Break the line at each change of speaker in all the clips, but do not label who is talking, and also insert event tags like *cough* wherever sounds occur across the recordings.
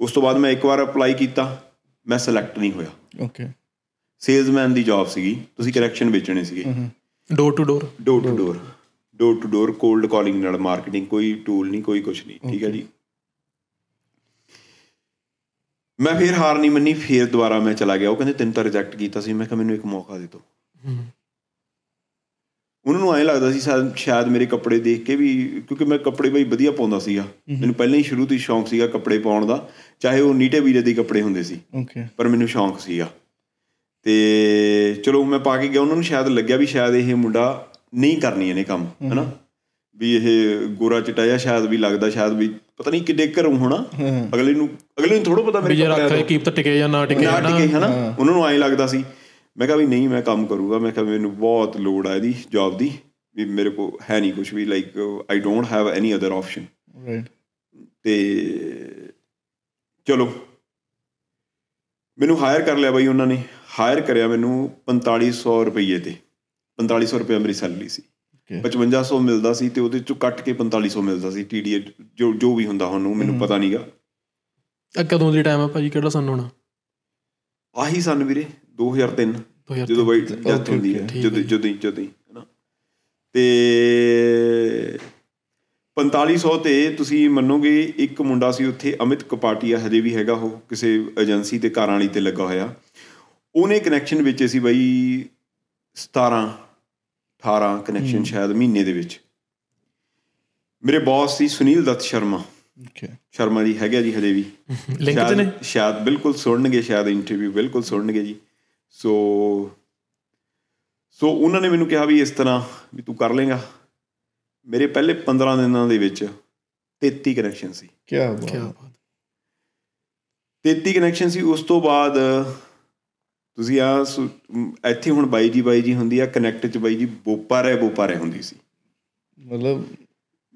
ਉਸ ਤੋਂ ਬਾਅਦ ਮੈਂ ਇੱਕ ਵਾਰ ਅਪਲਾਈ ਕੀਤਾ ਮੈਂ ਸਿਲੈਕਟ ਨਹੀਂ ਹੋਇਆ।
ਓਕੇ
ਸੇਲਸਮੈਨ ਦੀ ਜੌਬ ਸੀਗੀ ਤੁਸੀਂ ਕਨੈਕਸ਼ਨ ਵੇਚਣੇ ਸੀਗੇ।
Door to door
door to door door to door cold calling ਨਾਲ ਮਾਰਕੀਟਿੰਗ ਕੋਈ ਟੂਲ ਨਹੀਂ ਕੋਈ ਕੁਝ ਨਹੀਂ ਠੀਕ ਹੈ ਜੀ? ਮੈਂ ਫਿਰ ਹਾਰ ਨਹੀਂ ਮੰਨੀ ਫਿਰ ਦੁਬਾਰਾ ਮੈਂ ਚਲਾ ਗਿਆ। ਉਹ ਕਹਿੰਦੇ ਤੈਨੂੰ ਤਾਂ ਰਿਜੈਕਟ ਕੀਤਾ ਸੀ। ਮੈਂ ਕਿਹਾ ਮੈਨੂੰ ਇੱਕ ਮੌਕਾ ਦੇ ਦਿਓ। ਉਹਨਾਂ ਨੂੰ ਐਂ ਲੱਗਦਾ ਸੀ ਸ਼ਾਇਦ ਮੇਰੇ ਕੱਪੜੇ ਦੇਖ ਕੇ ਵੀ ਕਿਉਂਕਿ ਮੈਂ ਕੱਪੜੇ ਬਈ ਵਧੀਆ ਪਾਉਂਦਾ ਸੀਗਾ। ਮੈਨੂੰ ਪਹਿਲਾਂ ਹੀ ਸ਼ੁਰੂ ਤੋਂ ਹੀ ਸ਼ੌਂਕ ਸੀਗਾ ਕੱਪੜੇ ਪਾਉਣ ਦਾ ਚਾਹੇ ਉਹ ਨੀਟੇ ਵੀਰੇ ਦੇ ਕੱਪੜੇ ਹੁੰਦੇ ਸੀ।
ਓਕੇ
ਪਰ ਮੈਨੂੰ ਸ਼ੌਂਕ ਸੀਗਾ। ਤੇ ਚਲੋ ਮੈਂ ਪਾ ਕੇ ਗਿਆ ਉਹਨਾਂ ਨੂੰ ਸ਼ਾਇਦ ਲੱਗਿਆ ਵੀ ਸ਼ਾਇਦ ਇਹ ਮੁੰਡਾ ਨਹੀਂ ਕਰਨੀ ਇਹਨੇ ਕੰਮ ਹਨਾ? ਵੀ ਇਹ ਗੋਰਾ ਚਟਾਇਆ ਸ਼ਾਇਦ ਵੀ ਲੱਗਦਾ ਸ਼ਾਇਦ ਵੀ ਪਤਾ ਨਹੀਂ ਕਿੱਡੇ ਘਰੋਂ ਹੋਣਾ। ਅਗਲੇ ਨੂੰ ਅਗਲੇ ਨੂੰ ਥੋੜਾ ਪਤਾ ਮੇਰੇ
ਵੀ ਜੇ
ਕੱਪੜਿਆਂ
ਰੱਖੇ
ਤੋਂ।
ਟਿਕੇ ਜਾਂ ਨਾ ਟਿਕੇ
ਨਾ ਟਿਕੇ ਹਨਾ? ਉਹਨਾਂ ਨੂੰ ਐਂ ਲੱਗਦਾ ਸੀ ਮੈਂ ਕਿਹਾ ਵੀ ਨਹੀਂ ਮੈਂ ਕੰਮ ਕਰੂੰਗਾ। ਮੈਂ ਕਿਹਾ ਮੈਨੂੰ ਬਹੁਤ ਲੋੜ ਆ ਇਹਦੀ ਜੌਬ ਦੀ। ਵੀ ਮੇਰੇ ਕੋ ਹੈ ਨਹੀਂ ਕੁਝ ਵੀ like I don't have any other option
right
ਤੇ ਚਲੋ। ਮੈਨੂੰ ਹਾਇਰ ਕਰ ਲਿਆ ਬਾਈ ਉਹਨਾਂ ਨੇ। ਹਾਇਰ ਕਰਿਆ ਮੈਨੂੰ 4500 ਰੁਪਏ ਤੇ। 4500 ਰੁਪਏ ਮੇਰੀ ਸੈਲਰੀ ਸੀ।
Okay.
5500 ਮਿਲਦਾ ਸੀ ਤੇ ਉਹਦੇ ਚੋਂ ਕੱਟ ਕੇ 4500 ਮਿਲਦਾ ਸੀ। ਟੀਡੀਏ ਜੋ ਜੋ ਵੀ ਹੁੰਦਾ ਹੁਣ ਮੈਨੂੰ ਪਤਾ ਨਹੀਂਗਾ
ਕਦੋਂ ਦੀ ਟਾਈਮ ਹੈ ਭਾਜੀ? ਕਿਹੜਾ ਸੰਨ ਹੋਣਾ?
ਆਹੀ ਸਨ ਵੀਰੇ। 2003
2003
ਜਦੋਂ ਬਾਈ ਡੈਥ ਹੁੰਦੀ ਹੈ ਜਦੋਂ ਜਦੋਂ ਜਦੋਂ ਹਨਾ। ਤੇ 4500 ਤੇ ਤੁਸੀਂ ਮੰਨੋਗੇ ਇੱਕ ਮੁੰਡਾ ਸੀ ਉੱਥੇ ਅਮਿਤ ਕਪਾਟੀਆ ਹਜੇ ਵੀ ਹੈਗਾ ਉਹ ਕਿਸੇ ਏਜੰਸੀ ਤੇ ਕਾਰਾਂ ਵਾਲੀ ਤੇ ਲੱਗਾ ਹੋਇਆ। ਉਹਨੇ ਕਨੈਕਸ਼ਨ ਵੇਚੇ ਸੀ ਬਾਈ 17 18 ਕਨੈਕਸ਼ਨ ਸ਼ਾਇਦ ਮਹੀਨੇ ਦੇ ਵਿੱਚ। ਮੇਰੇ ਬੌਸ ਸੀ ਸੁਨੀਲ ਦੱਤ ਸ਼ਰਮਾ।
ਓਕੇ
ਸ਼ਰਮਾ ਜੀ ਹੈਗਾ ਜੀ ਹਜੇ ਵੀ। *laughs*
ਲਿੰਕ
ਸ਼ਾਇਦ-
ਨੇ?
ਸ਼ਾਇਦ ਬਿਲਕੁਲ ਸੁਣਨਗੇ ਸ਼ਾਇਦ ਇੰਟਰਵਿਊ ਬਿਲਕੁਲ ਸੁਣਨਗੇ ਜੀ। ਸੋ ਸੋ ਉਹਨਾਂ ਨੇ ਮੈਨੂੰ ਕਿਹਾ ਵੀ ਇਸ ਤਰ੍ਹਾਂ ਵੀ ਤੂੰ ਕਰ ਲੇਗਾ। ਮੇਰੇ ਪਹਿਲੇ 15 ਦਿਨਾਂ ਦੇ ਵਿੱਚ 33 ਕਨੈਕਸ਼ਨ ਸੀ।
ਕੀ
ਕੀ
ਬਾਤ
ਬਾਤ।
33 ਕਨੈਕਸ਼ਨ ਸੀ ਉਸ ਤੋਂ ਬਾਅਦ ਤੁਸੀਂ ਆ ਇੱਥੇ ਹੁਣ ਬਾਈ ਜੀ ਬਾਈ ਜੀ ਹੁੰਦੀ ਆ ਕਨੈਕਟ ਚ ਬਾਈ ਜੀ ਬੋਪਾ ਰਹਿ ਬੋਪਾ ਰਹਿ ਹੁੰਦੀ ਸੀ।
ਮਤਲਬ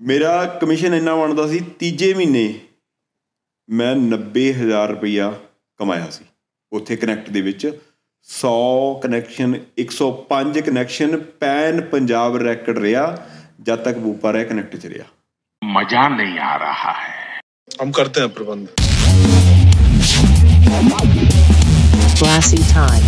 ਮੇਰਾ ਕਮਿਸ਼ਨ ਇੰਨਾ ਬਣਦਾ ਸੀ ਤੀਜੇ ਮਹੀਨੇ ਮੈਂ 90000 ਰੁਪਇਆ ਕਮਾਇਆ ਸੀ ਉੱਥੇ ਕਨੈਕਟ ਦੇ ਵਿੱਚ। 100 ਕਨੈਕਸ਼ਨ 105 ਕਨੈਕਸ਼ਨ ਪੈਨ ਪੰਜਾਬ ਰੈਕਡ ਰਿਹਾ ਜਦ ਤੱਕ ਬੂਪਾ ਰਹਿ ਕਨੈਕਟ ਚ ਰਿਹਾ
मजा नहीं आ रहा है
हम करते हैं प्रबंध
Glassy time.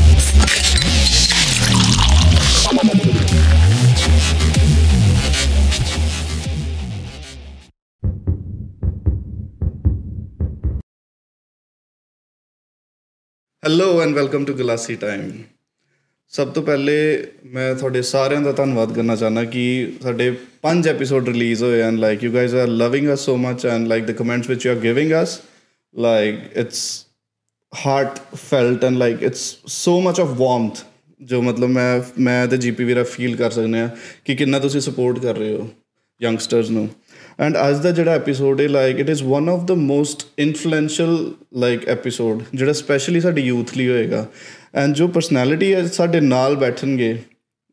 Hello and welcome to classy time ਸਭ ਤੋਂ ਪਹਿਲੇ ਮੈਂ ਤੁਹਾਡੇ ਸਾਰਿਆਂ ਦਾ ਧੰਨਵਾਦ ਕਰਨਾ ਚਾਹਨਾ ਕਿ ਸਾਡੇ ਪੰਜ ਐਪੀਸੋਡ ਰਿਲੀਜ਼ ਹੋਏ and like you guys are loving us so much and like the comments which you are giving us like it's heart felt and like it's so much of warmth ਜੋ ਮਤਲਬ ਮੈਂ ਮੈਂ ਤੇ GP ਵੀਰਾ feel ਕਰ ਸਕਦੇ ਆ ਕਿ ਕਿੰਨਾ ਤੁਸੀਂ ਸਪੋਰਟ ਕਰ ਰਹੇ ਹੋ ਯੰਗਸਟਰਸ ਨੂੰ ਐਂਡ ਅੱਜ ਦਾ ਜਿਹੜਾ ਐਪੀਸੋਡ ਹੈ like it is one of the most influential like episode ਜਿਹੜਾ ਸਪੈਸ਼ਲੀ ਸਾਡੀ ਯੂਥ ਲਈ ਹੋਏਗਾ ਐਂਡ ਜੋ ਪਰਸਨੈਲਿਟੀ ਹੈ ਸਾਡੇ ਨਾਲ ਬੈਠਣਗੇ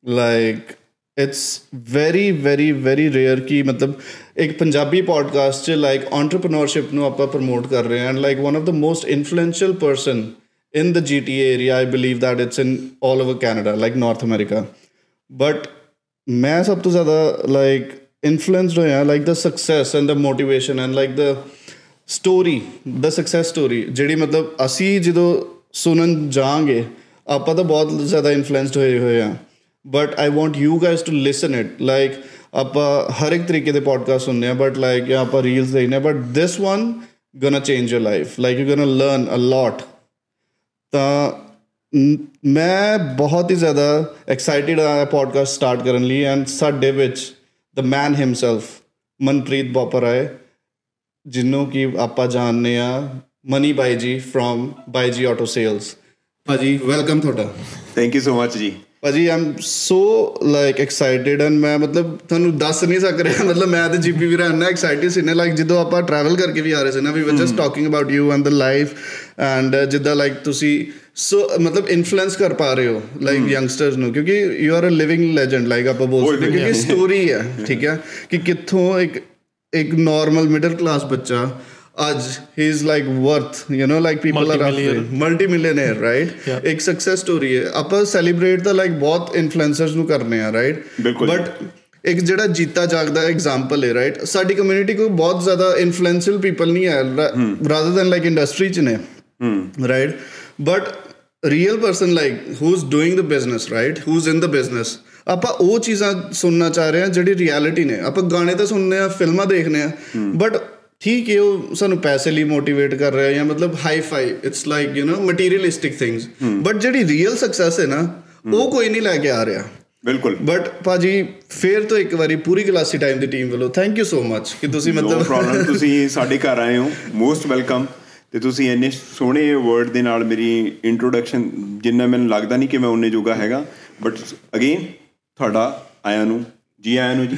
like it's very very very rare ਕਿ ਮਤਲਬ ਇੱਕ ਪੰਜਾਬੀ ਪੋਡਕਾਸਟ 'ਚ ਲਾਈਕ ਐਂਟਰਪ੍ਰੀਨਿਓਰਸ਼ਿਪ ਨੂੰ ਆਪਾਂ ਪ੍ਰਮੋਟ ਕਰ ਰਹੇ ਹਾਂ and like one of the most influential person in the GTA area. I believe that it's in all over Canada, like North America. But ਮੈਂ ਸਭ ਤੋਂ ਜ਼ਿਆਦਾ ਲਾਈਕ ਇਨਫਲੂਐਂਸਡ ਹੋਇਆ like the success and the motivation and like the story the success story ਜਿਹੜੀ ਮਤਲਬ ਅਸੀਂ ਜਦੋਂ ਸੁਣਨ ਜਾਾਂਗੇ ਆਪਾਂ ਤਾਂ ਬਹੁਤ ਜ਼ਿਆਦਾ ਇਨਫਲੂਐਂਸਡ ਹੋਏ ਹੋਏ ਆ but I want you guys to listen it like ਆਪਾਂ ਹਰ ਇੱਕ ਤਰੀਕੇ ਦੇ ਪੋਡਕਾਸਟ ਸੁਣਨੇ ਆ ਬਟ ਲਾਈਕ ਜਾਂ ਆਪਾਂ ਰੀਲਸ ਦੇਖਨੇ ਆ but this one gonna change your life like you gonna learn a lot ਤਾਂ ਮ- ਮੈਂ ਬਹੁਤ ਹੀ ਜ਼ਿਆਦਾ ਐਕਸਾਈਟਿਡ ਆ ਪੋਡਕਾਸਟ ਸਟਾਰਟ ਕਰਨ ਲਈ ਐਂਡ ਸਾਡੇ ਵਿੱਚ ਦ ਮੈਨ ਹਿਮਸੈਲਫ ਮਨਪ੍ਰੀਤ ਬੋਪਰਾਏ ਜਿਹਨੂੰ ਕਿ ਆਪਾਂ ਜਾਣਦੇ ਆ ਮਨੀ ਬਾਈ ਜੀ from Bai Ji auto sales ਭਾਜੀ ਵੈਲਕਮ ਤੁਹਾਡਾ
ਥੈਂਕ ਯੂ ਸੋ ਮਚ ਜੀ
ਭਾਜੀ I'm so like excited and ਮੈਂ ਮਤਲਬ ਤੁਹਾਨੂੰ ਦੱਸ ਨਹੀਂ ਸਕ ਰਿਹਾ ਮਤਲਬ ਮੈਂ ਤੇ ਜੀਪੀ ਵੀਰਾ ਇੰਨਾ ਐਕਸਾਈਟਿਡ ਸੀ ਨੇ ਲਾਈਕ ਜਦੋਂ ਆਪਾਂ ਟਰੈਵਲ ਕਰਕੇ ਵੀ ਆ ਰਹੇ ਸੀ ਨਾ we were just talking about you and the life and ਜਿੱਦਾਂ ਲਾਈਕ ਤੁਸੀਂ ਸੋ ਮਤਲਬ ਇਨਫਲੂਐਂਸ ਕਰ ਪਾ ਰਹੇ ਹੋ ਲਾਈਕ ਯੰਗਸਟਰਸ ਨੂੰ ਕਿਉਂਕਿ you are a living legend like ਆਪਾਂ ਬੋਲ ਸਕਦੇ ਕਿਉਂਕਿ ਸਟੋਰੀ ਹੈ ਠੀਕ ਹੈ ਕਿ ਕਿੱਥੋਂ ਇੱਕ ਇੱਕ ਨਾਰਮਲ ਮਿਡਲ ਕਲਾਸ ਬੱਚਾ ਅੱਜ ਹੀ is like worth you know like
people
are. Multi millionaire
right.
ਇੱਕ ਸਕਸੈਸ ਸਟੋਰੀ ਹੈ ਆਪਾਂ ਸੈਲੀਬ੍ਰੇਟ ਤਾਂ ਲਾਈਕ ਬਹੁਤ ਇਨਫਲੂਐਂਸਰਸ ਨੂੰ ਕਰਨੇ ਆ ਰਾਈਟ। ਬਟ ਇੱਕ ਜਿਹੜਾ ਜੀਤਾ ਜਾਗਦਾ ਐਗਜ਼ਾਮਪਲ ਹੈ ਰਾਈਟ ਸਾਡੀ ਕਮਿਊਨਿਟੀ ਕੋਈ ਬਹੁਤ ਜ਼ਿਆਦਾ ਇਨਫਲੂਐਂਸ਼ੀਅਲ ਪੀਪਲ ਨਹੀਂ ਹੈ ਰਾਦਰ ਦੈਨ ਲਾਈਕ ਇੰਡਸਟਰੀ ਚ ਨੇ right but real person like who is doing the business right who is in the business ਆਪਾਂ ਉਹ ਚੀਜ਼ਾਂ ਸੁਣਨਾ ਚਾਹ ਰਹੇ ਹਾਂ ਜਿਹੜੀ ਰਿਐਲਿਟੀ ਨੇ। ਆਪਾਂ ਗਾਣੇ ਤਾਂ ਸੁਣਨੇ ਆ ਫਿਲਮਾਂ ਦੇਖਨੇ ਆ ਬਟ ਠੀਕ ਹੈ ਉਹ ਸਾਨੂੰ ਪੈਸੇ ਲਈ ਮੋਟੀਵੇਟ ਕਰ ਰਿਹਾ ਜਾਂ ਮਤਲਬ hi fi it's like you know materialistic things but ਜਿਹੜੀ ਰੀਅਲ ਸਕਸੈਸ ਹੈ ਨਾ ਉਹ ਕੋਈ ਨਹੀਂ ਲੈ ਕੇ ਆ ਰਿਹਾ।
ਬਿਲਕੁਲ।
ਬਟ ਭਾਜੀ ਫੇਰ ਤੋਂ ਇੱਕ ਵਾਰੀ ਪੂਰੀ ਕਲਾਸੀ ਟਾਈਮ ਦੀ ਟੀਮ ਵੱਲੋਂ ਥੈਂਕ ਯੂ ਸੋ ਮੱਚ ਕਿ ਤੁਸੀਂ
ਨੋ
ਮਤਲਬ
ਪ੍ਰੋਬਲਮ ਤੁਸੀਂ ਸਾਡੇ ਘਰ ਆਏ ਹੋ ਮੋਸਟ ਵੈਲਕਮ ਤੇ ਤੁਸੀਂ ਇੰਨੇ ਸੋਹਣੇ ਵਰਡ ਦੇ ਨਾਲ ਮੇਰੀ ਇੰਟਰੋਡਕਸ਼ਨ ਜਿੰਨਾ ਮੈਨੂੰ ਲੱਗਦਾ ਨਹੀਂ ਕਿ ਮੈਂ ਉਹਨੇ ਜੋਗਾ ਹੈਗਾ ਬਟ ਅਗੇਨ ਤੁਹਾਡਾ ਆਇਆਂ ਨੂੰ ਜੀ ਆਇਆਂ ਨੂੰ ਜੀ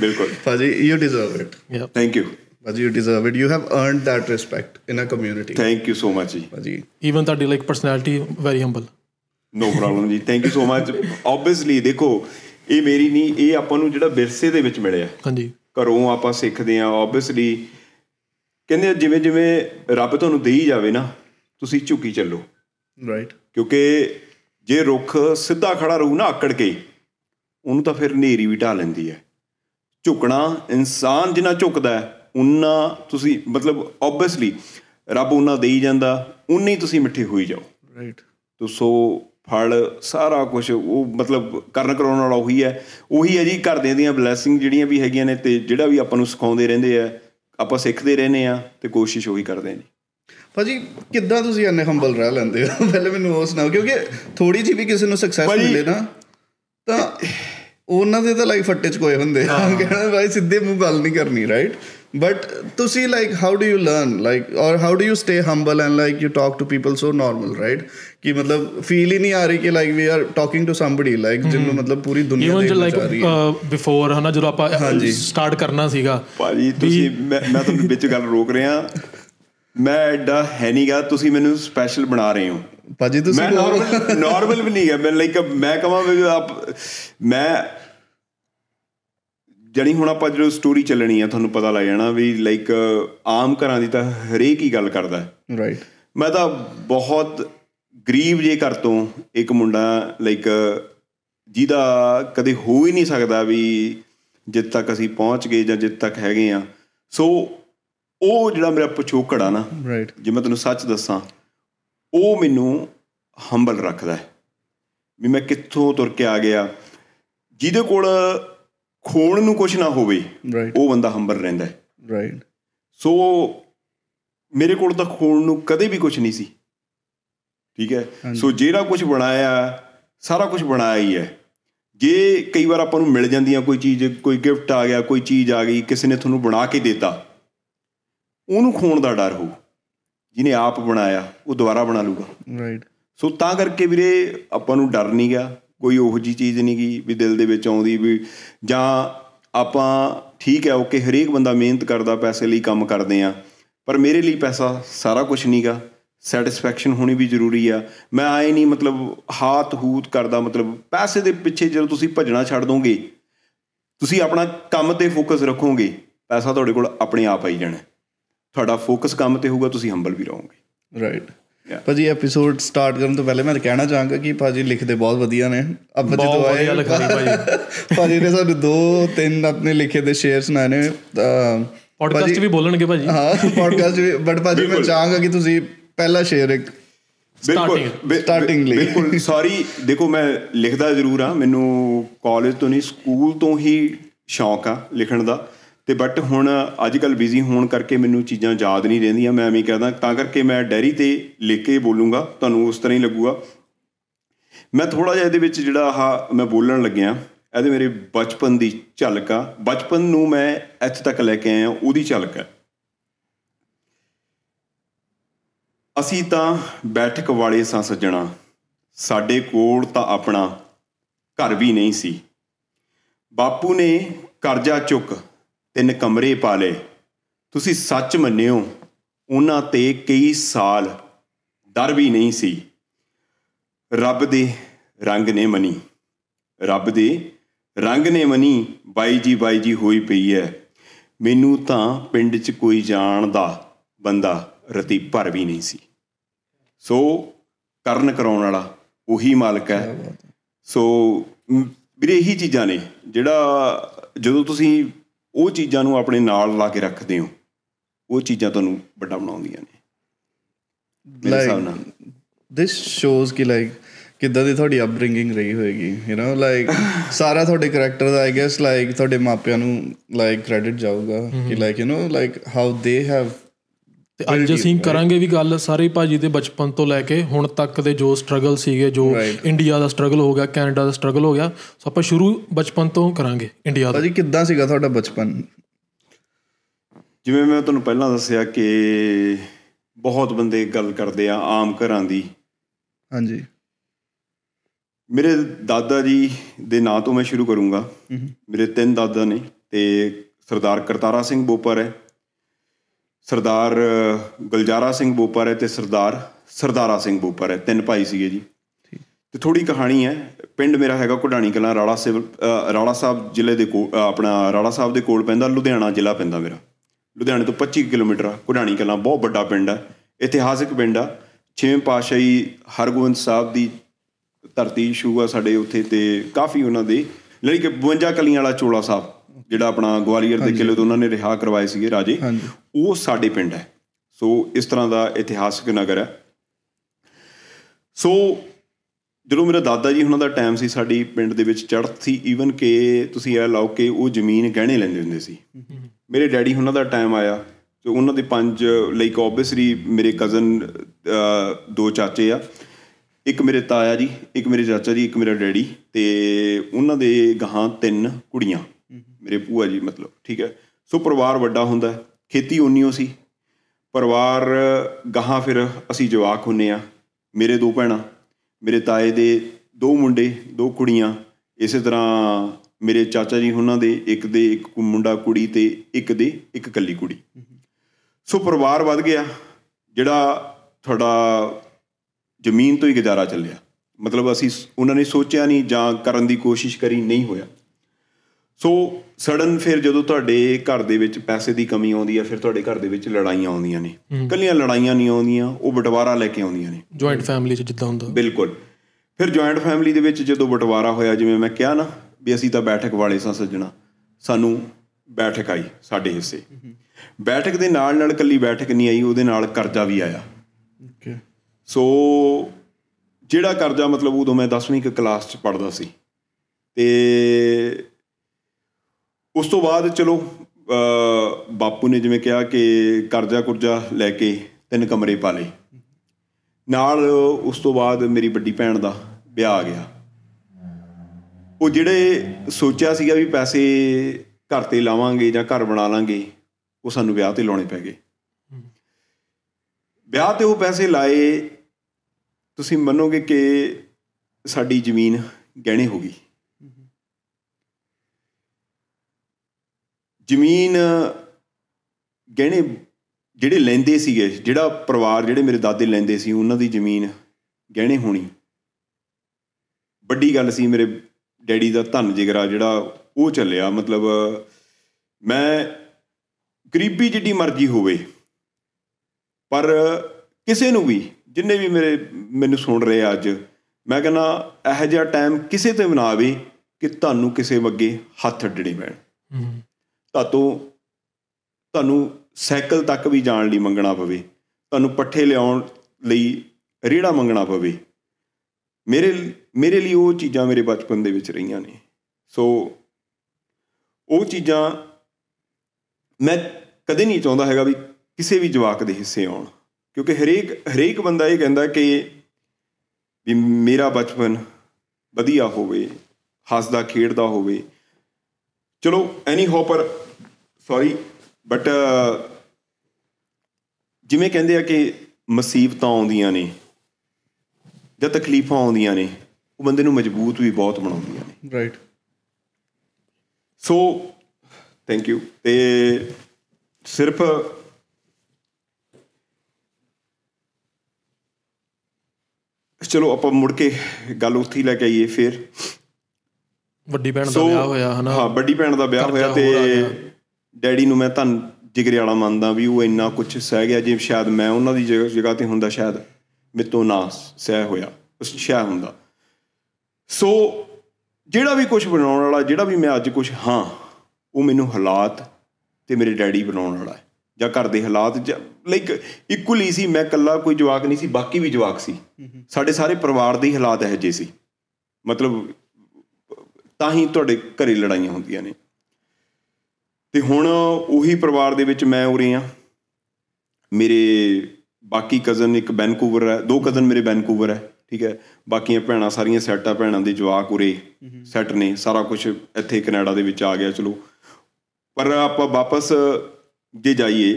ਬਿਲਕੁਲ।
ਭਾਜੀ you deserve
it.
Thank you
ਭਾਜੀ you deserve it you have earned that respect in a community
thank you so much ਜੀ।
ਭਾਜੀ।
Even ਤੁਹਾਡੀ like personality very humble
no problem ਜੀ। Thank you so much obviously ਦੇਖੋ ਇਹ ਮੇਰੀ ਨਹੀਂ ਇਹ ਆਪਾਂ ਨੂੰ ਜਿਹੜਾ ਵਿਰਸੇ ਦੇ ਵਿੱਚ ਮਿਲਿਆ।
ਹਾਂਜੀ।
ਘਰੋਂ ਆਪਾਂ ਸਿੱਖਦੇ ਆ ਆਬਵੀਅਸਲੀ ਕਹਿੰਦੇ ਜਿਵੇਂ ਜਿਵੇਂ ਰੱਬ ਤੁਹਾਨੂੰ ਦੇਈ ਜਾਵੇ ਨਾ ਤੁਸੀਂ ਝੁਕੀ ਚੱਲੋ।
ਰਾਈਟ
ਕਿਉਂਕਿ ਜੇ ਰੁੱਖ ਸਿੱਧਾ ਖੜਾ ਰਹੂ ਨਾ ਆਕੜ ਕੇ ਉਹਨੂੰ ਤਾਂ ਫਿਰ ਹਨੇਰੀ ਵੀ ਢਾ ਲੈਂਦੀ ਹੈ। ਝੁਕਣਾ ਇਨਸਾਨ ਜਿੰਨਾ ਝੁਕਦਾ ਹੈ ਉਨਾ ਤੁਸੀਂ ਮਤਲਬ ਆਬਵੀਅਸਲੀ ਰੱਬ ਉਹਨਾਂ ਦੇਈ ਜਾਂਦਾ ਉਨੀ ਤੁਸੀਂ ਮਿੱਠੇ ਹੋਈ ਜਾਓ।
ਰਾਈਟ
ਤੋ ਸੋ ਫਲ ਸਾਰਾ ਕੁਝ ਉਹ ਮਤਲਬ ਕਰਨ ਕਰਾਉਣ ਵਾਲਾ ਉਹੀ ਹੈ। ਉਹੀ ਹੈ ਜੀ ਘਰਦਿਆਂ ਦੀਆਂ ਬਲੇਸਿੰਗ ਜਿਹੜੀਆਂ ਵੀ ਹੈਗੀਆਂ ਨੇ ਤੇ ਜਿਹੜਾ ਵੀ ਆਪਾਂ ਨੂੰ ਸਿਖਾਉਂਦੇ ਰਹਿੰਦੇ ਆ ਆਪਾਂ ਸਿੱਖਦੇ ਰਹਿੰਦੇ ਆ ਤੇ ਕੋਸ਼ਿਸ਼ ਉਹੀ ਕਰਦੇ ਜੀ
ਭਾਜੀ ਕਿੱਦਾਂ ਤੁਸੀਂ ਇੰਨੇ ਹੰਬਲ ਰਹਿ ਲੈਂਦੇ ਹੋ? ਪਹਿਲੇ ਮੈਨੂੰ ਉਹ ਸੁਣਾਓ ਕਿਉਂਕਿ ਥੋੜੀ ਜਿਹੀ ਵੀ ਕਿਸੇ ਨੂੰ ਸਕਸੈਸ ਮਿਲੇ ਨਾ ਤਾਂ ਉਹਨਾਂ ਦੇ ਤਾਂ ਲਾਈਕ ਫੱਟੇ ਚ ਕੋਏ ਹੁੰਦੇ ਆ। ਕਹਿੰਦਾ ਭਾਈ ਸਿੱਧੇ ਮੂੰਹ ਗੱਲ ਨਹੀਂ ਕਰਨੀ ਰਾਈਟ ਬਟ ਤੁਸੀਂ like how do you learn like or how do you stay humble and like you talk to people so normal right ਕਿ ਮਤਲਬ ਫੀਲ ਹੀ ਨਹੀਂ ਆ ਰਹੀ ਕਿ like we are talking to somebody like ਜਿਹਨੂੰ ਮਤਲਬ ਪੂਰੀ ਦੁਨੀਆ
ਇਵਨ ਜ
ਦੇਖਣਾ
ਲਾਈਕ
ਚਾਹ ਰਹੀ ਹੈ
ਬਿਫੋਰ ਹਨਾ ਜਦੋਂ ਆਪਾਂ ਸਟਾਰਟ ਕਰਨਾ ਸੀਗਾ
ਭਾਜੀ ਤੁਸੀਂ ਮੈਂ ਮੈਂ ਤੁਹਾਨੂੰ ਵਿੱਚ ਗੱਲ ਰੋਕ ਰਿਹਾ ਮੈਂ ਐਡਾ ਹੈ ਨਹੀਂਗਾ ਤੁਸੀਂ ਮੈਨੂੰ ਸਪੈਸ਼ਲ ਬਣਾ ਰਹੇ ਹੋ
ਭਾਜੀ ਤੁਸੀਂ
ਮੈਂ ਨਾਰਮਲ ਨਾਰਮਲ ਵੀ ਨਹੀਂ ਹੈ ਮੈਂ ਲਾਈਕ ਮੈਂ ਕਹਾਂ ਵੀ ਆਪ ਮੈਂ ਜਣੀ ਹੁਣ ਆਪਾਂ ਜਦੋਂ ਸਟੋਰੀ ਚੱਲਣੀ ਆ ਤੁਹਾਨੂੰ ਪਤਾ ਲੱਗ ਜਾਣਾ ਵੀ ਲਾਈਕ ਆਮ ਘਰਾਂ ਦੀ ਤਾਂ ਹਰੇਕ ਹੀ ਗੱਲ ਕਰਦਾ ਹੈ।
ਰਾਈਟ
ਮੈਂ ਤਾਂ ਬਹੁਤ ਗਰੀਬ ਜੇ ਘਰ ਤੋਂ ਇੱਕ ਮੁੰਡਾ ਲਾਈਕ ਜਿਹਦਾ ਕਦੇ ਹੋ ਹੀ ਨਹੀਂ ਸਕਦਾ ਵੀ ਜਿੱਤ ਤੱਕ ਅਸੀਂ ਪਹੁੰਚ ਗਏ ਜਾਂ ਜਿੱਤ ਤੱਕ ਹੈਗੇ ਆ। ਸੋ ਉਹ ਜਿਹੜਾ ਮੇਰਾ ਪਿਛੋਕੜ ਆ ਨਾ
ਰਾਈਟ
ਜੇ ਮੈਂ ਤੈਨੂੰ ਸੱਚ ਦੱਸਾਂ ਉਹ ਮੈਨੂੰ ਹੰਬਲ ਰੱਖਦਾ ਹੈ। ਵੀ ਮੈਂ ਕਿੱਥੋਂ ਤੁਰ ਕੇ ਆ ਗਿਆ। ਜਿਹਦੇ ਕੋਲ ਖੋਣ ਨੂੰ ਕੁਝ ਨਾ ਹੋਵੇ ਉਹ ਬੰਦਾ ਹੰਬਲ ਰਹਿੰਦਾ ਹੈ।
ਰਾਈਟ
ਸੋ ਮੇਰੇ ਕੋਲ ਤਾਂ ਖੋਣ ਨੂੰ ਕਦੇ ਵੀ ਕੁਝ ਨਹੀਂ ਸੀ। ਠੀਕ ਹੈ? ਸੋ ਜਿਹੜਾ ਕੁਝ ਬਣਾਇਆ ਸਾਰਾ ਕੁਝ ਬਣਾਇਆ ਹੀ ਹੈ। ਜੇ ਕਈ ਵਾਰ ਆਪਾਂ ਨੂੰ ਮਿਲ ਜਾਂਦੀਆਂ ਕੋਈ ਚੀਜ਼ ਕੋਈ ਗਿਫਟ ਆ ਗਿਆ ਕੋਈ ਚੀਜ਼ ਆ ਗਈ ਕਿਸੇ ਨੇ ਤੁਹਾਨੂੰ ਬਣਾ ਕੇ ਦਿੱਤਾ ਉਹਨੂੰ ਖੋਣ ਦਾ ਡਰ ਹੋਊ। ਜਿਹਨੇ ਆਪ ਬਣਾਇਆ ਉਹ ਦੁਬਾਰਾ ਬਣਾ ਲੂਗਾ
ਰਾਈਟ
ਸੋ ਤਾਂ ਕਰਕੇ ਵੀਰੇ ਆਪਾਂ ਨੂੰ ਡਰ ਨਹੀਂ ਗਿਆ। ਕੋਈ ਉਹੋ ਜੀ ਚੀਜ਼ ਨਹੀਂ ਗਈ ਵੀ ਦਿਲ ਦੇ ਵਿੱਚ ਆਉਂਦੀ ਵੀ ਜਾਂ ਆਪਾਂ ਠੀਕ ਹੈ ਓਕੇ ਹਰੇਕ ਬੰਦਾ ਮਿਹਨਤ ਕਰਦਾ, ਪੈਸੇ ਲਈ ਕੰਮ ਕਰਦੇ ਆ, ਪਰ ਮੇਰੇ ਲਈ ਪੈਸਾ ਸਾਰਾ ਕੁਝ ਨਹੀਂਗਾ ਸੈਟੀਸਫੈਕਸ਼ਨ ਹੋਣੀ ਵੀ ਜ਼ਰੂਰੀ ਆ। ਮੈਂ ਆਏ ਨਹੀਂ ਮਤਲਬ ਹਾਥ ਹੂਤ ਕਰਦਾ, ਮਤਲਬ ਪੈਸੇ ਦੇ ਪਿੱਛੇ ਜਦੋਂ ਤੁਸੀਂ ਭੱਜਣਾ ਛੱਡ ਦੋਗੇ, ਤੁਸੀਂ ਆਪਣਾ ਕੰਮ ਤੇ ਫੋਕਸ ਰੱਖੋਗੇ, ਪੈਸਾ ਤੁਹਾਡੇ ਕੋਲ ਆਪਣੇ ਆਪ ਆਈ ਜਾਣਾ। ਤੁਹਾਡਾ ਫੋਕਸ ਕੰਮ ਤੇ ਹੋਊਗਾ, ਤੁਸੀਂ ਹੰਬਲ ਵੀ ਰਹੋਗੇ।
Right
Yeah.
ਭਾਜੀ ਐਪੀਸੋਡ ਸਟਾਰਟ ਕਰਨ ਤੋਂ ਪਹਿਲੇ ਮੈਂ ਤਾਂ ਕਹਿਣਾ ਚਾਹਾਂਗਾ ਕਿ ਭਾਜੀ ਲਿਖਦੇ ਬਹੁਤ ਵਧੀਆ ਨੇ। ਆਪਾਂ ਜਦੋਂ ਆਏ।
ਵਧੀਆ ਲਿਖਾਈ ਭਾਜੀ। *laughs*
ਭਾਜੀ ਨੇ ਸਾਨੂੰ ਦੋ ਤਿੰਨ ਆਪਣੇ ਲਿਖੇ ਦੇ ਸ਼ੇਅਰ ਸੁਣਾਏ ਨੇ।
ਪੋਡਕਾਸਟ ਵੀ ਬੋਲਣਗੇ ਭਾਜੀ।
ਹਾਂ ਪੋਡਕਾਸਟ ਵੀ ਬਟ ਭਾਜੀ ਮੈਂ ਚਾਹਾਂਗਾ ਕਿ ਤੁਸੀਂ ਪਹਿਲਾ ਸ਼ੇਅਰ ਇੱਕ
ਬਿਲਕੁਲ।
Starting
ਲਈ।
ਬਿਲਕੁਲ। ਸੌਰੀ ਦੇਖੋ ਮੈਂ ਲਿਖਦਾ ਜ਼ਰੂਰ ਆ ਮੈਨੂੰ ਕਾਲਜ ਤੋਂ ਨਹੀਂ ਸਕੂਲ ਤੋਂ ਹੀ ਸ਼ੌਂਕ ਆ ਲਿਖਣ ਦਾ। ਤੇ ਬਟ ਹੁਣ ਅੱਜ ਕੱਲ ਬਿਜ਼ੀ ਹੋਣ ਕਰਕੇ ਮੈਨੂੰ ਚੀਜ਼ਾਂ ਯਾਦ ਨਹੀਂ ਰਹਿੰਦੀਆਂ, ਮੈਂ ਐਵੇਂ ਕਹਦਾ, ਤਾਂ ਕਰਕੇ ਮੈਂ ਡਾਇਰੀ ਤੇ ਲਿਖ ਕੇ ਬੋਲੂੰਗਾ, ਤੁਹਾਨੂੰ ਉਸ ਤਰ੍ਹਾਂ ਹੀ ਲੱਗੂਗਾ। ਮੈਂ ਥੋੜਾ ਜਿਹਾ ਇਹਦੇ ਵਿੱਚ ਜਿਹੜਾ ਆਹ ਮੈਂ ਬੋਲਣ ਲੱਗਿਆ, ਇਹਦੇ ਮੇਰੇ ਬਚਪਨ ਦੀ ਝਲਕ ਆ। ਬਚਪਨ ਨੂੰ ਮੈਂ ਇੱਥੇ ਤੱਕ ਲੈ ਕੇ ਆਇਆ, ਉਹਦੀ ਝਲਕ ਹੈ ਅਸੀਂ ਤਾਂ ਬੈਠਕ ਵਾਲੇ ਸਾਂ ਸੱਜਣਾ, ਸਾਡੇ ਕੋਲ ਤਾਂ ਆਪਣਾ ਘਰ ਵੀ ਨਹੀਂ ਸੀ। ਬਾਪੂ ਨੇ ਕਰਜ਼ਾ ਚੁੱਕ ਤਿੰਨ ਕਮਰੇ ਪਾ ਲਏ। ਤੁਸੀਂ ਸੱਚ ਮੰਨਿਓ ਉਹਨਾਂ ਤੇ ਕਈ ਸਾਲ ਦਰ ਵੀ ਨਹੀਂ ਸੀ। ਰੱਬ ਦੇ ਰੰਗ ਨੇ ਮਨੀ। ਰੱਬ ਦੇ ਰੰਗ ਨੇ ਮਨੀ ਬਾਈ ਜੀ ਬਾਈ ਜੀ ਹੋਈ ਪਈ ਐ। ਮੈਨੂੰ ਤਾਂ ਪਿੰਡ 'ਚ ਕੋਈ ਜਾਣਦਾ ਬੰਦਾ ਰਤੀ ਭਰ ਵੀ ਨਹੀਂ ਸੀ। ਸੋ ਕਰਨ ਕਰਾਉਣ ਵਾਲਾ ਉਹੀ ਮਾਲਕ ਹੈ ਸੋ ਵੀਰੇ ਇਹੀ ਚੀਜ਼ਾਂ ਨੇ ਜਿਹੜਾ ਜਦੋਂ ਤੁਸੀਂ ਉਹ ਚੀਜ਼ਾਂ ਨੂੰ ਆਪਣੇ ਨਾਲ ਲਾ ਕੇ ਰੱਖਦੇ ਹੋ ਉਹ ਚੀਜ਼ਾਂ ਤੁਹਾਨੂੰ ਵੱਡਾ ਬਣਾਉਂਦੀਆਂ ਨੇ ਮੇਰੇ ਹਿਸਾਬ ਨਾਲ
this shows ਕਿ ਲਾਈਕ ਕਿੱਦਾਂ ਦੀ ਤੁਹਾਡੀ ਅਪਬ੍ਰਿੰਗਿੰਗ ਰਹੀ ਹੋਏਗੀ ਯੂ نو ਲਾਈਕ ਸਾਰਾ ਤੁਹਾਡੇ ਕੈਰੈਕਟਰ ਦਾ ਆਈ ਗੈਸ ਲਾਈਕ ਤੁਹਾਡੇ ਮਾਪਿਆਂ ਨੂੰ ਲਾਈਕ ਕ੍ਰੈਡਿਟ ਜਾਊਗਾ ਕਿ like you know like how they have
ਤੇ ਅੱਜ ਅਸੀਂ ਕਰਾਂਗੇ ਵੀ ਗੱਲ ਸਾਰੇ ਭਾਜੀ ਦੇ ਬਚਪਨ ਤੋਂ ਲੈ ਕੇ ਹੁਣ ਤੱਕ ਦੇ ਜੋ ਸਟਰਗਲ ਸੀਗੇ ਜੋ. ਇੰਡੀਆ ਦਾ ਸਟਰਗਲ ਹੋ ਗਿਆ ਕੈਨੇਡਾ ਦਾ ਸਟਰਗਲ ਹੋ ਗਿਆ ਸੋ ਆਪਾਂ ਸ਼ੁਰੂ ਬਚਪਨ ਤੋਂ ਕਰਾਂਗੇ ਇੰਡੀਆ ਦਾ।
ਭਾਜੀ ਕਿੱਦਾਂ ਸੀਗਾ ਤੁਹਾਡਾ ਬਚਪਨ?
ਜਿਵੇਂ ਮੈਂ ਤੁਹਾਨੂੰ ਪਹਿਲਾਂ ਦੱਸਿਆ ਕਿ ਬਹੁਤ ਬੰਦੇ ਗੱਲ ਕਰਦੇ ਆ ਆਮ ਘਰਾਂ ਦੀ।
ਹਾਂਜੀ।
ਮੇਰੇ ਦਾਦਾ ਜੀ ਦੇ ਨਾਂ ਤੋਂ ਮੈਂ ਸ਼ੁਰੂ ਕਰੂੰਗਾ। ਮੇਰੇ ਤਿੰਨ ਦਾਦਾ ਨੇ ਤੇ ਸਰਦਾਰ ਕਰਤਾਰਾ ਸਿੰਘ ਬੋਪਰ ਹੈ। ਸਰਦਾਰ ਗੁਲਜਾਰਾ ਸਿੰਘ ਬੋਪਰ ਹੈ ਤੇ ਸਰਦਾਰ ਸਰਦਾਰਾ ਸਿੰਘ ਬੋਪਰ ਹੈ। ਤਿੰਨ ਭਾਈ ਸੀਗੇ ਜੀ। ਤੇ ਥੋੜੀ ਕਹਾਣੀ ਹੈ। ਪਿੰਡ ਮੇਰਾ ਹੈਗਾ ਕੁਢਾਣੀ ਕਲਾਂ ਰਾੜਾ ਸਿਵਲ ਰਾੜਾ ਸਾਹਿਬ ਜ਼ਿਲ੍ਹੇ ਦੇ ਕੋਲ ਆਪਣਾ ਰਾੜਾ ਸਾਹਿਬ ਦੇ ਕੋਲ ਪੈਂਦਾ ਲੁਧਿਆਣਾ ਜ਼ਿਲ੍ਹਾ ਪੈਂਦਾ ਮੇਰਾ। ਲੁਧਿਆਣੇ ਤੋਂ 25 ਕਿਲੋਮੀਟਰ ਆ। ਕੁਢਾਣੀ ਕਲਾਂ ਬਹੁਤ ਵੱਡਾ ਪਿੰਡ ਹੈ। ਇਤਿਹਾਸਿਕ ਪਿੰਡ ਆ। ਛੇਵੇਂ ਪਾਤਸ਼ਾਹੀ ਹਰਗੋਬਿੰਦ ਸਾਹਿਬ ਦੀ ਧਰਤੀ ਸ਼ੂ ਆ ਸਾਡੇ ਉੱਥੇ ਤੇ ਕਾਫੀ ਉਹਨਾਂ ਦੇ ਲਈ ਕਿ 52 ਕਲੀਆਂ ਵਾਲਾ ਚੋਲਾ ਸਾਹਿਬ। ਜਿਹੜਾ ਆਪਣਾ ਗਵਾਲੀਅਰ ਦੇ ਕਿਲੇ ਤੋਂ ਉਹਨਾਂ ਨੇ ਰਿਹਾ ਕਰਵਾਏ ਸੀਗੇ ਰਾਜੇ ਉਹ ਸਾਡੇ ਪਿੰਡ ਹੈ। ਸੋ ਇਸ ਤਰ੍ਹਾਂ ਦਾ ਇਤਿਹਾਸਕ ਨਗਰ ਹੈ। ਸੋ ਜਦੋਂ ਮੇਰਾ ਦਾਦਾ ਜੀ ਉਹਨਾਂ ਦਾ ਟਾਈਮ ਸੀ ਸਾਡੀ ਪਿੰਡ ਦੇ ਵਿੱਚ ਚੜ੍ਹਤ ਸੀ ਈਵਨ ਕਿ ਤੁਸੀਂ ਇਹ ਲਾਓ ਕਿ ਉਹ ਜ਼ਮੀਨ ਗਹਿਣੇ ਲੈਂਦੇ ਹੁੰਦੇ ਸੀ। ਮੇਰੇ ਡੈਡੀ ਉਹਨਾਂ ਦਾ ਟਾਈਮ ਆਇਆ ਤੇ ਉਹਨਾਂ ਦੇ ਪੰਜ ਲਾਈਕ ਆਬਵੀਅਸਲੀ ਮੇਰੇ ਕਜ਼ਨ ਦੋ ਚਾਚੇ ਆ। ਇੱਕ ਮੇਰੇ ਤਾਇਆ ਜੀ ਇੱਕ ਮੇਰੇ ਚਾਚਾ ਜੀ ਇੱਕ ਮੇਰਾ ਡੈਡੀ ਤੇ ਉਹਨਾਂ ਦੇ ਗਾਹਾਂ ਤਿੰਨ ਕੁੜੀਆਂ। ਮੇਰੇ ਭੂਆ ਜੀ, ਮਤਲਬ, ਠੀਕ ਹੈ? ਸੋ ਪਰਿਵਾਰ ਵੱਡਾ ਹੁੰਦਾ ਹੈ। ਖੇਤੀ ਉਨੀਓ ਸੀ। ਪਰਿਵਾਰ ਗਾਹਾਂ ਫਿਰ ਅਸੀਂ ਜਵਾਕ ਹੁੰਨੇ ਆ, ਮੇਰੇ ਦੋ ਭੈਣਾਂ, ਮੇਰੇ ਤਾਏ ਦੇ ਦੋ ਮੁੰਡੇ, ਦੋ ਕੁੜੀਆਂ, ਇਸੇ ਤਰ੍ਹਾਂ ਮੇਰੇ ਚਾਚਾ ਜੀ ਉਹਨਾਂ ਦੇ, ਇੱਕ ਦੇ ਇੱਕ ਮੁੰਡਾ ਕੁੜੀ ਤੇ ਇੱਕ ਦੇ ਇੱਕ ਕੱਲੀ ਕੁੜੀ। ਸੋ ਪਰਿਵਾਰ ਵੱਧ ਗਿਆ, ਜਿਹੜਾ ਤੁਹਾਡਾ ਜ਼ਮੀਨ ਤੋਂ ਹੀ ਗੁਜ਼ਾਰਾ ਚੱਲਿਆ। ਮਤਲਬ ਅਸੀਂ ਉਹਨਾਂ ਨੇ ਸੋਚਿਆ ਨਹੀਂ ਜਾਂ ਕਰਨ ਦੀ ਕੋਸ਼ਿਸ਼ ਕਰੀ, ਨਹੀਂ ਹੋਇਆ। ਸੋ ਸਡਨ ਫਿਰ ਜਦੋਂ ਤੁਹਾਡੇ ਘਰ ਦੇ ਵਿੱਚ ਪੈਸੇ ਦੀ ਕਮੀ ਆਉਂਦੀ ਹੈ ਫਿਰ ਤੁਹਾਡੇ ਘਰ ਦੇ ਵਿੱਚ ਲੜਾਈਆਂ ਆਉਂਦੀਆਂ ਨੇ। ਕੱਲੀਆਂ ਲੜਾਈਆਂ ਨਹੀਂ ਆਉਂਦੀਆਂ ਉਹ ਬਟਵਾਰਾ ਲੈ ਕੇ ਆਉਂਦੀਆਂ ਨੇ।
ਜੁਆਇੰਟ ਫੈਮਿਲੀ ਚ ਜਿੱਦਾਂ ਹੁੰਦਾ।
ਬਿਲਕੁਲ। ਫਿਰ ਜੁਆਇੰਟ ਫੈਮਿਲੀ ਦੇ ਵਿੱਚ ਜਦੋਂ ਬਟਵਾਰਾ ਹੋਇਆ ਜਿਵੇਂ ਮੈਂ ਕਿਹਾ ਨਾ ਵੀ ਅਸੀਂ ਤਾਂ ਬੈਠਕ ਵਾਲੇ ਸਾਂ ਸੱਜਣਾ ਸਾਨੂੰ ਬੈਠਕ ਆਈ ਸਾਡੇ ਹਿੱਸੇ। ਬੈਠਕ ਦੇ ਨਾਲ ਨਾਲ ਕੱਲੀ ਬੈਠਕ ਨਹੀਂ ਆਈ ਉਹਦੇ ਨਾਲ ਕਰਜ਼ਾ ਵੀ ਆਇਆ।
ਓਕੇ
ਸੋ ਜਿਹੜਾ ਕਰਜ਼ਾ ਮਤਲਬ ਉਦੋਂ ਮੈਂ 10ਵੀਂ ਕ ਕਲਾਸ ਚ ਪੜਦਾ ਸੀ। ਤੇ ਉਸ ਤੋਂ ਬਾਅਦ ਚਲੋ ਅ, ਬਾਪੂ ਨੇ ਜਿਵੇਂ ਕਿਹਾ ਕਿ ਕਰਜ਼ਾ ਕੁਰਜ਼ਾ ਲੈ ਕੇ ਤਿੰਨ ਕਮਰੇ ਪਾ ਲਏ। ਨਾਲ ਉਸ ਤੋਂ ਬਾਅਦ ਮੇਰੀ ਵੱਡੀ ਭੈਣ ਦਾ ਵਿਆਹ ਆ ਗਿਆ। ਉਹ ਜਿਹੜੇ ਸੋਚਿਆ ਸੀਗਾ ਵੀ ਪੈਸੇ ਘਰ ਤੇ ਲਾਵਾਂਗੇ ਜਾਂ ਘਰ ਬਣਾ ਲਾਂਗੇ ਉਹ ਸਾਨੂੰ ਵਿਆਹ ਤੇ ਲਾਉਣੇ ਪੈ ਗਏ। ਵਿਆਹ ਤੇ ਉਹ ਪੈਸੇ ਲਾਏ ਤੁਸੀਂ ਮੰਨੋਗੇ ਕਿ ਸਾਡੀ ਜ਼ਮੀਨ ਗਹਿਣੇ ਹੋ ਗਈ। ਜ਼ਮੀਨ ਗਹਿਣੇ ਜਿਹੜੇ ਲੈਂਦੇ ਸੀਗੇ, ਜਿਹੜਾ ਪਰਿਵਾਰ ਜਿਹੜੇ ਮੇਰੇ ਦਾਦੇ ਲੈਂਦੇ ਸੀ, ਉਹਨਾਂ ਦੀ ਜ਼ਮੀਨ ਗਹਿਣੇ ਹੋਣੀ। ਵੱਡੀ ਗੱਲ ਸੀ ਮੇਰੇ ਡੈਡੀ ਦਾ ਧਨ ਜਿਗਰਾ ਜਿਹੜਾ ਉਹ ਚੱਲਿਆ, ਮਤਲਬ ਮੈਂ ਗਰੀਬੀ ਜਿੱਡੀ ਮਰਜ਼ੀ ਹੋਵੇ, ਪਰ ਕਿਸੇ ਨੂੰ ਵੀ, ਜਿੰਨੇ ਵੀ ਮੇਰੇ ਮੈਨੂੰ ਸੁਣ ਰਹੇ ਆ ਅੱਜ, ਮੈਂ ਕਹਿੰਦਾ ਇਹੋ ਜਿਹਾ ਟਾਈਮ ਕਿਸੇ ਤੇ ਵੀ ਨਾ ਆਵੇ ਕਿ ਤੁਹਾਨੂੰ ਕਿਸੇ ਅੱਗੇ ਹੱਥ ਅੱਡਣੇ ਪੈਣ।
ਹਮ,
ਤਾਤੋਂ ਤੁਹਾਨੂੰ ਸਾਈਕਲ ਤੱਕ ਵੀ ਜਾਣ ਲਈ ਮੰਗਣਾ ਪਵੇ। ਤੁਹਾਨੂੰ ਪੱਠੇ ਲਿਆਉਣ ਲਈ ਰੇੜਾ ਮੰਗਣਾ ਪਵੇ। ਮੇਰੇ ਮੇਰੇ ਲਈ ਉਹ ਚੀਜ਼ਾਂ ਮੇਰੇ ਬਚਪਨ ਦੇ ਵਿੱਚ ਰਹੀਆਂ ਨੇ। ਸੋ ਉਹ ਚੀਜ਼ਾਂ ਮੈਂ ਕਦੇ ਨਹੀਂ ਚਾਹੁੰਦਾ ਹੈਗਾ ਵੀ ਕਿਸੇ ਵੀ ਜਵਾਕ ਦੇ ਹਿੱਸੇ ਆਉਣ। ਕਿਉਂਕਿ ਹਰੇਕ ਹਰੇਕ ਬੰਦਾ ਇਹ ਕਹਿੰਦਾ ਕਿ ਵੀ ਮੇਰਾ ਬਚਪਨ ਵਧੀਆ ਹੋਵੇ ਹੱਸਦਾ ਖੇਡਦਾ ਹੋਵੇ। ਚਲੋ ਐਨੀ ਹੋਪਰ ਸੌਰੀ ਬਟ ਜਿਵੇਂ ਕਹਿੰਦੇ ਆ ਕਿ ਮੁਸੀਬਤਾਂ ਆਉਂਦੀਆਂ ਨੇ ਜਾਂ ਤਕਲੀਫਾਂ ਆਉਂਦੀਆਂ ਨੇ ਉਹ ਬੰਦੇ ਨੂੰ ਮਜ਼ਬੂਤ ਵੀ ਬਹੁਤ ਬਣਾਉਂਦੀਆਂ ਨੇ।
ਰਾਈਟ
ਸੋ ਥੈਂਕ ਯੂ ਤੇ ਸਿਰਫ ਚਲੋ ਆਪਾਂ ਮੁੜ ਕੇ ਗੱਲ ਉੱਥੇ ਲੈ ਕੇ ਆਈਏ ਫਿਰ।
ਵੱਡੀ ਭੈਣ ਦਾ ਵਿਆਹ ਹੋਇਆ ਹਨਾ?
ਹਾਂ ਵੱਡੀ ਭੈਣ ਦਾ ਵਿਆਹ ਹੋਇਆ ਤੇ। ਡੈਡੀ ਨੂੰ ਮੈਂ ਧੰਨ ਜਿਗਰੇ ਵਾਲਾ ਮੰਨਦਾ ਵੀ ਉਹ ਇੰਨਾ ਕੁਝ ਸਹਿ ਗਿਆ ਜੇ ਸ਼ਾਇਦ ਮੈਂ ਉਹਨਾਂ ਦੀ ਜਗ੍ਹਾ ਤੇ ਹੁੰਦਾ ਸ਼ਾਇਦ ਮੇਰੇ ਤੋਂ ਨਾ ਸਹਿ ਹੋਇਆ ਉਸ ਸ਼ਾਇਦ ਹੁੰਦਾ। ਸੋ ਜਿਹੜਾ ਵੀ ਕੁਝ ਬਣਾਉਣ ਵਾਲਾ ਜਿਹੜਾ ਵੀ ਮੈਂ ਅੱਜ ਕੁਝ ਹਾਂ ਉਹ ਮੈਨੂੰ ਹਾਲਾਤ ਤੇ ਮੇਰੇ ਡੈਡੀ ਬਣਾਉਣ ਵਾਲਾ ਹੈ। ਜਾਂ ਘਰ ਦੇ ਹਾਲਾਤ ਲਾਈਕ ਇਕੁਅਲੀ ਸੀ ਮੈਂ ਇਕੱਲਾ ਕੋਈ ਜਵਾਕ ਨਹੀਂ ਸੀ ਬਾਕੀ ਵੀ ਜਵਾਕ ਸੀ। ਸਾਡੇ ਸਾਰੇ ਪਰਿਵਾਰ ਦੇ ਹਾਲਾਤ ਇਹੋ ਜਿਹੇ ਸੀ। ਮਤਲਬ ਤਾਂ ਹੀ ਤੁਹਾਡੇ ਘਰੇ ਲੜਾਈਆਂ ਹੁੰਦੀਆਂ ਨੇ। ਤੇ ਹੁਣ ਉਹੀ ਪਰਿਵਾਰ ਦੇ ਵਿੱਚ ਮੈਂ ਉਰੇ ਆ ਮੇਰੇ ਬਾਕੀ ਕਜ਼ਨ ਇੱਕ ਵੈਨਕੂਵਰ ਹੈ ਦੋ ਕਜ਼ਨ ਮੇਰੇ ਵੈਨਕੂਵਰ ਹੈ ਠੀਕ ਹੈ। ਬਾਕੀਆਂ ਭੈਣਾਂ ਸਾਰੀਆਂ ਸੈੱਟ ਆ ਭੈਣਾਂ ਦੇ ਜਵਾਕ ਉਰੇ ਸੈੱਟ ਨੇ ਸਾਰਾ ਕੁਝ ਇੱਥੇ ਕੈਨੇਡਾ ਦੇ ਵਿੱਚ ਆ ਗਿਆ ਚਲੋ। ਪਰ ਆਪਾਂ ਵਾਪਸ ਜੇ ਜਾਈਏ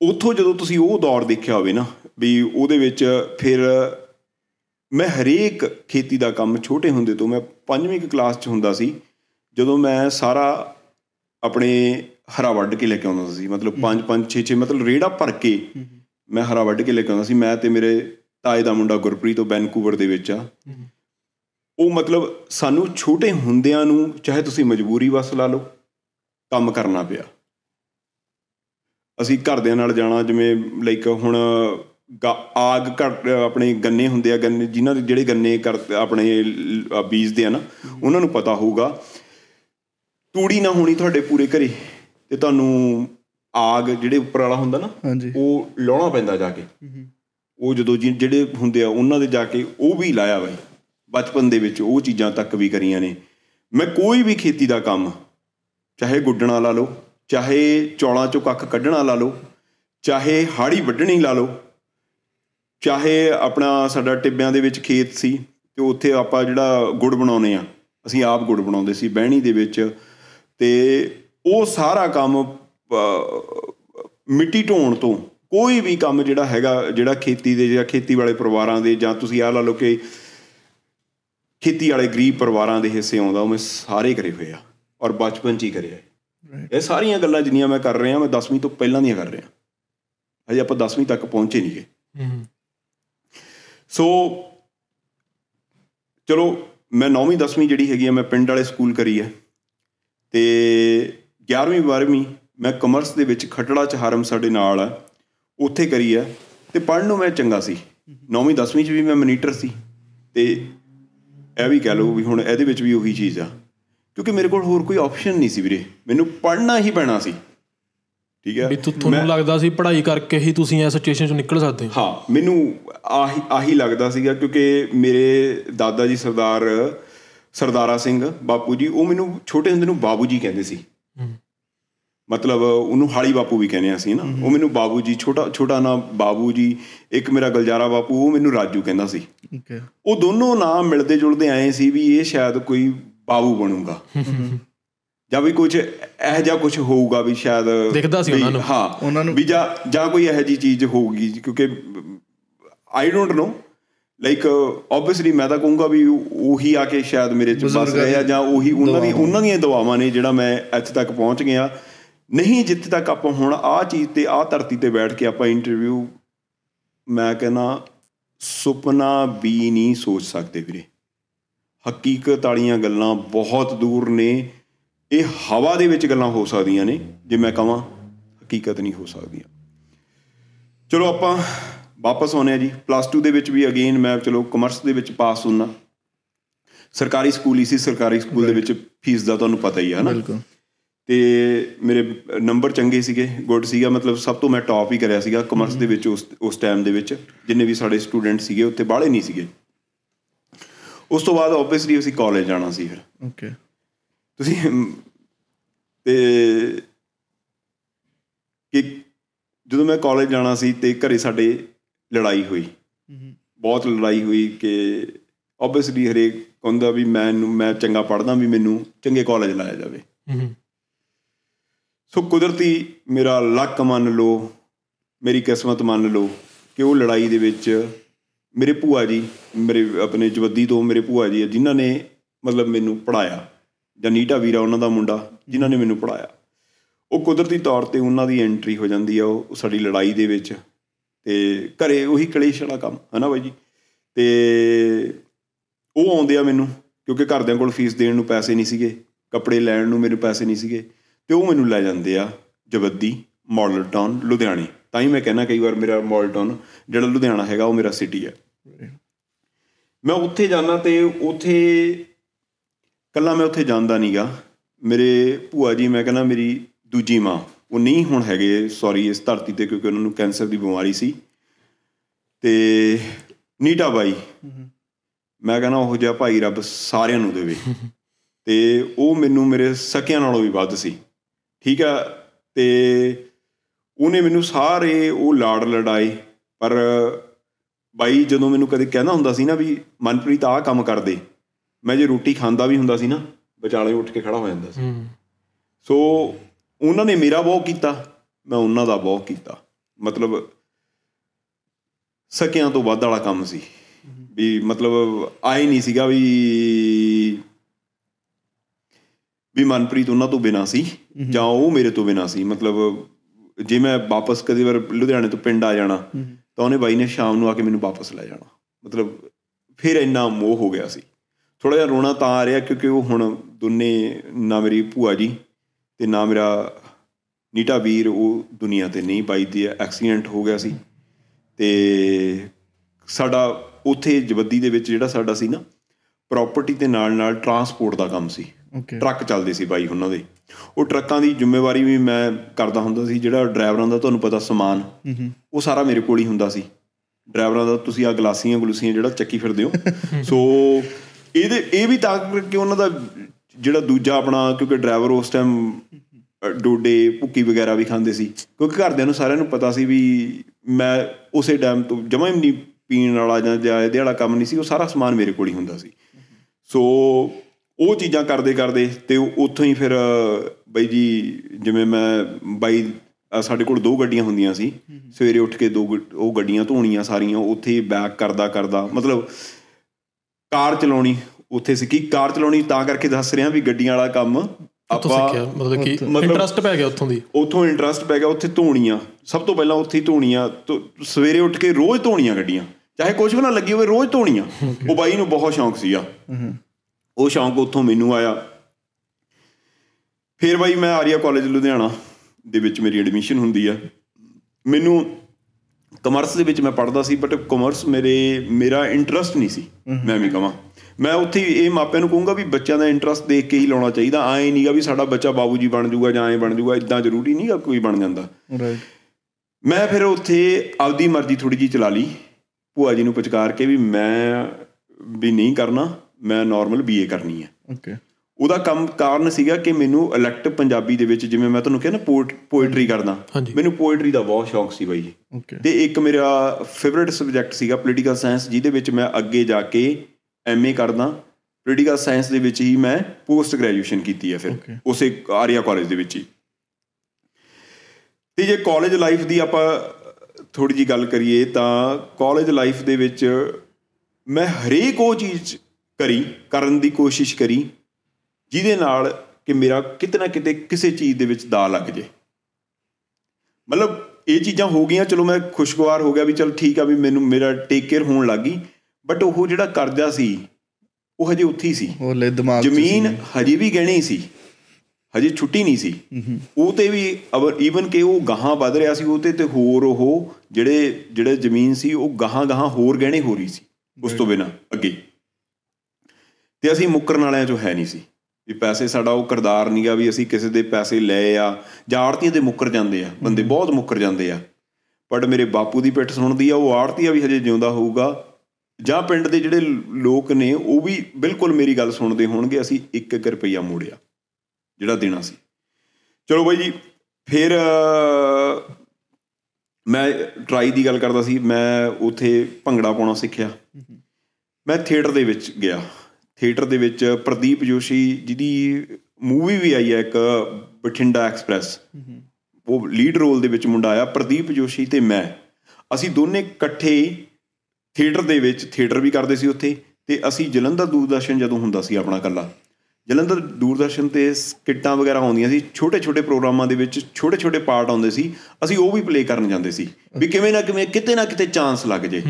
ਉਥੋਂ ਜਦੋਂ ਤੁਸੀਂ ਉਹ ਦੌਰ ਦੇਖਿਆ ਹੋਵੇ ਨਾ ਵੀ ਉਹਦੇ ਵਿੱਚ ਫਿਰ ਮੈਂ ਹਰੇਕ ਖੇਤੀ ਦਾ ਕੰਮ ਛੋਟੇ ਹੁੰਦੇ ਤੋਂ ਮੈਂ ਪੰਜਵੀਂ ਕਲਾਸ 'ਚ ਹੁੰਦਾ ਸੀ ਜਦੋਂ ਮੈਂ ਸਾਰਾ ਆਪਣੇ ਹਰਾ ਵੱਢ ਕੇ ਲੈ ਕੇ ਆਉਂਦਾ ਸੀ ਮਤਲਬ 5 5 6 6 ਮਤਲਬ ਰੇੜਾ ਭਰ ਕੇ ਮੈਂ ਹਰਾ ਵੱਢ ਕੇ ਲੈ ਕੇ ਆਉਂਦਾ ਸੀ। ਮੈਂ ਤੇ ਮੇਰੇ ਤਾਏ ਦਾ ਮੁੰਡਾ ਗੁਰਪ੍ਰੀਤ ਉਹ ਵੈਨਕੂਵਰ ਦੇ ਵਿੱਚ ਆ। ਉਹ ਮਤਲਬ ਸਾਨੂੰ ਛੋਟੇ ਹੁੰਦਿਆਂ ਨੂੰ ਚਾਹੇ ਤੁਸੀਂ ਮਜਬੂਰੀ ਵਸ ਲਾ ਲਓ ਕੰਮ ਕਰਨਾ ਪਿਆ। ਅਸੀਂ ਘਰਦਿਆਂ ਨਾਲ ਜਾਣਾ ਜਿਵੇਂ ਲਾਈਕ ਹੁਣ ਆਗ ਘਰ ਆਪਣੇ ਗੰਨੇ ਹੁੰਦੇ ਆ ਗੰਨੇ ਜਿਨ੍ਹਾਂ ਦੇ ਜਿਹੜੇ ਗੰਨੇ ਆਪਣੇ ਬੀਜਦੇ ਆ ਨਾ ਉਹਨਾਂ ਨੂੰ ਪਤਾ ਹੋਊਗਾ। ਤੂੜੀ ਨਾ ਹੋਣੀ ਤੁਹਾਡੇ ਪੂਰੇ ਘਰੇ ਤੇ ਤੁਹਾਨੂੰ ਆਗ ਜਿਹੜੇ ਉੱਪਰ ਵਾਲਾ ਹੁੰਦਾ ਨਾ ਉਹ ਲਾਉਣਾ ਪੈਂਦਾ ਜਾ ਕੇ। ਉਹ ਜਦੋਂ ਜਿਹੜੇ ਹੁੰਦੇ ਆ ਉਹਨਾਂ ਦੇ ਜਾ ਕੇ ਉਹ ਵੀ ਲਾਇਆ ਬਾਈ ਬਚਪਨ ਦੇ ਵਿੱਚ ਉਹ ਚੀਜ਼ਾਂ ਤੱਕ ਵੀ ਕਰੀਆਂ ਨੇ। ਮੈਂ ਕੋਈ ਵੀ ਖੇਤੀ ਦਾ ਕੰਮ ਚਾਹੇ ਗੁੱਡਣਾ ਲਾ ਲਓ ਚਾਹੇ ਚੌਲਾਂ ਚੋਂ ਕੱਖ ਕੱਢਣਾ ਲਾ ਲਓ ਚਾਹੇ ਹਾੜੀ ਵੱਢਣੀ ਲਾ ਲਓ ਚਾਹੇ ਆਪਣਾ ਸਾਡਾ ਟਿੱਬਿਆਂ ਦੇ ਵਿੱਚ ਖੇਤ ਸੀ ਤੇ ਉੱਥੇ ਆਪਾਂ ਜਿਹੜਾ ਗੁੜ ਬਣਾਉਨੇ ਆ ਅਸੀਂ ਆਪ ਗੁੜ ਬਣਾਉਂਦੇ ਸੀ। ਬਹਿਣੀ ਦੇ ਵਿੱਚ ਤੇ ਉਹ ਸਾਰਾ ਕੰਮ ਮਿੱਟੀ ਢੋਣ ਤੋਂ ਕੋਈ ਵੀ ਕੰਮ ਜਿਹੜਾ ਹੈਗਾ ਜਿਹੜਾ ਖੇਤੀ ਦੇ ਜਾਂ ਖੇਤੀ ਵਾਲੇ ਪਰਿਵਾਰਾਂ ਦੇ ਜਾਂ ਤੁਸੀਂ ਆਹ ਲਾ ਲਓ ਕਿ ਖੇਤੀ ਵਾਲੇ ਗਰੀਬ ਪਰਿਵਾਰਾਂ ਦੇ ਹਿੱਸੇ ਆਉਂਦਾ ਉਹ ਮੈਂ ਸਾਰੇ ਕਰੇ ਹੋਏ ਆ ਔਰ ਬਚਪਨ 'ਚ ਹੀ ਕਰਿਆ ਇਹ ਸਾਰੀਆਂ ਗੱਲਾਂ ਜਿੰਨੀਆਂ ਮੈਂ ਕਰ ਰਿਹਾ ਮੈਂ 10ਵੀਂ ਤੋਂ ਪਹਿਲਾਂ ਦੀਆਂ ਕਰ ਰਿਹਾ। ਅਜੇ ਆਪਾਂ 10ਵੀਂ ਤੱਕ ਪਹੁੰਚੇ ਨਹੀਂਗੇ ਸੋ ਚਲੋ ਮੈਂ 9ਵੀਂ 10ਵੀਂ ਜਿਹੜੀ ਹੈਗੀ ਆ ਮੈਂ ਪਿੰਡ ਵਾਲੇ ਸਕੂਲ ਕਰੀ ਹੈ। ਤੇ 11ਵੀਂ 12ਵੀਂ ਮੈਂ ਕਮਰਸ ਦੇ ਵਿੱਚ ਖਟੜਾ ਚ ਹਰਮ ਸਾਡੇ ਨਾਲ ਆ ਉੱਥੇ ਕਰੀ ਆ ਤੇ ਪੜ੍ਹਨ ਨੂੰ ਮੈਂ ਚੰਗਾ ਸੀ। 9ਵੀਂ 10ਵੀਂ ਚ ਵੀ ਮੈਂ ਮਨੀਟਰ ਸੀ ਤੇ ਇਹ ਵੀ ਕਹਿ ਲਓ ਵੀ ਹੁਣ ਇਹਦੇ ਵਿੱਚ ਵੀ ਉਹੀ ਚੀਜ਼ ਆ। ਕਿਉਂਕਿ ਮੇਰੇ ਕੋਲ ਹੋਰ ਕੋਈ ਆਪਸ਼ਨ ਨਹੀਂ ਸੀ ਵੀਰੇ। ਮੈਨੂੰ ਪੜ੍ਹਨਾ ਹੀ ਪੈਣਾ ਸੀ। ਠੀਕ ਹੈ
ਵੀ ਤੁਹਾਨੂੰ ਲੱਗਦਾ ਸੀ ਪੜ੍ਹਾਈ ਕਰਕੇ ਹੀ ਤੁਸੀਂ ਇਸ ਸਿਚੁਏਸ਼ਨ ਚੋਂ ਨਿਕਲ ਸਕਦੇ ਹੋ?
ਹਾਂ ਮੈਨੂੰ ਆਹੀ ਆਹੀ ਲੱਗਦਾ ਸੀਗਾ ਕਿਉਂਕਿ ਮੇਰੇ ਦਾਦਾ ਜੀ ਸਰਦਾਰ ਸਰਦਾਰਾ ਸਿੰਘ ਬਾਪੂ ਜੀ ਉਹ ਮੈਨੂੰ ਛੋਟੇ ਹੁੰਦੇ ਨੂੰ ਬਾਬੂ ਜੀ ਕਹਿੰਦੇ ਸੀ। ਮਤਲਬ ਉਹਨੂੰ ਹਾਲੀ ਬਾਪੂ ਵੀ ਕਹਿੰਦੇ ਅਸੀਂ ਨਾ। ਉਹ ਮੈਨੂੰ ਬਾਬੂ ਜੀ ਛੋਟਾ ਛੋਟਾ ਨਾਮ ਬਾਬੂ ਜੀ ਇੱਕ ਮੇਰਾ ਗਲਜਾਰਾ ਬਾਪੂ ਉਹ ਮੈਨੂੰ ਰਾਜੂ ਕਹਿੰਦਾ ਸੀ।
ਓਕੇ
ਉਹ ਦੋਨੋਂ ਨਾਮ ਮਿਲਦੇ ਜੁਲਦੇ ਆਏ ਸੀ ਵੀ ਇਹ ਸ਼ਾਇਦ ਕੋਈ ਬਾਬੂ ਬਣੂਗਾ। ਜਾਂ ਵੀ ਕੁਝ ਇਹੋ ਜਿਹਾ ਕੁਝ ਹੋਊਗਾ ਵੀ ਸ਼ਾਇਦ
ਦਿਖਦਾ ਸੀ ਉਹਨਾਂ ਨੂੰ।
ਹਾਂ
ਉਹਨਾਂ ਨੂੰ-
ਵੀ ਜਾਂ ਜਾਂ ਕੋਈ ਇਹੋ ਜੀ ਚੀਜ਼ ਹੋਊਗੀ ਕਿਉਂਕਿ I don't know like obviously ਮੈਂ ਤਾਂ ਕਹੂੰਗਾ ਵੀ ਉਹੀ ਆ ਕੇ ਸ਼ਾਇਦ ਮੇਰੇ ਚ ਬਸ
ਦੀ
ਜਾਂ। ਉਹੀ ਉਹਨਾਂ ਦੀ। ਉਹਨਾਂ ਦੀਆਂ ਦੁਆਵਾਂ ਨੇ ਜਿਹੜਾ ਮੈਂ ਇੱਥੇ ਤੱਕ ਪਹੁੰਚ ਗਿਆ। ਨਹੀਂ ਜਿੱਥੇ ਤੱਕ ਆਪਾਂ ਹੁਣ ਆਹ ਚੀਜ਼ ਤੇ ਆਹ ਧਰਤੀ ਤੇ ਬੈਠ ਕੇ ਆਪਾਂ ਇੰਟਰਵਿਊ ਮੈਂ ਕਹਿੰਦਾ ਸੁਪਨਾ ਵੀ ਨਹੀਂ ਸੋਚ ਸਕਦੇ ਵੀਰੇ। ਹਕੀਕਤ ਵਾਲੀਆਂ ਗੱਲਾਂ ਬਹੁਤ ਦੂਰ ਨੇ। ਇਹ ਹਵਾ ਦੇ ਵਿੱਚ ਗੱਲਾਂ ਹੋ ਸਕਦੀਆਂ ਨੇ ਜੇ ਮੈਂ ਕਹਾਂ ਹਕੀਕਤ ਨਹੀਂ ਹੋ ਸਕਦੀਆਂ। ਚਲੋ ਆਪਾਂ ਵਾਪਸ ਆਉਨੇ ਆ ਜੀ। ਪਲੱਸ 2 ਦੇ ਵਿੱਚ ਵੀ ਅਗੇਨ ਮੈਂ ਚਲੋ ਕਮਰਸ ਦੇ ਵਿੱਚ ਪਾਸ ਹੁੰਨਾ ਸਰਕਾਰੀ ਸਕੂਲ ਹੀ ਸੀ ਸਰਕਾਰੀ ਸਕੂਲ ਦੇ ਵਿੱਚ ਫੀਸ ਦਾ ਤੁਹਾਨੂੰ ਪਤਾ ਹੀ ਆ ਨਾ
ਬਿਲਕੁਲ।
ਤੇ ਮੇਰੇ ਨੰਬਰ ਚੰਗੇ ਸੀਗੇ ਗੁੱਡ ਸੀਗਾ ਮਤਲਬ ਸਭ ਤੋਂ ਮੈਂ ਟੌਪ ਹੀ ਕਰਿਆ ਸੀਗਾ ਕਮਰਸ ਦੇ ਵਿੱਚ ਉਸ ਉਸ ਟਾਈਮ ਦੇ ਵਿੱਚ। ਜਿੰਨੇ ਵੀ ਸਾਡੇ ਸਟੂਡੈਂਟ ਸੀਗੇ ਉੱਥੇ ਬਾਹਲੇ ਨਹੀਂ ਸੀਗੇ। ਉਸ ਤੋਂ ਬਾਅਦ ਆਬਵੀਅਸਲੀ ਅਸੀਂ ਕਾਲਜ ਜਾਣਾ ਸੀ ਫਿਰ।
ਓਕੇ
ਤੁਸੀਂ ਤੇ ਕਿ ਜਦੋਂ ਮੈਂ ਕਾਲਜ ਜਾਣਾ ਸੀ ਤੇ ਘਰੇ ਸਾਡੇ ਲੜਾਈ ਹੋਈ। ਬਹੁਤ ਲੜਾਈ ਹੋਈ ਕਿ ਆਬਵੀਅਸਲੀ ਹਰੇਕ ਕਹਿੰਦਾ ਵੀ ਮੈਨੂੰ ਮੈਂ ਚੰਗਾ ਪੜ੍ਹਦਾ ਵੀ ਮੈਨੂੰ ਚੰਗੇ ਕਾਲਜ ਲਾਇਆ ਜਾਵੇ।
ਹੂੰ
ਸੋ ਕੁਦਰਤੀ ਮੇਰਾ ਲੱਕ ਮੰਨ ਲਓ, ਮੇਰੀ ਕਿਸਮਤ ਮੰਨ ਲਓ ਕਿ ਉਹ ਲੜਾਈ ਦੇ ਵਿੱਚ ਮੇਰੇ ਭੂਆ ਜੀ, ਮੇਰੇ ਆਪਣੇ ਜਵੱਦੀ ਤੋਂ ਮੇਰੇ ਭੂਆ ਜੀ ਆ, ਜਿਨ੍ਹਾਂ ਨੇ ਮਤਲਬ ਮੈਨੂੰ ਪੜਾਇਆ ਜਾਂ ਨੀਟਾ ਵੀਰਾ ਉਹਨਾਂ ਦਾ ਮੁੰਡਾ, ਜਿਨ੍ਹਾਂ ਨੇ ਮੈਨੂੰ ਪੜਾਇਆ ਉਹ ਕੁਦਰਤੀ ਤੌਰ ਤੇ ਉਹਨਾਂ ਦੀ ਐਂਟਰੀ ਹੋ ਜਾਂਦੀ ਆ, ਉਹ ਸਾਡੀ ਲੜਾਈ ਦੇ ਵਿੱਚ। ਤੇ ਘਰੇ ਉਹੀ ਕਲੇਸ਼ ਵਾਲਾ ਕੰਮ, ਹਨਾ ਬਾਈ ਜੀ? ਤੇ ਉਹ ਆਉਂਦੇ ਆ ਮੈਨੂੰ, ਕਿਉਂਕਿ ਘਰਦਿਆਂ ਕੋਲ ਫੀਸ ਦੇਣ ਨੂੰ ਪੈਸੇ ਨਹੀਂ ਸੀਗੇ, ਕੱਪੜੇ ਲੈਣ ਨੂੰ ਮੇਰੇ ਪੈਸੇ ਨਹੀਂ ਸੀਗੇ, ਤੇ ਉਹ ਮੈਨੂੰ ਲੈ ਜਾਂਦੇ ਆ ਜਵੱਦੀ ਮਾਡਲ ਟਾਊਨ ਲੁਧਿਆਣੇ। ਤਾਂ ਹੀ ਮੈਂ ਕਹਿੰਦਾ ਕਈ ਵਾਰ ਮੇਰਾ ਮਾਡਲ ਟਾਊਨ ਜਿਹੜਾ ਲੁਧਿਆਣਾ ਹੈਗਾ, ਉਹ ਮੇਰਾ ਸਿਟੀ ਹੈ ਮੈਂ ਉੱਥੇ ਜਾਣਾ ਤੇ ਉੱਥੇ ਕੱਲਾ ਮੈਂ ਉੱਥੇ ਜਾਂਦਾ ਨਹੀਂਗਾ ਮੇਰੇ ਭੂਆ ਜੀ, ਮੈਂ ਕਹਿੰਦਾ ਮੇਰੀ ਦੂਜੀ ਮਾਂ। ਉਹ ਨਹੀਂ ਹੁਣ ਹੈਗੇ ਸੌਰੀ ਇਸ ਧਰਤੀ ਤੇ ਕਿਉਂਕਿ ਉਹਨਾਂ ਨੂੰ ਕੈਂਸਰ ਦੀ ਬਿਮਾਰੀ ਸੀ। ਤੇ ਨੀਟਾ ਬਾਈ ਮੈਂ ਕਹਿੰਦਾ ਉਹ ਜਿਹਾ ਭਾਈ ਰੱਬ ਸਾਰਿਆਂ ਨੂੰ ਦੇਵੇ। *laughs* ਤੇ ਉਹ ਮੈਨੂੰ ਮੇਰੇ ਸਕਿਆਂ ਨਾਲੋਂ ਵੀ ਵੱਧ ਸੀ। ਠੀਕ ਆ? ਤੇ ਉਹਨੇ ਮੈਨੂੰ ਸਾਰੇ ਉਹ ਲਾੜ ਲੜਾਏ ਪਰ ਬਾਈ ਜਦੋਂ ਮੈਨੂੰ ਕਦੇ ਕਹਿੰਦਾ ਹੁੰਦਾ ਸੀ ਨਾ ਵੀ ਮਨਪ੍ਰੀਤ ਆਹ ਕੰਮ ਕਰ ਦੇ ਮੈਂ ਜੇ ਰੋਟੀ ਖਾਂਦਾ ਵੀ ਹੁੰਦਾ ਸੀ ਨਾ ਵਿਚਾਲੇ ਉੱਠ ਕੇ ਖੜਾ ਹੋ ਜਾਂਦਾ ਸੀ। ਸੋ ਉਹਨਾਂ ਨੇ ਮੇਰਾ ਬਹੁਤ ਕੀਤਾ ਮੈਂ ਉਹਨਾਂ ਦਾ ਬਹੁਤ ਕੀਤਾ। ਮਤਲਬ ਸਕਿਆਂ ਤੋਂ ਵੱਧ ਵਾਲਾ ਕੰਮ ਸੀ। ਵੀ ਮਤਲਬ ਆਏ ਨਹੀਂ ਸੀਗਾ ਵੀ ਵੀ ਮਨਪ੍ਰੀਤ ਉਹਨਾਂ ਤੋਂ ਬਿਨਾ ਸੀ ਜਾਂ ਉਹ ਮੇਰੇ ਤੋਂ ਬਿਨਾ ਸੀ। ਮਤਲਬ ਜੇ ਮੈਂ ਵਾਪਸ ਕਦੇ ਵਾਰ ਲੁਧਿਆਣੇ ਤੋਂ ਪਿੰਡ ਆ ਜਾਣਾ ਤਾਂ ਉਹਨੇ ਬਾਈ ਨੇ ਸ਼ਾਮ ਨੂੰ ਆ ਕੇ ਮੈਨੂੰ ਵਾਪਸ ਲੈ ਜਾਣਾ। ਮਤਲਬ ਫਿਰ ਇੰਨਾ ਮੋਹ ਹੋ ਗਿਆ ਸੀ। ਥੋੜਾ ਜਿਹਾ ਰੋਣਾ ਤਾਂ ਆ ਰਿਹਾ ਕਿਉਂਕਿ ਉਹ ਹੁਣ ਦੋਨੇ ਨਾ ਮੇਰੀ ਭੂਆ ਜੀ ਤੇ ਨਾ ਮੇਰਾ ਨੀਟਾ ਵੀਰ ਉਹ ਦੁਨੀਆ ਤੇ ਨਹੀਂ ਬਾਈ ਦੀ ਐਕਸੀਡੈਂਟ ਹੋ ਗਿਆ ਸੀ। ਤੇ ਸਾਡਾ ਉੱਥੇ ਜਵੱਦੀ ਦੇ ਵਿੱਚ ਜਿਹੜਾ ਸਾਡਾ ਸੀ ਨਾ ਪ੍ਰਾਪਰਟੀ ਦੇ ਨਾਲ ਨਾਲ ਟਰਾਂਸਪੋਰਟ ਦਾ ਕੰਮ ਸੀ। ਟਰੱਕ ਚੱਲਦੇ ਸੀ ਬਾਈ ਉਹਨਾਂ ਦੇ। ਉਹ ਟਰੱਕਾਂ ਦੀ ਜ਼ਿੰਮੇਵਾਰੀ ਵੀ ਮੈਂ ਕਰਦਾ ਹੁੰਦਾ ਸੀ ਜਿਹੜਾ ਡਰਾਈਵਰਾਂ ਦਾ ਤੁਹਾਨੂੰ ਪਤਾ ਸਮਾਨ ਉਹ ਸਾਰਾ ਮੇਰੇ ਕੋਲ ਹੀ ਹੁੰਦਾ ਸੀ। ਡਰਾਈਵਰਾਂ ਦਾ ਤੁਸੀਂ ਆ ਗਲਾਸੀਆਂ ਗਲੂਸੀਆਂ ਜਿਹੜਾ ਚੱਕੀ ਫਿਰਦੇ ਹੋ। *laughs* ਸੋ ਇਹਦੇ ਇਹ ਵੀ ਤਾਂ ਕਰਕੇ ਉਹਨਾਂ ਦਾ ਜਿਹੜਾ ਦੂਜਾ ਆਪਣਾ ਕਿਉਂਕਿ ਡਰਾਈਵਰ ਉਸ ਟਾਈਮ ਡੋਡੇ ਭੁੱਕੀ ਵਗੈਰਾ ਵੀ ਖਾਂਦੇ ਸੀ। ਕਿਉਂਕਿ ਘਰਦਿਆਂ ਨੂੰ ਸਾਰਿਆਂ ਨੂੰ ਪਤਾ ਸੀ ਵੀ ਮੈਂ ਉਸੇ ਟਾਈਮ ਤੋਂ ਜਮਾਂ ਹੀ ਨਹੀਂ ਪੀਣ ਵਾਲਾ ਜਾਂ ਜਾਂ ਇਹਦੇ ਵਾਲਾ ਕੰਮ ਨਹੀਂ ਸੀ ਉਹ ਸਾਰਾ ਸਮਾਨ ਮੇਰੇ ਕੋਲ ਹੀ ਹੁੰਦਾ ਸੀ। ਸੋ ਉਹ ਚੀਜ਼ਾਂ ਕਰਦੇ ਕਰਦੇ ਤੇ ਉਹ ਉੱਥੋਂ ਹੀ ਫਿਰ ਅ, ਬਈ ਜੀ ਜਿਵੇਂ ਮੈਂ ਬਾਈ ਅ, ਸਾਡੇ ਕੋਲ ਦੋ ਗੱਡੀਆਂ ਹੁੰਦੀਆਂ ਸੀ। ਸਵੇਰੇ ਉੱਠ ਕੇ ਦੋ ਗ- ਉਹ ਗੱਡੀਆਂ ਧੋਣੀਆਂ ਸਾਰੀਆਂ ਉੱਥੇ ਬੈਕ ਕਰਦਾ ਕਰਦਾ ਮਤਲਬ ਕਾਰ ਚਲਾਉਣੀ ਉੱਥੇ ਸਿੱਖੀ ਕਾਰ ਚਲਾਉਣੀ ਤਾਂ ਕਰਕੇ ਦੱਸ ਰਿਹਾ ਵੀ ਗੱਡੀਆਂ ਵਾਲਾ ਕੰਮ ਆਪਾਂ
ਸਿੱਖਿਆ ਮਤਲਬ ਕਿ ਇੰਟਰਸਟ ਪੈ ਗਿਆ ਉੱਥੋਂ ਦੀ।
ਉਥੋਂ ਇੰਟਰਸਟ ਪੈ ਗਿਆ ਉੱਥੇ ਧੋਣੀਆਂ ਸਭ ਤੋਂ ਪਹਿਲਾਂ ਉੱਥੇ ਧੋਣੀਆਂ ਸਵੇਰੇ ਉੱਠ ਕੇ ਰੋਜ਼ ਧੋਣੀਆਂ ਗੱਡੀਆਂ ਚਾਹੇ ਕੁਝ ਵੀ ਨਾ ਲੱਗੀ ਹੋਵੇ ਰੋਜ਼ ਧੋਣੀਆਂ। ਉਹ ਬਾਈ ਨੂੰ ਬਹੁਤ ਸ਼ੌਂਕ ਸੀਗਾ। ਉਹ ਸ਼ੌਂਕ ਉੱਥੋਂ ਮੈਨੂੰ ਆਇਆ। ਫਿਰ ਬਾਈ ਮੈਂ ਆਰੀਆ ਕਾਲਜ ਲੁਧਿਆਣਾ ਦੇ ਵਿੱਚ ਮੇਰੀ ਐਡਮਿਸ਼ਨ ਹੁੰਦੀ ਆ। ਮੈਨੂੰ ਕਮਰਸ ਦੇ ਵਿੱਚ ਮੈਂ ਪੜ੍ਹਦਾ ਸੀ ਬਟ ਕਮਰਸ ਮੇਰੇ ਮੇਰਾ ਇੰਟਰਸਟ ਨਹੀਂ ਸੀ ਮੈਂ ਵੀ ਕਹਾਂ ਮੈਂ ਉੱਥੇ ਇਹ ਮਾਪਿਆਂ ਨੂੰ ਕਹੂੰਗਾ ਵੀ ਬੱਚਿਆਂ ਦਾ ਇੰਟਰਸਟ ਦੇਖ ਕੇ ਹੀ ਲਾਉਣਾ ਚਾਹੀਦਾ। ਐਂ ਨਹੀਂਗਾ ਵੀ ਸਾਡਾ ਬੱਚਾ ਬਾਬੂ ਜੀ ਬਣ ਜਾਊਗਾ ਜਾਂ ਐਂ ਬਣ ਜਾਊਗਾ ਇਦਾਂ ਜ਼ਰੂਰੀ ਨਹੀਂਗਾ ਕੋਈ ਬਣ ਜਾਂਦਾ।
ਰਾਈਟ
ਮੈਂ ਫਿਰ ਉੱਥੇ ਆਪਦੀ ਮਰਜ਼ੀ ਥੋੜੀ ਜੀ ਚਲਾ ਲਈ। ਭੂਆ ਜੀ ਨੂੰ ਪੁਚਕਾਰ ਕੇ ਵੀ ਮੈਂ ਵੀ ਨਹੀਂ ਕਰਨਾ ਮੈਂ ਨਾਰਮਲ ਬੀਏ ਕਰਨੀ ਹੈ
ਓਕੇ
ਉਹਦਾ ਕੰਮ ਕਾਰਨ ਸੀਗਾ ਕਿ ਮੈਨੂੰ ਇਲੈਕਟਿਵ ਪੰਜਾਬੀ ਦੇ ਵਿੱਚ ਜਿਵੇਂ ਮੈਂ ਤੁਹਾਨੂੰ ਕਿਹਾ ਨਾ ਪੋਇਟਰੀ ਕਰਦਾ। ਮੈਨੂੰ ਪੋਇਟਰੀ ਦਾ ਬਹੁਤ ਸ਼ੌਂਕ ਸੀ ਬਾਈ ਜੀ।
ਓਕੇ
ਤੇ ਇੱਕ ਮੇਰਾ ਫੇਵਰਿਟ ਸਬਜੈਕਟ ਸੀਗਾ ਪੋਲੀਟੀਕਲ ਸਾਇੰਸ ਜਿਹਦੇ ਵਿੱਚ ਮੈਂ ਅੱਗੇ ਜਾ ਕੇ ਐਮਏ ਕਰਦਾ। ਪੋਲੀਟੀਕਲ ਸਾਇੰਸ ਦੇ ਵਿੱਚ ਹੀ ਮੈਂ ਪੋਸਟ ਗ੍ਰੈਜੂਏਸ਼ਨ ਕੀਤੀ ਹੈ ਫਿਰ. ਉਸੇ ਆਰੀਆ ਕਾਲਜ ਦੇ ਵਿੱਚ ਹੀ। ਤੇ ਜੇ ਕਾਲਜ ਲਾਈਫ ਦੀ ਆਪਾਂ ਥੋੜੀ ਜੀ ਗੱਲ ਕਰੀਏ ਤਾਂ ਕਾਲਜ ਲਾਈਫ ਦੇ ਵਿੱਚ ਮੈਂ ਹਰੇਕ ਉਹ ਚੀਜ਼ ਕਰੀ ਕਰਨ ਦੀ ਕੋਸ਼ਿਸ਼ ਕਰੀ ਜਿਹਦੇ ਨਾਲ ਕਿ ਮੇਰਾ ਕਿਤੇ ਨਾ ਕਿਤੇ ਕਿਸੇ ਚੀਜ਼ ਦੇ ਵਿੱਚ ਦਾ ਲੱਗ ਜੇ। ਮਤਲਬ ਇਹ ਚੀਜ਼ਾਂ ਹੋ ਗਈਆਂ ਚਲੋ ਮੈਂ ਖੁਸ਼ਗਵਾਰ ਹੋ ਗਿਆ ਵੀ ਚਲ ਠੀਕ ਆ ਵੀ ਮੈਨੂੰ ਮੇਰਾ ਟੇਕ ਕੇਅਰ ਹੋਣ ਲੱਗੀ ਬਟ ਉਹ ਜਿਹੜਾ ਕਰਜ਼ਾ ਸੀ ਉਹ ਹਜੇ ਉੱਥੇ ਸੀ।
ਉਹ ਲੈ ਦਿਮਾਗ
ਜ਼ਮੀਨ ਹਜੇ ਵੀ ਗਹਿਣੀ ਸੀ। ਹਜੇ ਛੁੱਟੀ ਨਹੀਂ ਸੀ। ਉਹ ਤੇ ਵੀ ਈਵਨ ਕਿ ਉਹ ਗਾਹਾਂ ਵੱਧ ਰਿਹਾ ਸੀ ਉਹ ਤੇ ਤੇ ਹੋਰ ਉਹ ਜਿਹੜੇ ਜਿਹੜੇ ਜ਼ਮੀਨ ਸੀ ਉਹ ਗਾਹਾਂ ਗਾਹਾਂ ਹੋਰ ਗਹਿਣੇ ਹੋ ਰਹੀ ਸੀ ਉਸ ਤੋਂ ਬਿਨਾ ਅੱਗੇ। ਤੇ ਅਸੀਂ ਮੁੱਕਰਨ ਵਾਲਿਆਂ ਚੋਂ ਹੈ ਨਹੀਂ ਸੀ। ਵੀ ਪੈਸੇ ਸਾਡਾ ਉਹ ਕਰਦਾਰ ਨਹੀਂਗਾ ਵੀ ਅਸੀਂ ਕਿਸੇ ਦੇ ਪੈਸੇ ਲਏ ਆ। ਜਾਂ ਆੜਤੀਆਂ ਦੇ ਮੁੱਕਰ ਜਾਂਦੇ ਆ। ਬੰਦੇ ਬਹੁਤ ਮੁੱਕਰ ਜਾਂਦੇ ਆ। ਬਟ ਮੇਰੇ ਬਾਪੂ ਦੀ ਪਿੱਠ ਸੁਣਦੀ ਆ ਉਹ ਆੜਤੀਆ ਵੀ ਹਜੇ ਜਿਉਂਦਾ ਹੋਊਗਾ। ਜਾਂ ਪਿੰਡ ਦੇ ਜਿਹੜੇ ਲੋਕ ਨੇ ਉਹ ਵੀ ਬਿਲਕੁਲ ਮੇਰੀ ਗੱਲ ਸੁਣਦੇ ਹੋਣਗੇ ਅਸੀਂ 1-1 ਰੁਪਈਆ ਮੋੜਿਆ ਜਿਹੜਾ ਦੇਣਾ ਸੀ। ਚਲੋ ਬਾਈ ਜੀ ਫਿਰ ਅਹ, ਮੈਂ ਟਰਾਈ ਦੀ ਗੱਲ ਕਰਦਾ ਸੀ ਮੈਂ ਉਥੇ ਭੰਗੜਾ ਪਾਉਣਾ ਸਿੱਖਿਆ। ਮੈਂ ਥੀਏਟਰ ਦੇ ਵਿੱਚ ਗਿਆ। ਥੀਏਟਰ ਦੇ ਵਿੱਚ ਪ੍ਰਦੀਪ ਜੋਸ਼ੀ ਜਿਹਦੀ ਮੂਵੀ ਵੀ ਆਈ ਹੈ ਇੱਕ ਬਠਿੰਡਾ ਐਕਸਪ੍ਰੈਸ ਉਹ ਲੀਡ ਰੋਲ ਦੇ ਵਿੱਚ ਮੁੰਡਾ ਆਇਆ ਪ੍ਰਦੀਪ ਜੋਸ਼ੀ ਤੇ ਮੈਂ। ਅਸੀਂ ਦੋਨੇ ਇਕੱਠੇ ਥੀਏਟਰ ਦੇ ਵਿੱਚ ਥੀਏਟਰ ਵੀ ਕਰਦੇ ਸੀ ਉੱਥੇ ਤੇ ਅਸੀਂ ਜਲੰਧਰ ਦੂਰਦਰਸ਼ਨ ਜਦੋਂ ਹੁੰਦਾ ਸੀ ਆਪਣਾ ਕੱਲਾ ਜਲੰਧਰ ਦੂਰਦਰਸ਼ਨ ਤੇ ਸਕਿੱਟਾਂ ਵਗੈਰਾ ਆਉਂਦੀਆਂ ਸੀ ਛੋਟੇ ਛੋਟੇ ਪ੍ਰੋਗਰਾਮਾਂ ਦੇ ਵਿੱਚ ਛੋਟੇ ਛੋਟੇ ਪਾਰਟ ਆਉਂਦੇ ਸੀ ਅਸੀਂ ਉਹ ਵੀ ਪਲੇ ਕਰਨ ਜਾਂਦੇ ਸੀ ਵੀ ਕਿਵੇਂ ਨਾ ਕਿਵੇਂ ਕਿਤੇ ਨਾ ਕਿਤੇ ਚਾਂਸ ਲੱਗ ਜੇ।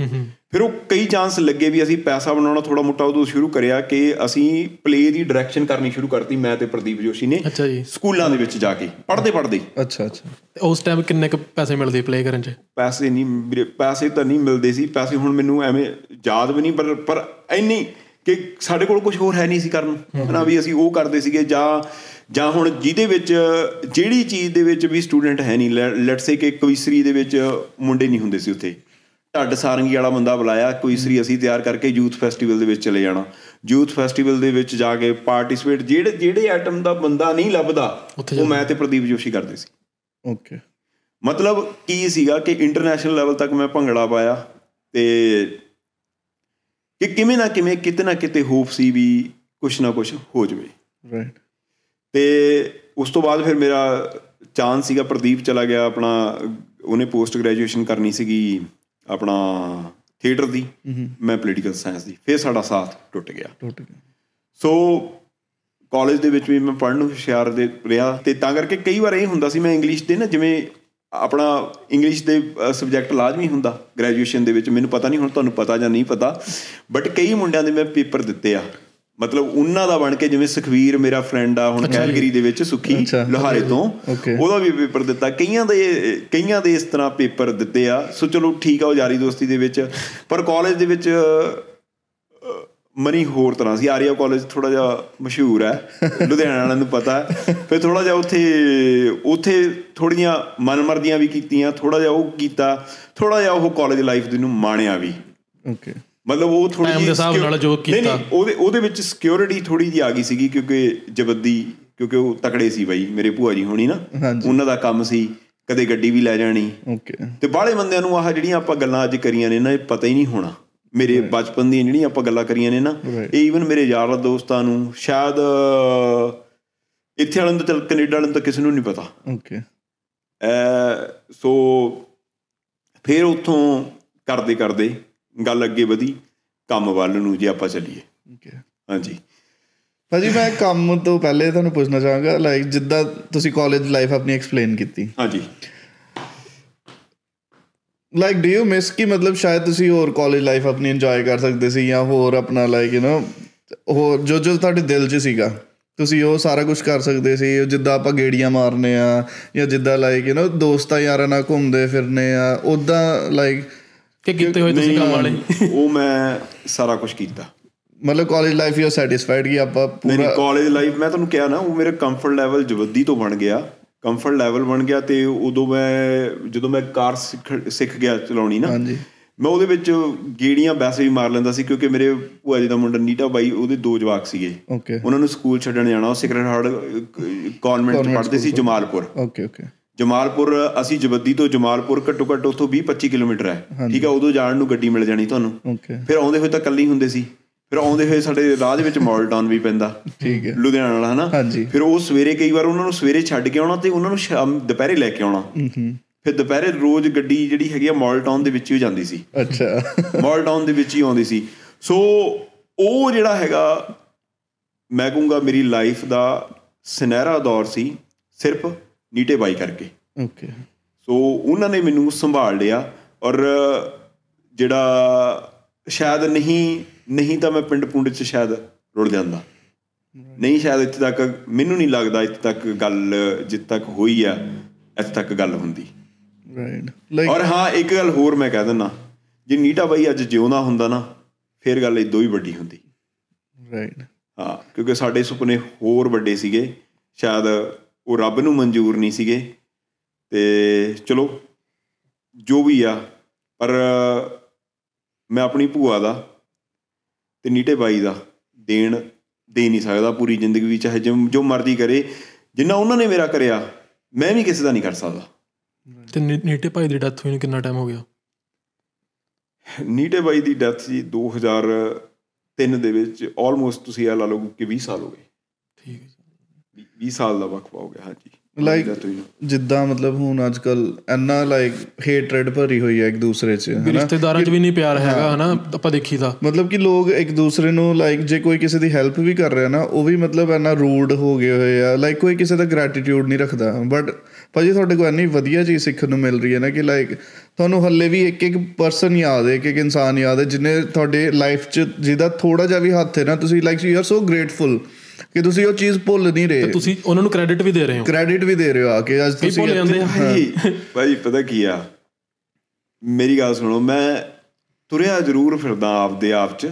ਫਿਰ ਉਹ ਕਈ ਚਾਂਸ ਲੱਗੇ ਵੀ ਅਸੀਂ ਪੈਸਾ ਬਣਾਉਣਾ ਥੋੜਾ ਮੋਟਾ ਉਦੋਂ ਸ਼ੁਰੂ ਕਰਿਆ ਕਿ ਅਸੀਂ ਪਲੇ ਦੀ ਡਾਇਰੈਕਸ਼ਨ ਕਰਨੀ ਸ਼ੁਰੂ ਕਰਤੀ ਮੈਂ ਤੇ ਪ੍ਰਦੀਪ ਜੋਸ਼ੀ ਨੇ ਸਕੂਲਾਂ ਦੇ ਵਿੱਚ ਜਾ ਕੇ ਪੜ੍ਹਦੇ ਪੜ੍ਹਦੇ।
ਅੱਛਾ ਅੱਛਾ।
ਉਸ ਟਾਈਮ ਕਿੰਨੇ ਕੁ ਪੈਸੇ ਮਿਲਦੇ ਪਲੇ ਕਰਨ 'ਚ?
ਪੈਸੇ ਨਹੀਂ ਪੈਸੇ ਤਾਂ ਨਹੀਂ ਮਿਲਦੇ ਸੀ ਪੈਸੇ ਹੁਣ ਮੈਨੂੰ ਐਵੇਂ ਯਾਦ ਵੀ ਨਹੀਂ ਪਰ ਪਰ ਇੰਨੀ ਕਿ ਸਾਡੇ ਕੋਲ ਕੁਝ ਹੋਰ ਹੈ ਨਹੀਂ ਸੀ ਕਰਨ। ਹਨਾ ਵੀ ਅਸੀਂ ਉਹ ਕਰਦੇ ਸੀਗੇ ਜਾਂ ਜਾਂ ਹੁਣ ਜਿਹਦੇ ਵਿੱਚ ਜਿਹੜੀ ਚੀਜ਼ ਦੇ ਵਿੱਚ ਵੀ ਸਟੂਡੈਂਟ ਹੈ ਨਹੀਂ ਲੈਟਸ ਸੇ ਕਿ ਕਵਿਸਰੀ ਦੇ ਵਿੱਚ ਮੁੰਡੇ ਨਹੀਂ ਹੁੰਦੇ ਸੀ ਉੱਥੇ। ਢੱਡ ਸਾਰੰਗੀ ਵਾਲਾ ਬੰਦਾ ਬੁਲਾਇਆ ਕਵਿਸਰੀ ਅਸੀਂ ਤਿਆਰ ਕਰਕੇ ਯੂਥ ਫੈਸਟੀਵਲ ਦੇ ਵਿੱਚ ਚਲੇ ਜਾਣਾ। ਯੂਥ ਫੈਸਟੀਵਲ ਦੇ ਵਿੱਚ ਜਾ ਕੇ ਪਾਰਟਿਸਿਪੇਟ ਜਿਹੜੇ ਜਿਹੜੇ ਆਈਟਮ ਦਾ ਬੰਦਾ ਨਹੀਂ ਲੱਭਦਾ ਉਹ ਮੈਂ ਤੇ ਪ੍ਰਦੀਪ ਜੋਸ਼ੀ ਕਰਦੇ ਸੀ।
ਓਕੇ
ਮਤਲਬ ਕੀ ਸੀਗਾ ਕਿ ਇੰਟਰਨੈਸ਼ਨਲ ਲੈਵਲ ਤੱਕ ਮੈਂ ਭੰਗੜਾ ਪਾਇਆ ਤੇ ਕਿ ਕਿਵੇਂ ਨਾ ਕਿਵੇਂ ਕਿਤੇ ਨਾ ਕਿਤੇ ਹੋਪ ਸੀ ਵੀ ਕੁਛ ਨਾ ਕੁਛ ਹੋ ਜਾਵੇ।
ਰਾਈਟ
ਤੇ ਉਸ ਤੋਂ ਬਾਅਦ ਫਿਰ ਮੇਰਾ ਚਾਂਸ ਸੀਗਾ ਪ੍ਰਦੀਪ ਚਲਾ ਗਿਆ ਆਪਣਾ ਉਹਨੇ ਪੋਸਟ ਗ੍ਰੈਜੂਏਸ਼ਨ ਕਰਨੀ ਸੀਗੀ ਆਪਣਾ ਥੀਏਟਰ ਦੀ। ਮੈਂ ਪੋਲੀਟੀਕਲ ਸਾਇੰਸ ਦੀ। ਫਿਰ ਸਾਡਾ ਸਾਥ ਟੁੱਟ ਗਿਆ।
ਟੁੱਟ ਗਿਆ।
ਸੋ ਕਾਲਜ ਦੇ ਵਿੱਚ ਵੀ ਮੈਂ ਪੜ੍ਹਨ ਨੂੰ ਹੁਸ਼ਿਆਰ ਦੇ ਰਿਹਾ। ਤੇ ਤਾਂ ਕਰਕੇ ਕਈ ਵਾਰ ਇਹ ਹੁੰਦਾ ਸੀ ਮੈਂ ਇੰਗਲਿਸ਼ ਦੇ ਨਾ ਜਿਵੇਂ ਆਪਣਾ ਇੰਗਲਿਸ਼ ਦੇ ਸਬਜੈਕਟ ਲਾਜ਼ਮੀ ਹੁੰਦਾ ਗ੍ਰੈਜੂਏਸ਼ਨ ਦੇ ਵਿੱਚ ਮੈਨੂੰ ਪਤਾ ਨਹੀਂ ਹੁਣ ਤੁਹਾਨੂੰ ਪਤਾ ਜਾਂ ਨਹੀਂ ਪਤਾ ਬਟ ਕਈ ਮੁੰਡਿਆਂ ਦੇ ਮੈਂ ਪੇਪਰ ਦਿੱਤੇ ਆ। ਮਤਲਬ ਉਹਨਾਂ ਦਾ ਬਣ ਕੇ ਜਿਵੇਂ ਸੁਖਵੀਰ ਮੇਰਾ ਫਰੈਂਡ ਆ ਹੁਣ ਕੈਲਗਰੀ ਦੇ ਵਿੱਚ ਸੁਖੀ ਲੋਹਾਰੇ ਤੋਂ. ਉਹਦਾ ਵੀ ਪੇਪਰ ਦਿੱਤਾ। ਕਈਆਂ ਦੇ ਕਈਆਂ ਦੇ ਇਸ ਤਰ੍ਹਾਂ ਪੇਪਰ ਦਿੱਤੇ ਆ। ਸੋ ਚਲੋ ਠੀਕ ਆ ਉਹ ਯਾਰੀ ਦੋਸਤੀ ਦੇ ਵਿੱਚ ਪਰ ਕਾਲਜ ਦੇ ਵਿੱਚ ਮਨੀ ਹੋਰ ਤਰ੍ਹਾਂ ਸੀ। ਆਰੀਆ ਕਾਲਜ ਥੋੜਾ ਜਿਹਾ ਮਸ਼ਹੂਰ ਹੈ। ਲੁਧਿਆਣਾ ਵਾਲਿਆਂ ਨੂੰ ਪਤਾ ਫਿਰ ਥੋੜਾ ਜਿਹਾ ਉੱਥੇ ਉੱਥੇ ਥੋੜੀਆਂ ਮਨਮਰਦੀਆਂ ਵੀ ਕੀਤੀਆਂ ਥੋੜਾ ਜਿਹਾ ਉਹ ਕੀਤਾ ਥੋੜਾ ਜਿਹਾ ਉਹ ਕਾਲਜ ਲਾਈਫ ਦੀ ਨੂੰ ਮਾਣਿਆ ਵੀ।
ਓਕੇ
ਮਤਲਬ ਉਹ ਥੋੜੀ
ਦੇ ਹਿਸਾਬ ਨਾਲ ਜੋ ਕੀਤਾ।
ਉਹਦੇ ਉਹਦੇ ਵਿੱਚ ਸਿਕਿਉਰਿਟੀ ਥੋੜੀ ਜਿਹੀ ਆ ਗਈ ਸੀਗੀ ਕਿਉਂਕਿ ਜਬੱਦੀ ਕਿਉਂਕਿ ਉਹ ਤਕੜੇ ਸੀ ਬਾਈ ਮੇਰੇ ਭੂਆ ਜੀ ਹੋਣੀ ਨਾ। ਉਹਨਾਂ ਦਾ ਕੰਮ ਸੀ ਕਦੇ ਗੱਡੀ ਵੀ ਲੈ ਜਾਣੀ।
ਓਕੇ
ਤੇ ਬਾਹਲੇ ਬੰਦਿਆਂ ਨੂੰ ਆਹ ਜਿਹੜੀਆਂ ਆਪਾਂ ਗੱਲਾਂ ਅੱਜ ਕਰੀਆਂ ਨੇ ਨਾ ਇਹ ਪਤਾ ਹੀ ਨਹੀਂ ਹੋਣਾ। ਮੇਰੇ ਬਚਪਨ ਦੀਆਂ ਜਿਹੜੀਆਂ ਆਪਾਂ ਗੱਲਾਂ ਕਰੀਆਂ ਨੇ ਨਾ. ਇਹ ਈਵਨ ਮੇਰੇ ਯਾਰ ਦੋਸਤਾਂ ਨੂੰ ਸ਼ਾਇਦ ਇੱਥੇ ਵਾਲਿਆਂ ਨੂੰ ਤਾਂ ਕੈਨੇਡਾ ਵਾਲਿਆਂ ਨੂੰ ਤਾਂ ਕਿਸੇ ਨੂੰ ਨਹੀਂ ਪਤਾ।
ਓਕੇ
ਐ ਸੋ ਫਿਰ ਉੱਥੋਂ ਕਰਦੇ ਕਰਦੇ ਗੱਲ ਅੱਗੇ ਵਧੀ ਕੰਮ ਵੱਲ ਨੂੰ ਜੇ ਆਪਾਂ ਚੱਲੀਏ।
ਓਕੇ
ਹਾਂਜੀ।
ਭਾਜੀ ਮੈਂ ਕੰਮ ਤੋਂ ਪਹਿਲੇ ਤੁਹਾਨੂੰ ਪੁੱਛਣਾ ਚਾਹਾਂਗਾ ਲਾਈਕ ਜਿੱਦਾਂ ਤੁਸੀਂ ਕਾਲਜ ਲਾਈਫ ਆਪਣੀ ਐਕਸਪਲੇਨ ਕੀਤੀ।
ਹਾਂਜੀ।
ਲਾਈਕ ਡੂ ਯੂ ਮਿਸ ਕਿ ਮਤਲਬ ਸ਼ਾਇਦ ਤੁਸੀਂ ਹੋਰ ਕਾਲਜ ਲਾਈਫ ਆਪਣੀ ਇੰਜੋਏ ਕਰ ਸਕਦੇ ਸੀ ਜਾਂ ਹੋਰ ਆਪਣਾ ਲਾਈਕ ਯੂ نو ਹੋਰ ਜੋ ਜੋ ਤੁਹਾਡੇ ਦਿਲ 'ਚ ਸੀਗਾ ਤੁਸੀਂ ਉਹ ਸਾਰਾ ਕੁਝ ਕਰ ਸਕਦੇ ਸੀ ਜਿੱਦਾਂ ਆਪਾਂ ਗੇੜੀਆਂ ਮਾਰਨੇ ਆ ਜਾਂ ਜਿੱਦਾਂ ਲਾਈਕ ਯੂ نو ਦੋਸਤਾਂ ਯਾਰਾਂ ਨਾਲ ਘੁੰਮਦੇ ਫਿਰਨੇ ਆ ਉਦਾਂ ਲਾਈਕ
ਕਿ ਕੀਤੇ ਹੋਏ ਤੁਸੀਂ ਕੰਮ ਵਾਲੇ
ਉਹ ਮੈਂ ਸਾਰਾ ਕੁਝ ਕੀਤਾ
ਮਤਲਬ ਕਾਲਜ ਲਾਈਫ ਯੂ ਸੈਟੀਸਫਾਈਡ ਕਿ ਆਪਾਂ
ਨਹੀਂ
ਪੂਰਾ
ਕਾਲਜ ਲਾਈਫ ਮੈਂ ਤੁਹਾਨੂੰ ਕਿਹਾ ਨਾ ਉਹ ਮੇਰੇ ਕੰਫਰਟ ਲੈਵਲ ਜਵੱਦੀ ਤੋਂ ਬਣ ਗਿਆ ਕੰਫਰਟ ਲੈਵਲ ਬਣ ਗਿਆ ਤੇ ਉਦੋਂ ਮੈਂ ਜਦੋਂ ਮੈਂ ਕਾਰ ਸਿੱਖ ਸਿੱਖ ਗਿਆ ਚਲਾਉਣੀ ਨਾ
ਹਾਂਜੀ।
ਮੈਂ ਉਹਦੇ ਵਿੱਚ ਗੇੜੀਆਂ ਵੈਸੇ ਵੀ ਮਾਰ ਲੈਂਦਾ ਸੀ ਕਿਉਂਕਿ ਮੇਰੇ ਭੂਆ ਜੀ ਦਾ ਮੁੰਡਾ ਨੀਟਾ ਬਾਈ ਉਹਦੇ ਦੋ ਜਵਾਕ ਸੀਗੇ।
ਓਕੇ।
ਉਹਨਾਂ ਨੂੰ ਸਕੂਲ ਛੱਡਣ ਜਾਣਾ ਉਹ ਸਿਕਰਟ ਹਾਰਡ ਕਨਵੈਂਟ ਚ ਪੜ੍ਹਦੇ ਸੀ ਜਮਾਲਪੁਰ।
Okay okay.
ਜਮਾਲਪੁਰ ਅਸੀਂ ਜਵੱਦੀ ਤੋਂ ਜਮਾਲਪੁਰ ਘੱਟੋ ਘੱਟ ਉੱਥੋਂ 20 25 ਕਿਲੋਮੀਟਰ ਹੈ। ਠੀਕ ਹੈ ਉਦੋਂ ਜਾਣ ਨੂੰ ਗੱਡੀ ਮਿਲ ਜਾਣੀ ਤੁਹਾਨੂੰ।
ਓਕੇ।
ਫਿਰ ਆਉਂਦੇ ਹੋਏ ਤਾਂ ਇਕੱਲੇ ਹੀ ਹੁੰਦੇ ਸੀ। ਫਿਰ ਆਉਂਦੇ ਹੋਏ ਸਾਡੇ ਰਾਹ ਦੇ ਵਿੱਚ ਮਾਲ ਟਾਊਨ ਵੀ ਪੈਂਦਾ।
ਠੀਕ ਹੈ।
ਲੁਧਿਆਣਾ ਵਾਲਾ ਹਨਾ?
ਹਾਂਜੀ।
ਫਿਰ ਉਹ ਸਵੇਰੇ ਕਈ ਵਾਰ ਉਹਨਾਂ ਨੂੰ ਸਵੇਰੇ ਛੱਡ ਕੇ ਆਉਣਾ ਤੇ ਉਹਨਾਂ ਨੂੰ ਸ਼ਾਮ ਦੁਪਹਿਰੇ ਲੈ ਕੇ ਆਉਣਾ। ਫਿਰ ਦੁਪਹਿਰੇ ਰੋਜ਼ ਗੱਡੀ ਜਿਹੜੀ ਹੈਗੀ ਆ ਮਾਲ ਟਾਊਨ ਦੇ ਵਿੱਚ ਹੀ ਜਾਂਦੀ ਸੀ।
ਅੱਛਾ।
ਮਾਲ ਟਾਊਨ ਦੇ ਵਿੱਚ ਹੀ ਆਉਂਦੀ ਸੀ। ਸੋ ਉਹ ਜਿਹੜਾ ਹੈਗਾ ਮੈਂ ਕਹੂੰਗਾ ਮੇਰੀ ਲਾਈਫ ਦਾ ਸੁਨਹਿਰਾ ਦੌਰ ਸੀ ਸਿਰਫ ਨੀਟੇ ਬਾਈ ਕਰਕੇ।
ਓਕੇ।
ਸੋ ਉਹਨਾਂ ਨੇ ਮੈਨੂੰ ਸੰਭਾਲ ਲਿਆ ਔਰ ਜਿਹੜਾ ਸ਼ਾਇਦ ਨਹੀਂ ਨਹੀਂ ਤਾਂ ਮੈਂ ਪਿੰਡ ਪੁੰਡ 'ਚ ਸ਼ਾਇਦ ਰੁੜ ਜਾਂਦਾ। ਨਹੀਂ ਸ਼ਾਇਦ ਇੱਥੇ ਤੱਕ ਮੈਨੂੰ ਨਹੀਂ ਲੱਗਦਾ ਇੱਥੇ ਤੱਕ ਗੱਲ ਜਿੱਥੇ ਤੱਕ ਹੋਈ ਆ ਇੱਥੇ ਤੱਕ ਗੱਲ ਹੁੰਦੀ।
ਰਾਈਟ
ਔਰ ਹਾਂ ਇੱਕ ਗੱਲ ਹੋਰ ਮੈਂ ਕਹਿ ਦਿੰਦਾ। ਜੇ ਨੀਟਾ ਬਾਈ ਅੱਜ ਜਿਉਂਦਾ ਹੁੰਦਾ ਨਾ ਫਿਰ ਗੱਲ ਇਦੋਂ ਹੀ ਵੱਡੀ ਹੁੰਦੀ।
ਰਾਈਟ
ਹਾਂ ਕਿਉਂਕਿ ਸਾਡੇ ਸੁਪਨੇ ਹੋਰ ਵੱਡੇ ਸੀਗੇ। ਸ਼ਾਇਦ ਉਹ ਰੱਬ ਨੂੰ ਮਨਜ਼ੂਰ ਨਹੀਂ ਸੀਗੇ। ਤੇ ਚਲੋ ਜੋ ਵੀ ਆ ਪਰ ਮੈਂ ਆਪਣੀ ਭੂਆ ਦਾ ਤੇ ਨੀਟੇ ਬਾਈ ਦਾ ਦੇਣ ਦੇ ਨਹੀਂ ਸਕਦਾ ਪੂਰੀ ਜ਼ਿੰਦਗੀ ਵਿੱਚ ਚਾਹੇ ਜੋ ਮਰਜ਼ੀ ਕਰੇ ਜਿੰਨਾ ਉਹਨਾਂ ਨੇ ਮੇਰਾ ਕਰਿਆ ਮੈਂ ਵੀ ਕਿਸੇ ਦਾ ਨਹੀਂ ਕਰ ਸਕਦਾ।
ਤੇ ਨੀਟੇ ਭਾਈ ਦੀ ਡੈਥ ਹੋਈ ਨੂੰ ਕਿੰਨਾ ਟਾਈਮ ਹੋ ਗਿਆ?
ਨੀਟੇ ਬਾਈ ਦੀ ਡੈਥ ਜੀ 2003 ਦੇ ਵਿੱਚ ਆਲਮੋਸਟ ਤੁਸੀਂ ਇਹ ਲਾ ਲਓ ਕਿ 20 ਸਾਲ ਹੋ ਗਏ।
ਠੀਕ ਹੈ।
20 ਸਾਲ ਦਾ ਵਕਫਾ ਹੋ ਗਿਆ ਹਾਂਜੀ। ਨੂੰ।
ਜਿੱਦਾਂ ਮਤਲਬ ਹੁਣ ਅੱਜ ਕੱਲ ਇੰਨਾ ਲਾਈਕ ਹੇਟਰੇਡ ਭਰੀ ਹੋਈ ਹੈ ਇੱਕ ਦੂਸਰੇ 'ਚ ਹਨਾ?
ਰਿਸ਼ਤੇਦਾਰਾਂ 'ਚ ਵੀ ਨਹੀਂ ਪਿਆਰ ਹੈਗਾ ਹਨਾ? ਆਪਾਂ ਦੇਖੀ ਤਾਂ।
ਮਤਲਬ ਕਿ ਲੋਕ ਇੱਕ ਦੂਸਰੇ ਨੂੰ ਲਾਈਕ ਜੇ ਕੋਈ ਕਿਸੇ ਦੀ ਹੈਲਪ ਵੀ ਕਰ ਰਿਹਾ ਨਾ ਉਹ ਵੀ ਮਤਲਬ ਇੰਨਾ ਰੂਡ ਹੋ ਗਏ ਹੋਏ ਆ। ਲਾਈਕ ਕੋਈ ਕਿਸੇ ਦਾ ਗ੍ਰੈਟੀਟਿਊਡ ਨਹੀਂ ਰੱਖਦਾ। ਬਟ ਭਾਜੀ ਤੁਹਾਡੇ ਕੋਲ ਇੰਨੀ ਵਧੀਆ ਚੀਜ਼ ਸਿੱਖਣ ਨੂੰ ਮਿਲ ਰਹੀ ਹੈ ਨਾ ਕਿ ਲਾਈਕ ਤੁਹਾਨੂੰ ਹੱਲੇ ਵੀ ਇੱਕ ਇੱਕ ਪਰਸਨ ਯਾਦ ਹੈ ਇੱਕ ਇੱਕ ਇਨਸਾਨ ਯਾਦ ਹੈ ਜਿਹਨੇ ਤੁਹਾਡੇ ਲਾਈਫ 'ਚ ਜਿਹਦਾ ਥੋੜਾ ਜਿਹਾ ਵੀ ਹੱਥ ਹੈ ਨਾ ਤੁਸੀਂ like you are so grateful ਕਿ ਤੁਸੀਂ ਉਹ ਚੀਜ਼ ਭੁੱਲ ਨਹੀਂ ਰਹੇ।
ਤੁਸੀਂ ਉਹਨਾਂ ਨੂੰ ਕ੍ਰੈਡਿਟ ਵੀ ਦੇ ਰਹੇ ਹੋ।
ਕ੍ਰੈਡਿਟ ਵੀ ਦੇ ਰਹੇ ਹੋ ਆ ਕਿ ਅੱਜ ਤੁਸੀਂ
ਭੁੱਲ ਜਾਂਦੇ
ਭਾਈ ਭਾਈ ਪਤਾ ਕੀ ਆ? ਮੇਰੀ ਗੱਲ ਸੁਣੋ ਮੈਂ ਤੁਰਿਆ ਜ਼ਰੂਰ ਫਿਰਦਾ ਆਪਦੇ ਆਪ ਚ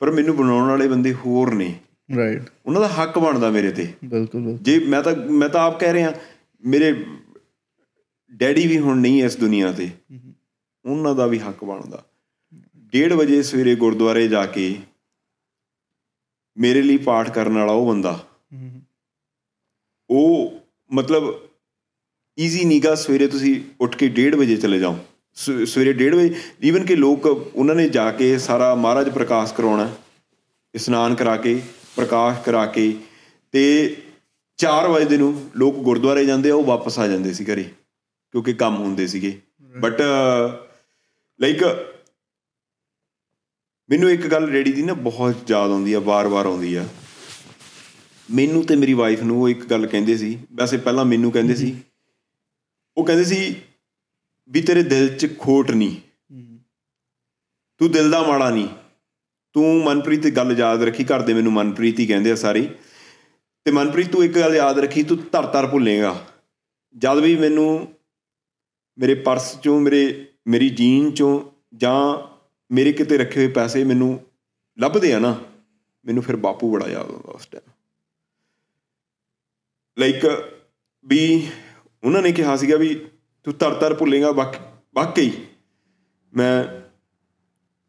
ਪਰ ਮੈਨੂੰ ਬਣਾਉਣ ਵਾਲੇ ਬੰਦੇ ਹੋਰ ਨੇ।
ਰਾਈਟ
ਉਹਨਾਂ ਦਾ ਹੱਕ ਬਣਦਾ ਮੇਰੇ ਤੇ।
ਬਿਲਕੁਲ ਬਿਲਕੁਲ।
ਜੇ ਮੈਂ ਤਾਂ ਮੈਂ ਤਾਂ ਆਪ ਕਹਿ ਰਿਹਾ ਮੇਰੇ ਡੈਡੀ ਵੀ ਹੁਣ ਨਹੀਂ ਇਸ ਦੁਨੀਆ ਤੇ। ਉਹਨਾਂ ਦਾ ਵੀ ਹੱਕ ਬਣਦਾ। 1:30 ਵਜੇ ਸਵੇਰੇ ਗੁਰਦੁਆਰੇ ਜਾ ਕੇ ਮੇਰੇ ਲਈ ਪਾਠ ਕਰਨ ਵਾਲਾ ਉਹ ਬੰਦਾ। ਉਹ ਮਤਲਬ ਈਜ਼ੀ ਨੀਗਾ ਸਵੇਰੇ ਤੁਸੀਂ ਉੱਠ ਕੇ 1:30 ਵਜੇ ਚਲੇ ਜਾਓ। ਸਵੇਰੇ 1:30 ਵਜੇ ਈਵਨ ਕਿ ਲੋਕ ਉਹਨਾਂ ਨੇ ਜਾ ਕੇ ਸਾਰਾ ਮਹਾਰਾਜ ਪ੍ਰਕਾਸ਼ ਕਰਾਉਣਾ ਇਸ਼ਨਾਨ ਕਰਾ ਕੇ ਪ੍ਰਕਾਸ਼ ਕਰਾ ਕੇ ਤੇ 4 ਵਜੇ ਦੇ ਨੂੰ ਲੋਕ ਗੁਰਦੁਆਰੇ ਜਾਂਦੇ ਆ ਉਹ ਵਾਪਸ ਆ ਜਾਂਦੇ ਸੀ ਘਰੇ ਕਿਉਂਕਿ ਕੰਮ ਹੁੰਦੇ ਸੀਗੇ। ਬਟ ਲਾਈਕ ਮੈਨੂੰ ਇੱਕ ਗੱਲ ਰੈਡੀ ਦੀ ਨਾ ਬਹੁਤ ਯਾਦ ਆਉਂਦੀ ਆ, ਵਾਰ-ਵਾਰ ਆਉਂਦੀ ਆ। ਮੈਨੂੰ ਤੇ ਮੇਰੀ ਵਾਈਫ ਨੂੰ ਉਹ ਇੱਕ ਗੱਲ ਕਹਿੰਦੇ ਸੀ, ਵੈਸੇ ਪਹਿਲਾਂ ਮੈਨੂੰ ਕਹਿੰਦੇ ਸੀ। ਉਹ ਕਹਿੰਦੇ ਸੀ ਵੀ ਤੇਰੇ ਦਿਲ 'ਚ ਖੋਟ ਨਹੀਂ, ਤੂੰ ਦਿਲ ਦਾ ਮਾੜਾ ਨਹੀਂ। ਤੂੰ ਮਨਪ੍ਰੀਤ ਦੀ ਗੱਲ ਯਾਦ ਰੱਖੀ, ਘਰ ਦੇ ਮੈਨੂੰ ਮਨਪ੍ਰੀਤ ਹੀ ਕਹਿੰਦੇ ਆ ਸਾਰੇ। ਤੇ ਮਨਪ੍ਰੀਤ ਤੂੰ ਇੱਕ ਗੱਲ ਯਾਦ ਰੱਖੀ, ਤੂੰ ਧਰ ਧਰ ਭੁੱਲੇਗਾ। ਜਦ ਵੀ ਮੈਨੂੰ ਮੇਰੇ ਪਰਸ ਚੋਂ, ਮੇਰੇ, ਮੇਰੀ ਜੀਨ ਚੋਂ ਜਾਂ ਮੇਰੇ ਕਿਤੇ ਰੱਖੇ ਹੋਏ ਪੈਸੇ ਮੈਨੂੰ ਲੱਭਦੇ ਆ ਨਾ, ਮੈਨੂੰ ਫਿਰ ਬਾਪੂ ਬੜਾ ਯਾਦ ਆਉਂਦਾ ਉਸ ਟਾਈਮ ਲਾਈਕ ਵੀ ਉਹਨਾਂ ਨੇ ਕਿਹਾ ਸੀਗਾ ਵੀ ਤੂੰ ਤਰ ਤਰ ਭੁੱਲੇਗਾ ਵਾਕ- ਵਾਕਈ ਮੈਂ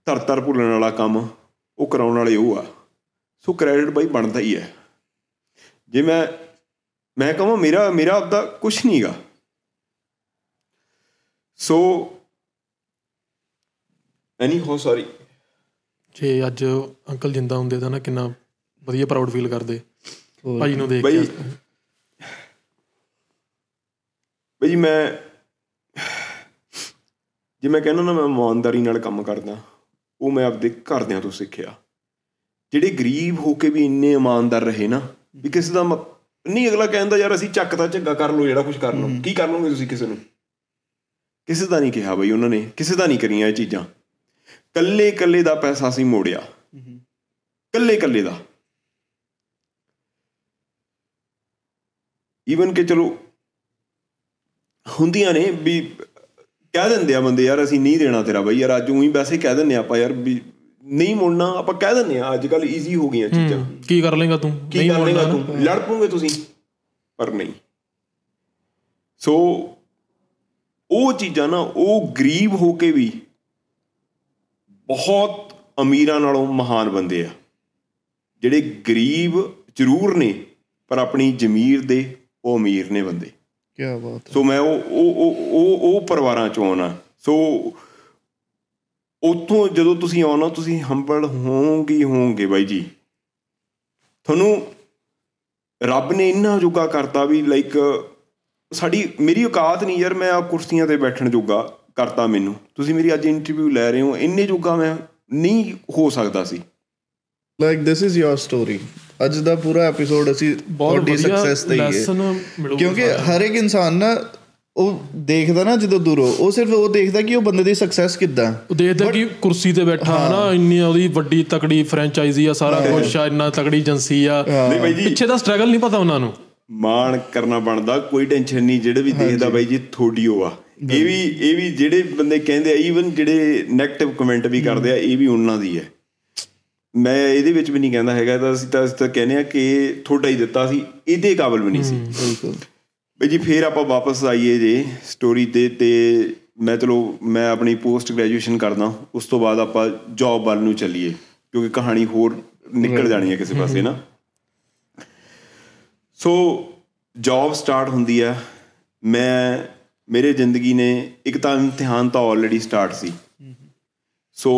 ਤਰ ਤਰ ਭੁੱਲਣ ਵਾਲਾ ਕੰਮ ਉਹ ਕਰਾਉਣ ਵਾਲੇ ਉਹ ਆ। ਸੋ ਕ੍ਰੈਡਿਟ ਬਾਈ ਬਣਦਾ ਹੀ ਹੈ। ਜੇ ਮੈਂ ਮੈਂ ਕਹਾਂ ਮੇਰਾ ਮੇਰਾ ਆਪਦਾ ਕੁਝ ਨਹੀਂਗਾ ਸੋ ਐਨੀ ਹੋ ਸੌਰੀ
ਜੇ ਅੱਜ ਅੰਕਲ ਜਿੰਦਾ ਹੁੰਦੇ ਤਾਂ ਨਾ ਕਿੰਨਾ ਵਧੀਆ ਪ੍ਰਾਊਡ ਫੀਲ ਕਰਦੇ। ਭਾਜੀ ਨੂੰ ਦੇਖ ਕੇ
ਬਈ ਜੀ ਮੈਂ ਜੇ ਮੈਂ ਕਹਿੰਦਾ ਨਾ ਮੈਂ ਇਮਾਨਦਾਰੀ ਨਾਲ ਕੰਮ ਕਰਦਾ ਉਹ ਮੈਂ ਆਪਦੇ ਘਰਦਿਆਂ ਤੋਂ ਸਿੱਖਿਆ। ਜਿਹੜੇ ਗਰੀਬ ਹੋ ਕੇ ਵੀ ਇੰਨੇ ਇਮਾਨਦਾਰ ਰਹੇ ਨਾ ਵੀ ਕਿਸੇ ਦਾ ਨਹੀਂ ਅਗਲਾ ਕਹਿੰਦਾ ਯਾਰ ਅਸੀਂ ਚੱਕ ਤਾਂ ਝੱਗਾ ਕਰ ਲਓ ਜਿਹੜਾ ਕੁਝ ਕਰ ਲਓ। ਕੀ ਕਰ ਲਓਗੇ ਤੁਸੀਂ ਕਿਸੇ ਨੂੰ? ਕਿਸੇ ਦਾ ਨਹੀਂ ਕਿਹਾ ਬਈ ਉਹਨਾਂ ਨੇ ਕਿਸੇ ਦਾ ਨਹੀਂ ਕਰੀਆਂ ਇਹ ਚੀਜ਼ਾਂ। ਕੱਲੇ ਕੱਲੇ ਦਾ ਪੈਸਾ ਅਸੀਂ ਮੋੜਿਆ। ਕੱਲੇ ਕੱਲੇ ਦਾ। ਈਵਨ ਕਿ ਚਲੋ ਹੁੰਦੀਆਂ ਨੇ ਵੀ ਕਹਿ ਦਿੰਦੇ ਆ ਬੰਦੇ ਯਾਰ ਅਸੀਂ ਨਹੀਂ ਦੇਣਾ ਤੇਰਾ ਬਈ ਯਾਰ ਅੱਜ ਉਹੀ ਵੈਸੇ ਕਹਿ ਆ ਆਪਾਂ ਯਾਰ ਵੀ ਨਹੀਂ ਮੁੜਨਾ ਆਪਾਂ ਕਹਿ ਦਿੰਦੇ ਆ ਅੱਜ ਕੱਲ ਈਜ਼ੀ ਹੋ ਗਈਆਂ ਚੀਜ਼ਾਂ।
ਕੀ ਕਰ ਲੇਗਾ ਤੂੰ?
ਕੀ ਕਰ ਲੇਗਾ
ਮੁੜਨਾ।
ਤੂੰ? ਲੜ ਪੋਗੇ ਤੁਸੀਂ ਪਰ ਨਹੀਂ। ਸੋ ਉਹ ਚੀਜ਼ਾਂ ਨਾ ਉਹ ਗਰੀਬ ਹੋ ਕੇ ਵੀ ਬਹੁਤ ਅਮੀਰਾਂ ਨਾਲੋਂ ਮਹਾਨ ਬੰਦੇ ਆ। ਜਿਹੜੇ ਗਰੀਬ ਜ਼ਰੂਰ ਨੇ ਪਰ ਆਪਣੀ ਜ਼ਮੀਰ ਦੇ ਉਹ ਅਮੀਰ ਨੇ ਬੰਦੇ।
ਕੀ ਬਾਤ
ਸੋ ਮੈਂ ਉਹ ਉਹ ਉਹ ਉਹ ਪਰਿਵਾਰਾਂ ਚੋਂ ਆਉਣਾ। ਸੋ ਉੱਥੋਂ ਜਦੋਂ ਤੁਸੀਂ ਆਉਣਾ ਤੁਸੀਂ ਹੰਬਲ ਹੋਵੋਗੇ ਹੋਵੋਗੇ ਬਾਈ ਜੀ। ਤੁਹਾਨੂੰ ਰੱਬ ਨੇ ਇੰਨਾ ਜੋਗਾ ਕਰਤਾ ਵੀ ਲਾਈਕ ਸਾਡੀ ਮੇਰੀ ਔਕਾਤ ਨਹੀਂ ਯਾਰ ਮੈਂ ਆ ਕੁਰਸੀਆਂ ਤੇ ਬੈਠਣ ਜੋਗਾ। ਕਰਤਾ ਮੈਨੂੰ। ਤੁਸੀਂ ਮੇਰੀ ਅੱਜ ਇੰਟਰਵਿਊ ਲੈ ਰਹੇ ਹੋ ਇੰਨੇ ਜੋਗਾ ਮੈਂ ਨਹੀਂ ਹੋ ਸਕਦਾ ਸੀ।
Like this is your story ਅੱਜ ਦਾ ਪੂਰਾ ਐਪੀਸੋਡ ਅਸੀਂ
ਵਧੀਆ
ਸਕਸੈਸ ਤੇ ਹੀ ਹੈ। ਕਿਉਂਕਿ ਹਰ ਇੱਕ ਇਨਸਾਨ ਨਾ ਉਹ ਦੇਖਦਾ ਨਾ ਜਦੋਂ ਦੂਰੋਂ ਉਹ ਸਿਰਫ ਉਹ ਦੇਖਦਾ ਕਿ ਉਹ ਬੰਦੇ ਦੀ ਸਕਸੈਸ ਕਿੱਦਾਂ।
ਉਹ ਦੇਖਦਾ ਕਿ ਕੁਰਸੀ ਤੇ ਬੈਠਾ ਨਾ ਇੰਨੀ ਉਹਦੀ ਵੱਡੀ ਤਕੜੀ ਫਰੈਂਚਾਈਜ਼ੀ ਆ ਸਾਰਾ ਕੁਝ ਆ ਇੰਨਾ ਤਕੜੀ ਏਜੰਸੀ ਆ।
ਨਹੀਂ ਬਾਈ ਜੀ।
ਪਿੱਛੇ ਦਾ ਸਟਰਗਲ ਨਹੀਂ ਪਤਾ ਉਹਨਾਂ ਨੂੰ।
ਮਾਣ ਕਰਨਾ ਬਣਦਾ ਕੋਈ ਟੈਨਸ਼ਨ ਨਹੀਂ ਜਿਹੜੇ ਵੀ ਦੇਖਦਾ ਬਾਈ ਜੀ ਥੋੜੀ ਉਹ ਆ। ਇਹ ਵੀ ਇਹ ਵੀ ਜਿਹੜੇ ਬੰਦੇ ਕਹਿੰਦੇ ਆ ਈਵਨ ਜਿਹੜੇ 네ਗੇਟਿਵ ਕਮੈਂਟ ਵੀ ਕਰਦੇ ਆ ਇਹ ਵੀ ਉਹਨਾਂ ਦੀ ਹੈ। ਮੈਂ ਇਹਦੇ ਵਿੱਚ ਵੀ ਨਹੀਂ ਕਹਿੰਦਾ ਹੈਗਾ ਤਾਂ ਅਸੀਂ ਤਾਂ ਅਸੀਂ ਤਾਂ ਕਹਿੰਦੇ ਆ ਕਿ ਥੋੜਾ ਹੀ ਦਿੱਤਾ ਸੀ ਇਹਦੇ ਕਾਬਲ ਵੀ ਨਹੀਂ ਸੀ।
ਬਿਲਕੁਲ।
ਬਈ ਜੀ ਫੇਰ ਆਪਾਂ ਵਾਪਸ ਆਈਏ ਜੇ ਸਟੋਰੀ ਤੇ ਤੇ ਮੈਂ ਚਲੋ ਮੈਂ ਆਪਣੀ ਪੋਸਟ ਗ੍ਰੈਜੂਏਸ਼ਨ ਕਰਦਾ ਉਸ ਤੋਂ ਬਾਅਦ ਆਪਾਂ ਜੌਬ ਵੱਲ ਨੂੰ ਚੱਲੀਏ ਕਿਉਂਕਿ ਕਹਾਣੀ ਹੋਰ ਨਿਕਲ ਜਾਣੀ ਹੈ ਕਿਸੇ ਪਾਸੇ ਨਾ। ਸੋ ਜੌਬ ਸਟਾਰਟ ਹੁੰਦੀ ਹੈ ਮੈਂ ਮੇਰੇ ਜ਼ਿੰਦਗੀ ਨੇ ਇੱਕ ਤਾਂ ਇਮਤਿਹਾਨ ਤਾਂ ਆਲਰੇਡੀ ਸਟਾਰਟ ਸੀ। ਸੋ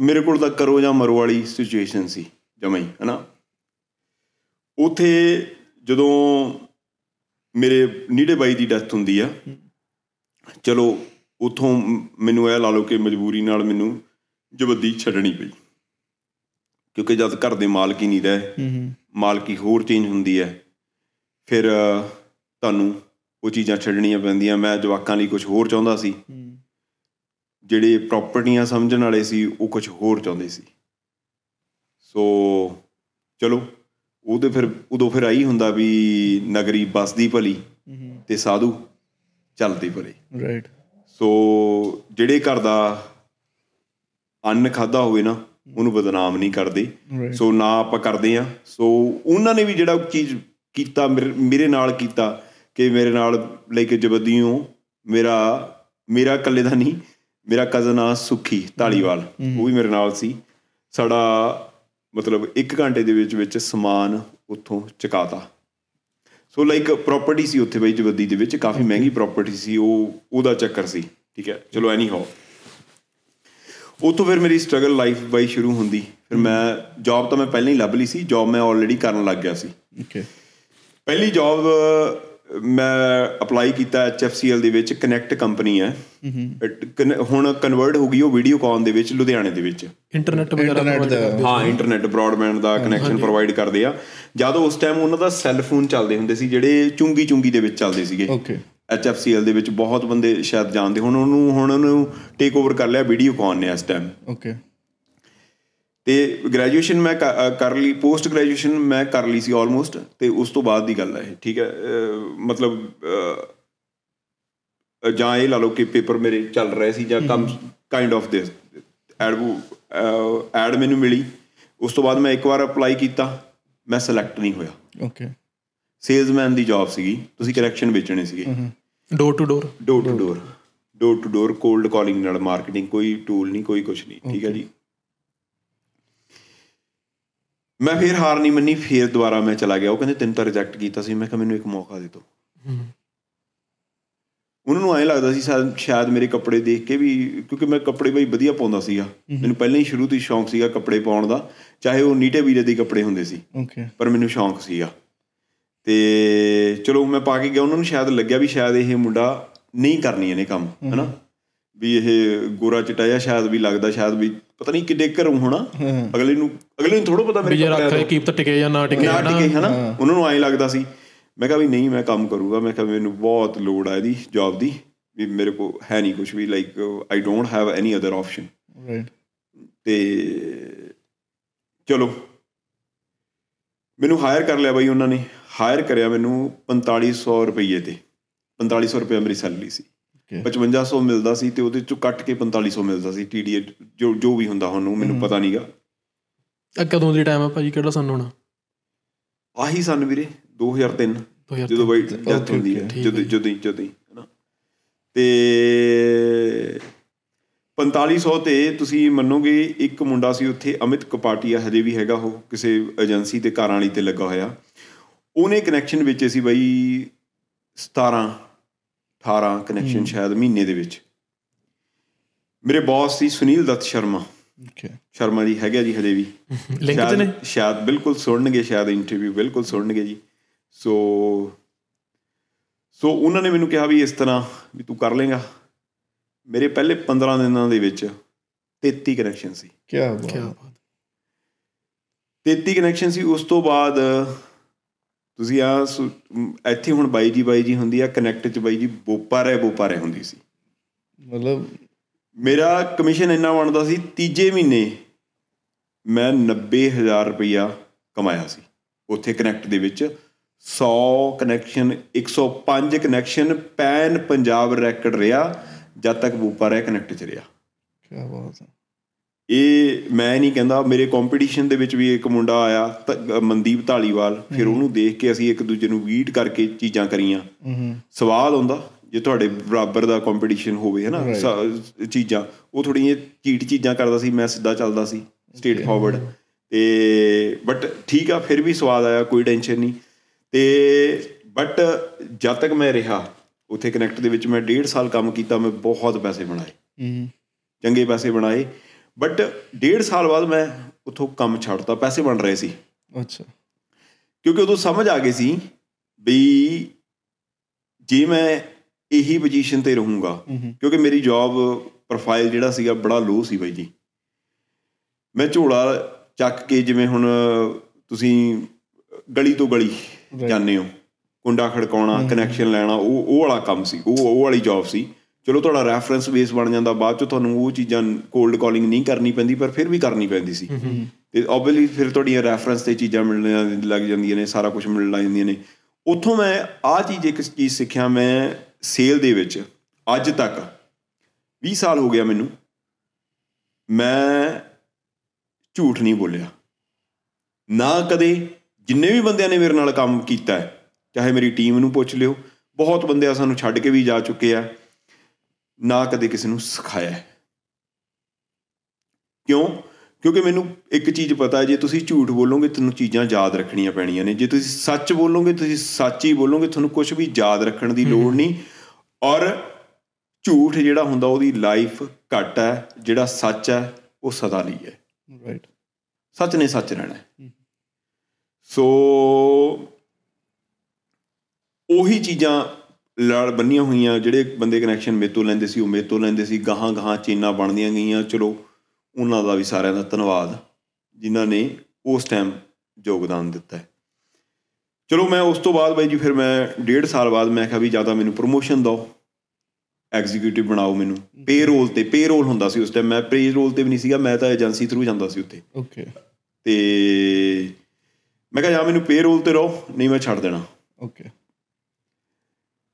ਮੇਰੇ ਕੋਲ ਤਾਂ ਕਰੋ ਜਾਂ ਮਰੋ ਵਾਲੀ ਸਿਚੁਏਸ਼ਨ ਸੀ ਜਮਾਂ ਹੀ ਹਨਾ? ਉਥੇ ਜਦੋਂ ਮੇਰੇ ਨੀੜੇ ਬਾਈ ਦੀ ਡੈਥ ਹੁੰਦੀ ਆ ਚਲੋ ਉਥੋਂ ਮੈਨੂੰ ਇਹ ਲਾ ਲਓ ਕਿ ਮਜਬੂਰੀ ਨਾਲ ਮੈਨੂੰ ਜਬੱਦੀ ਛੱਡਣੀ ਪਈ। ਕਿਉਂਕਿ ਜਦ ਘਰ ਦੇ ਮਾਲਕ ਹੀ ਨਹੀਂ ਰਹੇ ਮਾਲਕੀ ਹੋਰ ਚੇਂਜ ਹੁੰਦੀ ਹੈ ਫਿਰ ਤੁਹਾਨੂੰ ਉਹ ਚੀਜ਼ਾਂ ਛੱਡਣੀਆਂ ਪੈਂਦੀਆਂ। ਮੈਂ ਜਵਾਕਾਂ ਲਈ ਕੁਝ ਹੋਰ ਚਾਹੁੰਦਾ ਸੀ। ਜਿਹੜੇ ਪ੍ਰਾਪਰਟੀਆਂ ਸਮਝਣ ਵਾਲੇ ਸੀ ਉਹ ਕੁਝ ਹੋਰ ਚਾਹੁੰਦੇ ਸੀ। ਸੋ ਚਲੋ ਉਹਦੇ ਫਿਰ ਉਦੋਂ ਫਿਰ ਆਈ ਹੁੰਦਾ ਵੀ ਨਗਰੀ ਬਸਦੀ ਭਲੀ ਤੇ ਸਾਧੂ ਚੱਲਦੇ ਭਲੇ।
ਰਾਈਟ
ਸੋ ਜਿਹੜੇ ਘਰ ਦਾ ਅੰਨ ਖਾਦਾ ਹੋਵੇ ਨਾ ਉਹਨੂੰ ਬਦਨਾਮ ਨਹੀਂ ਕਰਦੇ। ਸੋ ਨਾ ਆਪਾਂ ਕਰਦੇ ਆ ਸੋ ਉਹਨਾਂ ਨੇ ਵੀ ਜਿਹੜਾ ਚੀਜ਼ ਕੀਤਾ ਮੇਰੇ- ਮੇਰੇ ਨਾਲ ਕੀਤਾ ਕਿ ਮੇਰੇ ਨਾਲ ਲੈ ਕੇ ਜਬਦੀਓ ਮੇਰਾ ਮੇਰਾ ਇਕੱਲੇ ਦਾ ਨਹੀਂ ਮੇਰਾ ਕਜ਼ਨ ਆ ਸੁਖੀ ਢਾਲੀਵਾਲ ਉਹ ਵੀ ਮੇਰੇ ਨਾਲ ਸੀ। ਸਾਡਾ ਮਤਲਬ 1 ਘੰਟੇ ਦੇ ਵਿੱਚ ਵਿੱਚ ਸਮਾਨ ਉੱਥੋਂ ਚਕਾਤਾ। ਸੋ ਲਾਈਕ ਪ੍ਰਾਪਰਟੀ ਸੀ ਉੱਥੇ ਬਈ ਜਵੱਦੀ ਦੇ ਵਿੱਚ। ਕਾਫੀ ਮਹਿੰਗੀ ਪ੍ਰਾਪਰਟੀ ਸੀ। ਉਹ ਉਹਦਾ ਚੱਕਰ ਸੀ। ਠੀਕ ਹੈ। ਚਲੋ ਐਨੀ ਹੋ ਉਤੋਂ ਫਿਰ ਮੇਰੀ ਸਟਰਗਲ ਲਾਈਫ ਬਾਈ ਸ਼ੁਰੂ ਹੁੰਦੀ। ਫਿਰ ਮੈਂ ਜੌਬ ਤਾਂ ਮੈਂ ਪਹਿਲਾਂ ਹੀ ਲੱਭ ਲਈ ਸੀ। ਜੌਬ ਮੈਂ ਆਲਰੇਡੀ ਕਰਨ ਲੱਗ ਗਿਆ ਸੀ।
ਓਕੇ
ਪਹਿਲੀ ਜੌਬ ਮੈਂ ਅਪਲਾਈ ਕੀਤਾ HFCL ਦੇ ਵਿੱਚ ਕਨੈਕਟ ਕੰਪਨੀ ਹੈ। ਹੁਣ ਕਨਵਰਟ ਹੋ ਗਈ ਉਹ ਵੀਡੀਓਕਾਨ ਦੇ ਵਿੱਚ ਲੁਧਿਆਣੇ ਦੇ ਵਿੱਚ।
ਇੰਟਰਨੈਟ ਵਗੈਰਾ
ਹਾਂ ਇੰਟਰਨੈਟ ਬ੍ਰੌਡਬੈਂਡ ਦਾ ਕਨੈਕਸ਼ਨ ਪ੍ਰੋਵਾਈਡ ਕਰਦੇ ਆ। ਜਦੋਂ ਉਸ ਟਾਈਮ ਉਹਨਾਂ ਦਾ ਸੈੱਲ ਫੋਨ ਚੱਲਦੇ ਹੁੰਦੇ ਸੀ ਜਿਹੜੇ ਚੁੰਗੀ ਚੁੰਗੀ ਦੇ ਵਿੱਚ ਚੱਲਦੇ ਸੀਗੇ।
ਓਕੇ
HFCL ਦੇ ਵਿੱਚ ਬਹੁਤ ਬੰਦੇ ਸ਼ਾਇਦ ਜਾਣਦੇ ਹੁਣ ਉਹਨੂੰ ਹੁਣ ਉਹਨੂੰ ਟੇਕ ਓਵਰ ਕਰ ਲਿਆ ਵੀਡੀਓਕਾਨ ਨੇ ਇਸ ਟਾਈਮ
ਓਕੇ
ਤੇ ਗ੍ਰੈਜੂਏਸ਼ਨ ਮੈਂ ਕਰ ਲਈ ਪੋਸਟ ਗ੍ਰੈਜੂਏਸ਼ਨ ਮੈਂ ਕਰ ਲਈ ਸੀ ਆਲਮੋਸਟ ਤੇ ਉਸ ਤੋਂ ਬਾਅਦ ਦੀ ਗੱਲ ਹੈ ਇਹ ਠੀਕ ਹੈ? ਮਤਲਬ ਜਾਂ ਇਹ ਲਾ ਲਓ ਕਿ ਪੇਪਰ ਮੇਰੇ ਚੱਲ ਰਹੇ ਸੀ ਜਾਂ come kind of this ad ad ਮੈਨੂੰ ਮਿਲੀ। ਉਸ ਤੋਂ ਬਾਅਦ ਮੈਂ ਇੱਕ ਵਾਰ ਅਪਲਾਈ ਕੀਤਾ ਮੈਂ ਸਿਲੈਕਟ ਨਹੀਂ ਹੋਇਆ।
ਓਕੇ
ਸੇਲਜ਼ਮੈਨ ਦੀ ਜੌਬ ਸੀਗੀ ਤੁਸੀਂ ਕਨੈਕਸ਼ਨ ਵੇਚਣੇ ਸੀਗੇ।
Door to door
door to door door to door cold calling ਨਾਲ ਮਾਰਕੀਟਿੰਗ ਕੋਈ ਟੂਲ ਨਹੀਂ ਕੋਈ ਕੁਝ ਨਹੀਂ ਠੀਕ ਹੈ ਜੀ? ਮੈਂ ਫਿਰ ਹਾਰ ਨਹੀਂ ਮੰਨੀ ਫਿਰ ਦੁਬਾਰਾ ਮੈਂ ਚਲਾ ਗਿਆ। ਉਹ ਕਹਿੰਦੇ ਤੈਨੂੰ ਤਾਂ ਰਿਜੈਕਟ ਕੀਤਾ ਸੀ। ਮੈਂ ਕਿਹਾ ਮੈਨੂੰ ਇੱਕ ਮੌਕਾ ਦੇ ਦਿਓ। ਉਹਨਾਂ ਨੂੰ ਐਂ ਲੱਗਦਾ ਸੀ ਸ਼ਾਇਦ- ਮੇਰੇ ਕੱਪੜੇ ਦੇਖ ਕੇ ਵੀ ਕਿਉਂਕਿ ਮੈਂ ਕੱਪੜੇ ਬਈ ਵਧੀਆ ਪਾਉਂਦਾ ਸੀਗਾ। ਮੈਨੂੰ ਪਹਿਲਾਂ ਹੀ ਸ਼ੁਰੂ ਤੋਂ ਹੀ ਸ਼ੌਂਕ ਸੀਗਾ ਕੱਪੜੇ ਪਾਉਣ ਦਾ ਚਾਹੇ ਉਹ ਨੀਟੇ ਵੀਰੇ ਦੇ ਕੱਪੜੇ ਹੁੰਦੇ ਸੀ।
ਓਕੇ
ਪਰ ਮੈਨੂੰ ਸ਼ੌਂਕ ਸੀਗਾ। ਤੇ ਚਲੋ ਮੈਂ ਪਾ ਕੇ ਗਿਆ। ਉਹਨਾਂ ਨੂੰ ਸ਼ਾਇਦ ਲੱਗਿਆ ਵੀ ਸ਼ਾਇਦ ਇਹ ਮੁੰਡਾ ਨਹੀਂ ਕਰਨੀ ਇਹਨੇ ਕੰਮ ਹਨਾ? ਵੀ ਇਹ ਗੋਰਾ ਚਿੱਟਾ ਜਿਹਾ ਸ਼ਾਇਦ ਵੀ ਲੱਗਦਾ ਸ਼ਾਇਦ ਵੀ ਪਤਾ ਨਹੀਂ ਕਿੱਡੇ ਘਰੋਂ ਹੋਣਾ। ਅਗਲੇ ਨੂੰ ਅਗਲੇ ਨੂੰ ਥੋੜਾ ਪਤਾ
ਵੀ
ਮੇਰੇ ਕੱਪੜਿਆਂ
ਰੱਖੇ
ਤੋਂ।
ਕੀਮਤ ਟਿਕੇ ਜਾਂ ਨਾ ਟਿਕੇ
ਨਾ ਟਿਕੇ ਹਨਾ? ਉਹਨਾਂ ਨੂੰ ਐਂ ਲੱਗਦਾ ਸੀ। ਮੈਂ ਕਿਹਾ ਵੀ ਨਹੀਂ ਮੈਂ ਕੰਮ ਕਰੂੰਗਾ। ਮੈਂ ਕਿਹਾ ਮੈਨੂੰ ਬਹੁਤ ਲੋੜ ਆ ਇਹਦੀ ਜੌਬ ਦੀ। ਵੀ ਮੇਰੇ ਕੋਲ ਹੈ ਨਹੀਂ ਕੁਝ ਵੀ like I don't have any other option
right
ਤੇ ਚਲੋ। ਮੈਨੂੰ ਹਾਇਰ ਕਰ ਲਿਆ ਬਾਈ ਉਹਨਾਂ ਨੇ। ਹਾਇਰ ਕਰਿਆ ਮੈਨੂੰ 4500 ਰੁਪਏ ਤੇ। 4500 ਰੁਪਏ ਮੇਰੀ ਸੈਲਰੀ ਸੀ. 5500 ਮਿਲਦਾ ਸੀ ਤੇ ਉਹਦੇ ਚੋਂ ਕੱਟ ਕੇ 4500 ਮਿਲਦਾ ਸੀ ਟੀਡੀਏ ਜੋ ਜੋ ਵੀ ਹੁੰਦਾ ਹੁਣ ਉਹ ਮੈਨੂੰ ਪਤਾ ਨਹੀਂਗਾ
ਇਹ ਕਦੋਂ ਦੀ ਟਾਈਮ ਆ ਭਾਜੀ? ਕਿਹੜਾ ਸਨ ਹੋਣਾ?
ਆਹੀ ਸਨ ਵੀਰੇ 2003
2003
ਜਦੋਂ ਬਾਈ ਡੈਥ ਹੁੰਦੀ ਹੈ ਜਦੋਂ ਜਦੋਂ ਜਦੋਂ ਹਨਾ ਤੇ 4500 ਤੇ ਤੁਸੀਂ ਮੰਨੋਗੇ ਇੱਕ ਮੁੰਡਾ ਸੀ ਉੱਥੇ ਅਮਿਤ ਕਪਾਟੀਆ ਹਜੇ ਵੀ ਹੈਗਾ ਉਹ ਕਿਸੇ ਏਜੰਸੀ ਤੇ ਕਾਰਾਂ ਵਾਲੀ ਤੇ ਲੱਗਾ ਹੋਇਆ। ਉਹਨੇ ਕਨੈਕਸ਼ਨ ਵੇਚੇ ਸੀ ਬਾਈ 17 18 ਕਨੈਕਸ਼ਨ ਸ਼ਾਇਦ ਮਹੀਨੇ ਦੇ ਵਿੱਚ। ਮੇਰੇ ਬੌਸ ਸੀ ਸੁਨੀਲ ਦੱਤ ਸ਼ਰਮਾ।
ਓਕੇ
ਸ਼ਰਮਾ ਜੀ ਹੈਗਾ ਜੀ ਹਜੇ ਵੀ। *laughs*
ਲਿੰਕ
ਸ਼ਾਇਦ-
ਨੇ?
ਸ਼ਾਇਦ ਬਿਲਕੁਲ ਸੁਣਨਗੇ ਸ਼ਾਇਦ ਇੰਟਰਵਿਊ ਬਿਲਕੁਲ ਸੁਣਨਗੇ ਜੀ। ਸੋ ਸੋ ਉਹਨਾਂ ਨੇ ਮੈਨੂੰ ਕਿਹਾ ਵੀ ਇਸ ਤਰ੍ਹਾਂ ਵੀ ਤੂੰ ਕਰ ਲੇਗਾ ਮੇਰੇ ਪਹਿਲੇ 15 ਦਿਨਾਂ ਦੇ ਵਿੱਚ 33 ਕਨੈਕਸ਼ਨ ਸੀ।
ਕੀ ਬਾਤ।
ਕੀ ਬਾਤ।
33 ਕਨੈਕਸ਼ਨ ਸੀ। ਉਸ ਤੋਂ ਬਾਅਦ ਤੁਸੀਂ ਆ ਇੱਥੇ ਹੁਣ ਬਾਈ ਜੀ ਬਾਈ ਜੀ ਹੁੰਦੀ ਆ ਕਨੈਕਟ ਚ ਬਾਈ ਜੀ ਬੋਪਾ ਰਹਿ ਬੋਪਾ ਰਹਿ ਹੁੰਦੀ ਸੀ।
ਮਤਲਬ
ਮੇਰਾ ਕਮਿਸ਼ਨ ਇੰਨਾ ਬਣਦਾ ਸੀ ਤੀਜੇ ਮਹੀਨੇ ਮੈਂ 90000 ਰੁਪਇਆ ਕਮਾਇਆ ਸੀ ਉੱਥੇ ਕਨੈਕਟ ਦੇ ਵਿੱਚ। 100 ਕਨੈਕਸ਼ਨ 105 ਕਨੈਕਸ਼ਨ ਪੈਨ ਪੰਜਾਬ ਰੈਕਡ ਰਿਹਾ ਜਦ ਤੱਕ ਬੂਪਾ ਰਹਿ ਕਨੈਕਟ ਚ ਰਿਹਾ।
ਕੀ ਬਾਤ ਹੈ।
ਇਹ ਮੈਂ ਨਹੀਂ ਕਹਿੰਦਾ ਮੇਰੇ ਕੰਪੀਟੀਸ਼ਨ ਦੇ ਵਿੱਚ ਵੀ ਇੱਕ ਮੁੰਡਾ ਆਇਆ ਮਨਦੀਪ ਢਾਲੀਵਾਲ ਫਿਰ ਉਹਨੂੰ ਦੇਖ ਕੇ ਅਸੀਂ ਇੱਕ ਦੂਜੇ ਨੂੰ ਵੀਟ ਕਰਕੇ ਚੀਜ਼ਾਂ ਕਰੀਆਂ। ਸਵਾਲ ਹੁੰਦਾ ਜੇ ਤੁਹਾਡੇ ਬਰਾਬਰ ਦਾ ਕੰਪੀਟੀਸ਼ਨ ਹੋਵੇ ਹੈ ਨਾ ਸ- ਚੀਜ਼ਾਂ। ਉਹ ਥੋੜੀਆਂ ਚੀਟ ਚੀਜ਼ਾਂ ਕਰਦਾ ਸੀ ਮੈਂ ਸਿੱਧਾ ਚੱਲਦਾ ਸੀ ਸਟੇਟ ਫਾਰਵਰਡ ਤੇ ਬਟ ਠੀਕ ਆ ਫਿਰ ਵੀ ਸਵਾਦ ਆਇਆ ਕੋਈ ਟੈਨਸ਼ਨ ਨਹੀਂ। ਤੇ ਬਟ ਜਦ ਤੱਕ ਮੈਂ ਰਿਹਾ ਉੱਥੇ ਕਨੈਕਟ ਦੇ ਵਿੱਚ ਮੈਂ ਡੇਢ ਸਾਲ ਕੰਮ ਕੀਤਾ ਮੈਂ ਬਹੁਤ ਪੈਸੇ ਬਣਾਏ। ਚੰਗੇ ਪੈਸੇ ਬਣਾਏ। ਬਟ ਡੇਢ ਸਾਲ ਬਾਅਦ ਮੈਂ ਉੱਥੋਂ ਕੰਮ ਛੱਡਤਾ ਪੈਸੇ ਬਣ ਰਹੇ ਸੀ।
ਅੱਛਾ।
ਕਿਉਂਕਿ ਉਦੋਂ ਸਮਝ ਆ ਗਈ ਸੀ ਵੀ ਜੇ ਮੈਂ ਇਹੀ ਪੋਜੀਸ਼ਨ ਤੇ ਰਹੂੰਗਾ ਕਿਉਂਕਿ ਮੇਰੀ ਜੌਬ ਪ੍ਰੋਫਾਈਲ ਜਿਹੜਾ ਸੀਗਾ ਬੜਾ ਲੋ ਸੀ ਬਾਈ ਜੀ। ਮੈਂ ਝੋਲਾ ਚੱਕ ਕੇ ਜਿਵੇਂ ਹੁਣ ਤੁਸੀਂ ਗਲੀ ਤੋਂ ਗਲੀ ਜਾਂਦੇ ਹੋ ਕੁੰਡਾ ਖੜਕਾਉਣਾ ਕਨੈਕਸ਼ਨ ਲੈਣਾ ਉਹ ਉਹ ਵਾਲਾ ਕੰਮ ਸੀ ਉਹ ਉਹ ਵਾਲੀ ਜੌਬ ਸੀ। ਚਲੋ ਤੁਹਾਡਾ ਰੈਫਰੈਂਸ ਬੇਸ ਬਣ ਜਾਂਦਾ ਬਾਅਦ ਚ ਤੁਹਾਨੂੰ ਉਹ ਚੀਜ਼ਾਂ ਕੋਲਡ ਕਾਲਿੰਗ ਨਹੀਂ ਕਰਨੀ ਪੈਂਦੀ ਪਰ ਫਿਰ ਵੀ ਕਰਨੀ ਪੈਂਦੀ ਸੀ। ਤੇ ਆਬਵੀਅਸਲੀ ਫਿਰ ਤੁਹਾਡੀਆਂ ਰੈਫਰੈਂਸ ਤੇ ਚੀਜ਼ਾਂ ਮਿਲਣ ਲੱਗ ਜਾਂਦੀਆਂ ਨੇ ਸਾਰਾ ਕੁਝ ਮਿਲਣ ਲੱਗ ਜਾਂਦੀਆਂ ਨੇ। ਉੱਥੋਂ ਮੈਂ ਆਹ ਚੀਜ਼ ਇੱਕ ਚੀਜ਼ ਸਿੱਖਿਆ ਮੈਂ ਸੇਲ ਦੇ ਵਿੱਚ ਅੱਜ ਤੱਕ। 20 ਸਾਲ ਹੋ ਗਿਆ ਮੈਨੂੰ। ਮੈਂ ਝੂਠ ਨਹੀਂ ਬੋਲਿਆ। ਨਾ ਕਦੇ ਜਿੰਨੇ ਵੀ ਬੰਦਿਆਂ ਨੇ ਮੇਰੇ ਨਾਲ ਕੰਮ ਕੀਤਾ ਹੈ ਚਾਹੇ ਮੇਰੀ ਟੀਮ ਨੂੰ ਪੁੱਛ ਲਿਓ ਬਹੁਤ ਬੰਦੇ ਆ ਸਾਨੂੰ ਛੱਡ ਕੇ ਵੀ ਜਾ ਚੁੱਕੇ ਆ। ਨਾ ਕਦੇ ਕਿਸੇ ਨੂੰ ਸਿਖਾਇਆ ਕਿਉਂ? ਕਿਉਂਕਿ ਮੈਨੂੰ ਇੱਕ ਚੀਜ਼ ਪਤਾ ਹੈ ਜੇ ਤੁਸੀਂ ਝੂਠ ਬੋਲੋਗੇ ਤੁਹਾਨੂੰ ਚੀਜ਼ਾਂ ਯਾਦ ਰੱਖਣੀਆਂ ਪੈਣੀਆਂ ਨੇ। ਜੇ ਤੁਸੀਂ ਸੱਚ ਬੋਲੋਗੇ ਤੁਸੀਂ ਸੱਚ ਹੀ ਬੋਲੋਗੇ ਤੁਹਾਨੂੰ ਕੁਝ ਵੀ ਯਾਦ ਰੱਖਣ ਦੀ ਲੋੜ ਨਹੀਂ। ਔਰ ਝੂਠ ਜਿਹੜਾ ਹੁੰਦਾ ਉਹਦੀ ਲਾਈਫ ਘੱਟ ਹੈ ਜਿਹੜਾ ਸੱਚ ਹੈ ਉਹ ਸਦਾ ਲਈ ਹੈ।
ਰਾਈਟ
ਸੱਚ ਨੇ ਸੱਚ ਰਹਿਣਾ ਹੈ। ਸੋ ਉਹੀ ਚੀਜ਼ਾਂ ਲੜ ਬੰਨੀਆਂ ਹੋਈਆਂ ਜਿਹੜੇ ਬੰਦੇ ਕਨੈਕਸ਼ਨ ਮੇਤੋਂ ਲੈਂਦੇ ਸੀ ਉਹ ਮੇਤੋਂ ਲੈਂਦੇ ਸੀ ਗਾਹਾਂ ਗਾਹਾਂ ਚੇਨਾਂ ਬਣਦੀਆਂ ਗਈਆਂ। ਚਲੋ ਉਹਨਾਂ ਦਾ ਵੀ ਸਾਰਿਆਂ ਦਾ ਧੰਨਵਾਦ ਜਿਨ੍ਹਾਂ ਨੇ ਉਸ ਟਾਈਮ ਯੋਗਦਾਨ ਦਿੱਤਾ ਹੈ। ਚਲੋ ਮੈਂ ਉਸ ਤੋਂ ਬਾਅਦ ਬਾਈ ਜੀ ਫਿਰ ਮੈਂ ਡੇਢ ਸਾਲ ਬਾਅਦ ਮੈਂ ਕਿਹਾ ਵੀ ਜ਼ਿਆਦਾ ਮੈਨੂੰ ਪ੍ਰੋਮੋਸ਼ਨ ਦਿਓ। ਐਗਜ਼ੀਕਿਊਟਿਵ ਬਣਾਓ ਮੈਨੂੰ। ਪੇਰੋਲ ਤੇ ਪੇਰੋਲ ਹੁੰਦਾ ਸੀ ਉਸ ਟਾਈਮ ਮੈਂ ਪੇਰੋਲ ਤੇ ਵੀ ਨਹੀਂ ਸੀਗਾ ਮੈਂ ਤਾਂ ਏਜੰਸੀ ਥਰੂ ਜਾਂਦਾ ਸੀ ਉੱਤੇ
ਓਕੇ
ਤੇ ਮੈਂ ਕਿਹਾ ਜਾਂ ਮੈਨੂੰ ਪੇਰੋਲ ਤੇ ਰਹੋ ਨਹੀਂ ਮੈਂ ਛੱਡ ਦੇਣਾ।
ਓਕੇ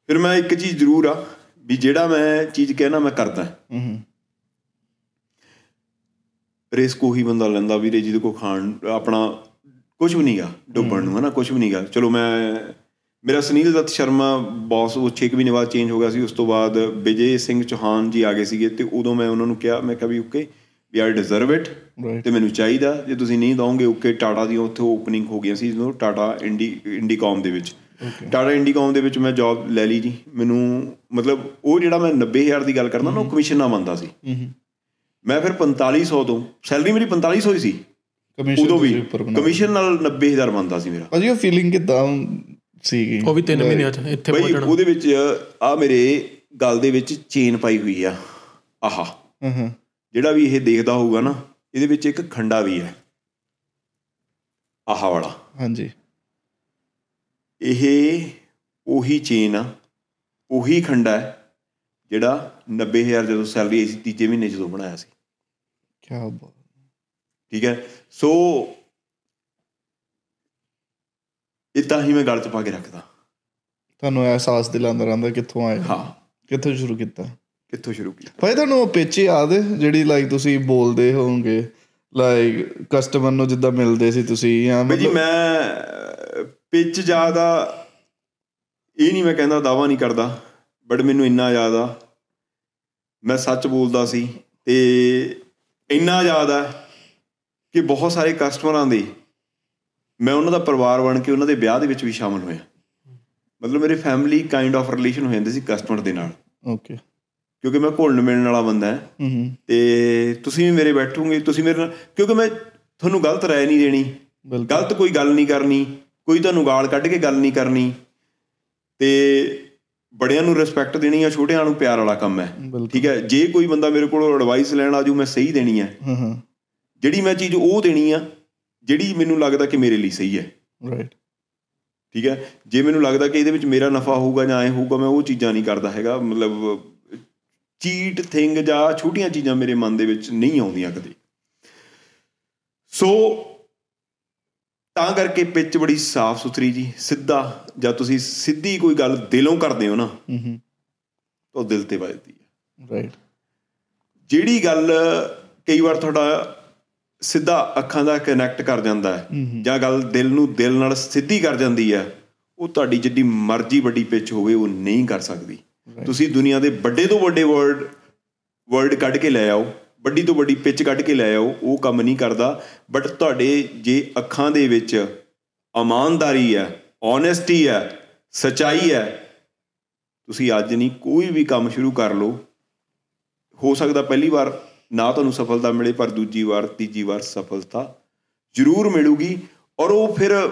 ਫਿਰ ਮੈਂ ਇੱਕ ਚੀਜ਼ ਜ਼ਰੂਰ ਆ ਵੀ ਜਿਹੜਾ ਮੈਂ ਚੀਜ਼ ਕਹਿਣਾ ਮੈਂ ਕਰਦਾ।
ਹੂੰ ਹੂੰ
ਰਿਸਕ ਉਹੀ ਬੰਦਾ ਲੈਂਦਾ ਵੀਰੇ ਜਿਹਦੇ ਕੋ ਖਾਣ ਆਪਣਾ ਕੁਝ ਵੀ ਨਹੀਂਗਾ ਡੁੱਬਣ ਨੂੰ ਹਨਾ ਕੁਝ ਵੀ ਨਹੀਂਗਾ। ਚਲੋ ਮੈਂ ਮੇਰਾ ਸੁਨੀਲ ਦੱਤ ਸ਼ਰਮਾ ਬੌਸ ਉਹ 6 ਮਹੀਨੇ ਬਾਅਦ ਚੇਂਜ ਹੋ ਗਿਆ ਸੀ ਉਸ ਤੋਂ ਬਾਅਦ ਵਿਜੇ ਸਿੰਘ ਚੌਹਾਨ ਜੀ ਆ ਗਏ ਸੀਗੇ ਤੇ ਉਦੋਂ ਮੈਂ ਉਹਨਾਂ ਨੂੰ ਕਿਹਾ ਮੈਂ ਕਿਹਾ ਵੀ ਓਕੇ ਵੀ ਆਈ ਡਿਜ਼ਰਵ ਇਟ ਤੇ ਮੈਨੂੰ ਚਾਹੀਦਾ ਜੇ ਤੁਸੀਂ ਨਹੀਂ ਦੋਗੇ ਓਕੇ ਟਾਟਾ ਦੀ ਉੱਥੇ ਓਪਨਿੰਗ ਹੋ ਗਈਆਂ ਸੀ ਜਦੋਂ ਟਾਟਾ ਇੰਡੀ ਇੰਡੀਕਾਮ ਦੇ ਵਿੱਚ। ਟਾਟਾ ਇੰਡੀਕਾਮ ਦੇ ਵਿੱਚ ਮੈਂ ਜੌਬ ਲੈ ਲਈ ਜੀ। ਮੈਨੂੰ ਮਤਲਬ ਉਹ ਜਿਹੜਾ ਮੈਂ 90000 ਦੀ ਗੱਲ ਕਰਦਾ ਨਾ ਉਹ ਕਮਿਸ਼ਨ ਨਾ ਬੰਦਾ ਸੀ।
ਹੂੰ ਹੂੰ।
ਮੈਂ ਫਿਰ 4500 ਤੋਂ ਸੈਲਰੀ ਮੇਰੀ 4500 ਹੀ ਸੀ।
ਕਮਿਸ਼ਨ
ਉਦੋਂ ਵੀ ਕਮਿਸ਼ਨ ਨਾਲ 90000 ਬੰਦਾ ਸੀ ਮੇਰਾ।
ਭਾਜੀ ਉਹ ਫੀਲਿੰਗ ਕਿਦਾਂ ਸੀਗੀ?
ਉਹ ਵੀ 3 ਮਹੀਨਿਆਂ ਚ ਇੱਥੇ ਪਹੁੰਚਣਾ।
ਉਹਦੇ ਵਿੱਚ ਆ ਮੇਰੇ ਗਲ ਦੇ ਵਿੱਚ ਚੇਨ ਪਾਈ ਹੋਈ ਆ। ਆਹਾ।
ਹਾਂ ਹਾਂ।
ਜਿਹੜਾ ਵੀ ਇਹ ਦੇਖਦਾ ਹੋਊਗਾ ਨਾ ਇਹਦੇ ਵਿੱਚ ਇੱਕ ਖੰਡਾ ਵੀ ਹੈ। ਆਹਾ ਵਾਲਾ।
ਹਾਂਜੀ।
ਇਹ ਉਹੀ ਚੇਨ ਆ ਉਹੀ ਖੰਡਾ ਹੈ ਜਿਹੜਾ 90000 ਜਦੋਂ ਸੈਲਰੀ ਸੀ ਤੀਜੇ ਮਹੀਨੇ ਜਦੋਂ ਬਣਾਇਆ ਸੀ।
ਕੀ ਬਾਤ।
ਠੀਕ ਹੈ? ਸੋ ਇਹ ਤਾਂ ਹੀ ਮੈਂ ਗਲ 'ਚ ਪਾ ਕੇ ਰੱਖਦਾ।
ਤੁਹਾਨੂੰ ਅਹਿਸਾਸ ਦਿਲਾਉਂਦਾ ਰਹਿੰਦਾ ਕਿੱਥੋਂ ਆਏ।
ਹਾਂ।
ਕਿੱਥੋਂ ਸ਼ੁਰੂ ਕੀਤਾ?
ਕਿੱਥੋਂ ਸ਼ੁਰੂ ਕੀਤਾ?
ਭਾਈ ਤੁਹਾਨੂੰ ਉਹ ਪਿੱਚ ਯਾਦ ਜਿਹੜੀ ਲਾਈਕ ਤੁਸੀਂ ਬੋਲਦੇ ਹੋਵੋਗੇ? ਲਾਈਕ ਕਸਟਮਰ ਨੂੰ ਜਿੱਦਾਂ ਮਿਲਦੇ ਸੀ ਤੁਸੀਂ ਜਾਂ
ਜੀ ਮੈਂ ਪਿੱਚ ਜ਼ਿਆਦਾ ਇਹ ਨਹੀਂ ਮੈਂ ਕਹਿੰਦਾ ਦਾਵਾ ਨਹੀਂ ਕਰਦਾ ਬਟ ਮੈਨੂੰ ਇੰਨਾ ਆ ਮੈਂ ਸੱਚ ਬੋਲਦਾ ਸੀ ਤੇ ਇੰਨਾ ਆ ਕਿ ਬਹੁਤ ਸਾਰੇ ਕਸਟਮਰਾਂ ਦੇ ਮੈਂ ਉਹਨਾਂ ਦਾ ਪਰਿਵਾਰ ਬਣ ਕੇ ਉਹਨਾਂ ਦੇ ਵਿਆਹ ਦੇ ਵਿੱਚ ਵੀ ਸ਼ਾਮਲ ਹੋਇਆ। ਮਤਲਬ ਮੇਰੇ ਫੈਮਿਲੀ ਕਾਈਂਡ ਆਫ ਰਿਲੇਸ਼ਨ ਹੋ ਜਾਂਦੇ ਸੀ ਕਸਟਮਰ ਦੇ ਨਾਲ।
ਓਕੇ
ਕਿਉਂਕਿ ਮੈਂ ਘੁਲਣ ਮਿਲਣ ਵਾਲਾ ਬੰਦਾ ਹਾਂ। ਤੇ ਤੁਸੀਂ ਵੀ ਮੇਰੇ ਬੈਠੋਗੇ ਤੁਸੀਂ ਮੇਰੇ ਨਾਲ ਕਿਉਂਕਿ ਮੈਂ ਤੁਹਾਨੂੰ ਗਲਤ ਰਾਏ ਨਹੀਂ ਦੇਣੀ ਗਲਤ ਕੋਈ ਗੱਲ ਨਹੀਂ ਕਰਨੀ। ਕੋਈ ਤੁਹਾਨੂੰ ਗਾਲ ਕੱਢ ਕੇ ਗੱਲ ਨਹੀਂ ਕਰਨੀ ਤੇ ਬੜਿਆਂ ਨੂੰ ਰਿਸਪੈਕਟ ਦੇਣੀ ਆ ਛੋਟਿਆਂ ਨੂੰ ਪਿਆਰ ਵਾਲਾ ਕੰਮ ਹੈ। ਠੀਕ ਹੈ? ਜੇ ਕੋਈ ਬੰਦਾ ਮੇਰੇ ਕੋਲ ਐਡਵਾਈਸ ਲੈਣ ਆਜੂ ਮੈਂ ਸਹੀ ਦੇਣੀ ਹੈ।
ਹਾਂ ਹਾਂ।
ਜਿਹੜੀ ਮੈਂ ਚੀਜ਼ ਉਹ ਦੇਣੀ ਆ ਜਿਹੜੀ ਮੈਨੂੰ ਲੱਗਦਾ ਕਿ ਮੇਰੇ ਲਈ ਸਹੀ ਹੈ।
ਰਾਈਟ
ਠੀਕ ਹੈ? ਜੇ ਮੈਨੂੰ ਲੱਗਦਾ ਕਿ ਇਹਦੇ ਵਿੱਚ ਮੇਰਾ ਨਫਾ ਹੋਊਗਾ ਜਾਂ ਐ ਹੋਊਗਾ ਮੈਂ ਉਹ ਚੀਜ਼ਾਂ ਨਹੀਂ ਕਰਦਾ ਹੈਗਾ। ਮਤਲਬ ਚੀਟ ਥਿੰਗ ਜਾਂ ਛੋਟੀਆਂ ਚੀਜ਼ਾਂ ਮੇਰੇ ਮਨ ਦੇ ਵਿੱਚ ਨਹੀਂ ਆਉਂਦੀਆਂ ਕਦੇ। ਸੋ ਤਾਂ ਕਰਕੇ ਪਿੱਚ ਬੜੀ ਸਾਫ਼ ਸੁਥਰੀ ਜੀ ਸਿੱਧਾ ਜਾਂ ਤੁਸੀਂ ਸਿੱਧੀ ਕੋਈ ਗੱਲ ਦਿਲੋਂ ਕਰਦੇ ਹੋ ਨਾ
ਹੂੰ ਹੂੰ
ਤਾਂ ਉਹ ਦਿਲ ਤੇ ਵੱਜਦੀ ਹੈ।
ਰਾਈਟ
ਜਿਹੜੀ ਗੱਲ ਕਈ ਵਾਰ ਤੁਹਾਡਾ ਸਿੱਧਾ ਅੱਖਾਂ ਦਾ ਕਨੈਕਟ ਕਰ ਜਾਂਦਾ ਹੈ ਜਾਂ ਗੱਲ ਦਿਲ ਨੂੰ ਦਿਲ ਨਾਲ ਸਿੱਧੀ ਕਰ ਜਾਂਦੀ ਹੈ ਉਹ ਤੁਹਾਡੀ ਜਿੱਡੀ ਮਰਜ਼ੀ ਵੱਡੀ ਪਿੱਚ ਹੋਵੇ ਉਹ ਨਹੀਂ ਕਰ ਸਕਦੀ। ਤੁਸੀਂ ਦੁਨੀਆ ਦੇ ਵੱਡੇ ਤੋਂ ਵੱਡੇ ਵਰਡ ਵਰਡ ਕੱਢ ਕੇ ਲੈ ਆਓ ਵੱਡੀ ਤੋਂ ਵੱਡੀ ਪਿੱਚ ਕੱਢ ਕੇ ਲੈ ਆਓ, ਉਹ ਕੰਮ ਨਹੀਂ ਕਰਦਾ। ਬਟ ਤੁਹਾਡੇ ਜੇ ਅੱਖਾਂ ਦੇ ਵਿੱਚ ਇਮਾਨਦਾਰੀ ਹੈ ਓਨੈਸਟੀ ਹੈ, ਸਚਾਈ ਹੈ, ਤੁਸੀਂ ਅੱਜ ਨਹੀਂ ਕੋਈ ਵੀ ਕੰਮ ਸ਼ੁਰੂ ਕਰ ਲਓ। ਹੋ ਸਕਦਾ ਪਹਿਲੀ ਵਾਰ ਨਾ ਤੁਹਾਨੂੰ ਸਫਲਤਾ ਮਿਲੇ, ਪਰ ਦੂਜੀ ਵਾਰ, ਤੀਜੀ ਵਾਰ ਸਫਲਤਾ ਜ਼ਰੂਰ ਮਿਲੂਗੀ। ਔਰ ਉਹ ਫਿਰ